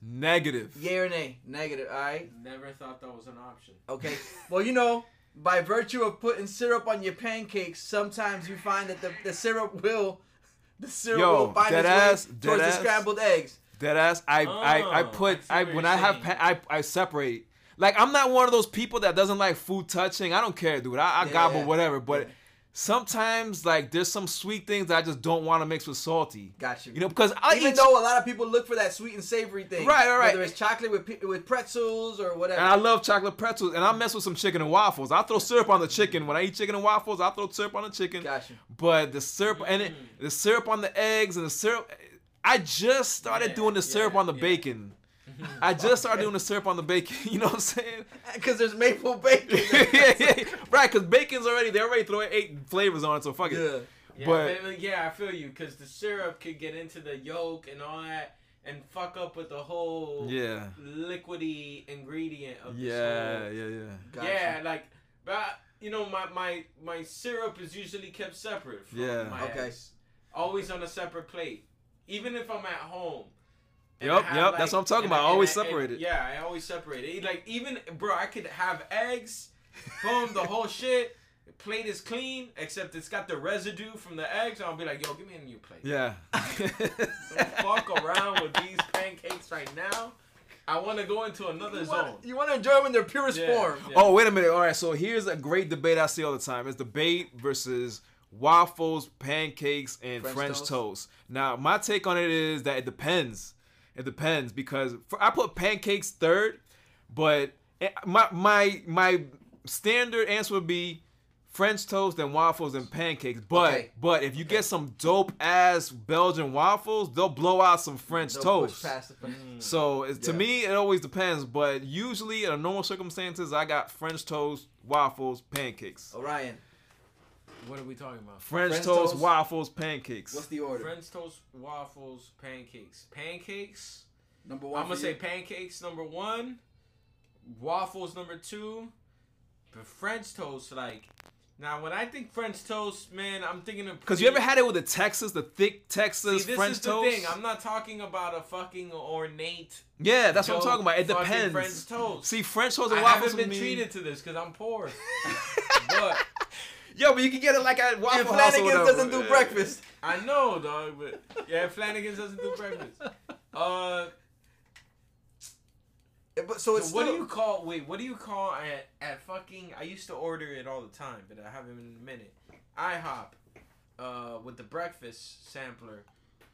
B: Negative.
A: Yay or nay? Negative. All right.
C: Never thought that was an option.
A: Okay. Well, you know, by virtue of putting syrup on your pancakes, sometimes you find that the, the syrup will, the syrup
B: Yo,
A: will find its
B: ass,
A: way
B: dead
A: towards the scrambled eggs.
B: Deadass. I, I oh, I
C: Oh,
B: put
C: I
B: I
C: see what
B: when
C: you're
B: I have
C: saying.
B: pa- I I separate. Like I'm not one of those people that doesn't like food touching. I don't care, dude. I, I
A: Yeah,
B: gobble
A: yeah.
B: whatever. But
A: Yeah.
B: Sometimes like there's some sweet things that I just don't want to mix with salty.
A: Got you.
B: You know, because I
A: Even
B: eat
A: though a lot of people look for that sweet and savory thing,
B: Right, right, right.
A: Whether it's chocolate with with pretzels or whatever.
B: and I love chocolate pretzels, and I mess with some chicken and waffles. I throw syrup on the chicken when I eat chicken and waffles. I throw syrup on the chicken.
A: Got you.
B: But the syrup and it, mm. the syrup on the eggs and the syrup. I just started
C: Yeah,
B: doing the syrup
C: yeah,
B: on the
C: yeah.
B: bacon. Mm-hmm. I just started doing the syrup on the bacon. You know what I'm saying?
A: Because there's maple bacon.
B: yeah, yeah, right. Because bacon's already they already throw eight flavors on it, so fuck it.
A: Yeah.
C: Yeah,
B: But-
C: but, yeah, I feel you because the syrup could get into the yolk and all that and fuck up with the whole
B: Yeah,
C: liquidy ingredient of this
B: yeah,
C: whole-
B: yeah, yeah.
A: Got
C: yeah, like, but you know, my my my syrup is usually kept separate. From
B: Yeah.
C: my
A: Okay.
C: eggs. Always on a separate plate, even if I'm at home. And
B: Yup,
C: I have,
B: yup, that's what I'm talking
C: and
B: about.
C: I- and
B: Always
C: I-
B: separate it.
C: Yeah, I always separate it. Like even bro, I could have eggs, boom, the whole shit. Plate is clean, except it's got the residue from the eggs. I'll be like, yo, give me a new plate.
B: Yeah.
C: Don't fuck around with these pancakes right now. I want to go into another
A: You
C: zone.
A: want, you want to enjoy them in their purest
C: Yeah,
A: form.
C: yeah.
B: Oh, wait a minute. All right, so here's a great debate I see all the time. It's debate versus waffles, pancakes, and
A: French
B: French,
A: toast?
B: toast. Now, my take on it is that it depends. It depends because for, I put pancakes third, but my my my standard answer would be French toast and waffles and pancakes. But
A: Okay.
B: but if you get some dope ass Belgian waffles, they'll blow out some French
A: They'll
B: toast.
A: push past the- mm.
B: So it's, to me, it always depends. But usually, in normal circumstances, I got French toast, waffles, pancakes.
A: Orion,
C: What are we talking about?
B: French,
A: French
B: toast,
A: toast.
B: waffles, pancakes.
A: what's the order?
C: French toast, waffles, pancakes. Pancakes.
A: Number one.
C: I'm gonna say
A: you?
C: pancakes number one, waffles number two, but French toast like. Now, when I think French toast, man, I'm thinking of
B: Because you ever had it with the Texas, the thick Texas
C: See, this
B: French
C: is the
B: toast?
C: thing. I'm not talking about a fucking ornate.
B: yeah, that's what I'm talking about. It depends.
C: French toast.
B: See, French toast
C: I
B: and waffles
C: haven't been
B: me.
C: treated to this because I'm poor. but
B: Yo, but you can get it like at Waffle
A: And
B: House or
A: Flanigan's
B: whatever.
A: doesn't do
B: Yeah.
A: breakfast.
C: I know, dog. But yeah, Flanigan's doesn't do breakfast. Uh,
A: But so it's
C: so what do you call? Wait, what do you call at at fucking? I used to order it all the time, but I haven't in a minute. IHOP, uh, with the breakfast sampler.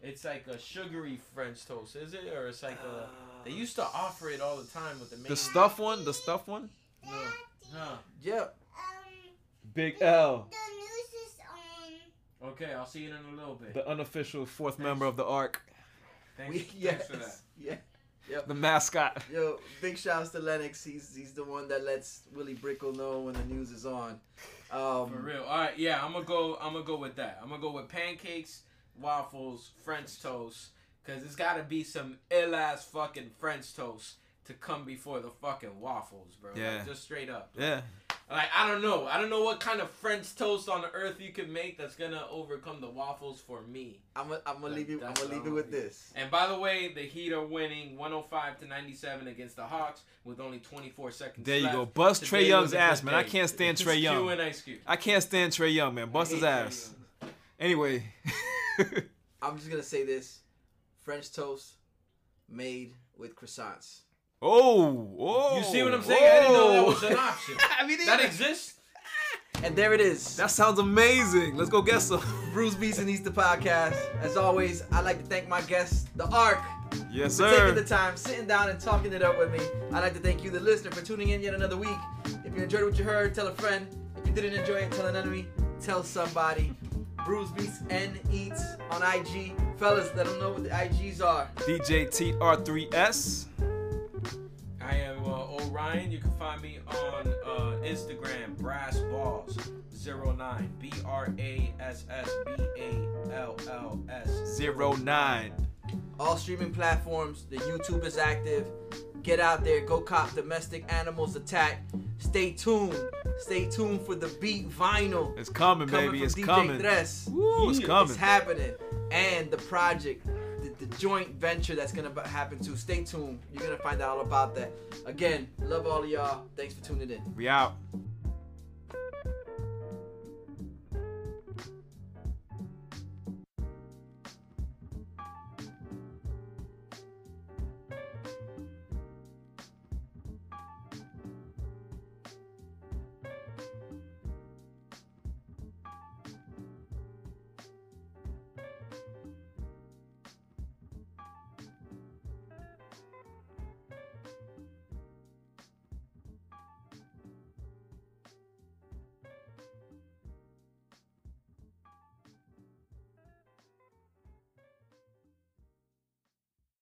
C: It's like a sugary French toast, is it? Or it's like a. They used to offer it all the time with the main.
B: The stuff one, the stuff one.
C: No, no.
A: Yeah.
B: Big L.
H: The news is on.
C: Okay, I'll see you in a little bit.
B: The unofficial fourth member of the Ark,
C: Thanks,
A: We,
C: thanks
A: yes,
C: for that.
A: yeah.
B: the mascot.
A: Yo, big shouts to Lennox. He's he's the one that lets Willie Brickle know when the news is on. Um,
C: For real. All right, yeah, I'm gonna go. I'm gonna go with that. I'm gonna go with pancakes, waffles, French toast, cause it's gotta be some ill ass fucking French toast to come before the fucking waffles, bro. Like,
B: Yeah.
C: just straight up.
B: Yeah.
C: Like I don't know. I don't know what kind of French toast on the earth you could make that's gonna overcome the waffles for me.
A: I'm gonna I'm gonna leave you. I'm gonna leave you with
C: wanna
A: this.
C: And by the way, the Heat are winning 105 to 97 against the Hawks with only 24 seconds.
B: There you
C: left.
B: go. Bust
C: Today Trae
B: Young's ass,
C: good
B: man. I can't stand
C: It's
B: Trey
C: Q
B: Young.
C: and Ice Cube.
B: I can't stand Trae Young, man. Bust his ass. Anyway.
A: I'm just gonna say this: French toast made with croissants.
B: Oh, oh.
C: You see what I'm oh, saying? I didn't know that oh. was
B: oh.
C: an option.
B: I mean,
C: That exists.
A: And there it is.
B: that sounds amazing. Let's go get some.
A: Brews Beats and Eats the podcast. As always, I'd like to thank my guest, the Ark,
B: Yes,
A: for taking the time, sitting down and talking it up with me. I'd like to thank you, the listener, for tuning in yet another week. If you enjoyed what you heard, tell a friend. If you didn't enjoy it, tell an enemy. Tell somebody. Brews Beats and Eats on IG. Fellas, let them know what the IGs are.
B: DJ Tres.
C: I am uh, You can find me on uh, Instagram, Brass Balls 09 B R A S S B A L L S.
B: Zero nine.
A: all streaming platforms. The YouTube is active. Get out there, go cop Domestic Animals Attack. Stay tuned. Stay tuned for the beat vinyl
B: It's coming,
A: coming
B: baby.
A: from
B: It's
A: DJ
B: coming.
A: Tres.
B: Woo, it's coming.
A: It's happening. And the project, the, joint venture that's gonna happen too. Stay tuned. You're gonna find out all about that. Again, love all of y'all. Thanks for tuning in.
B: We out.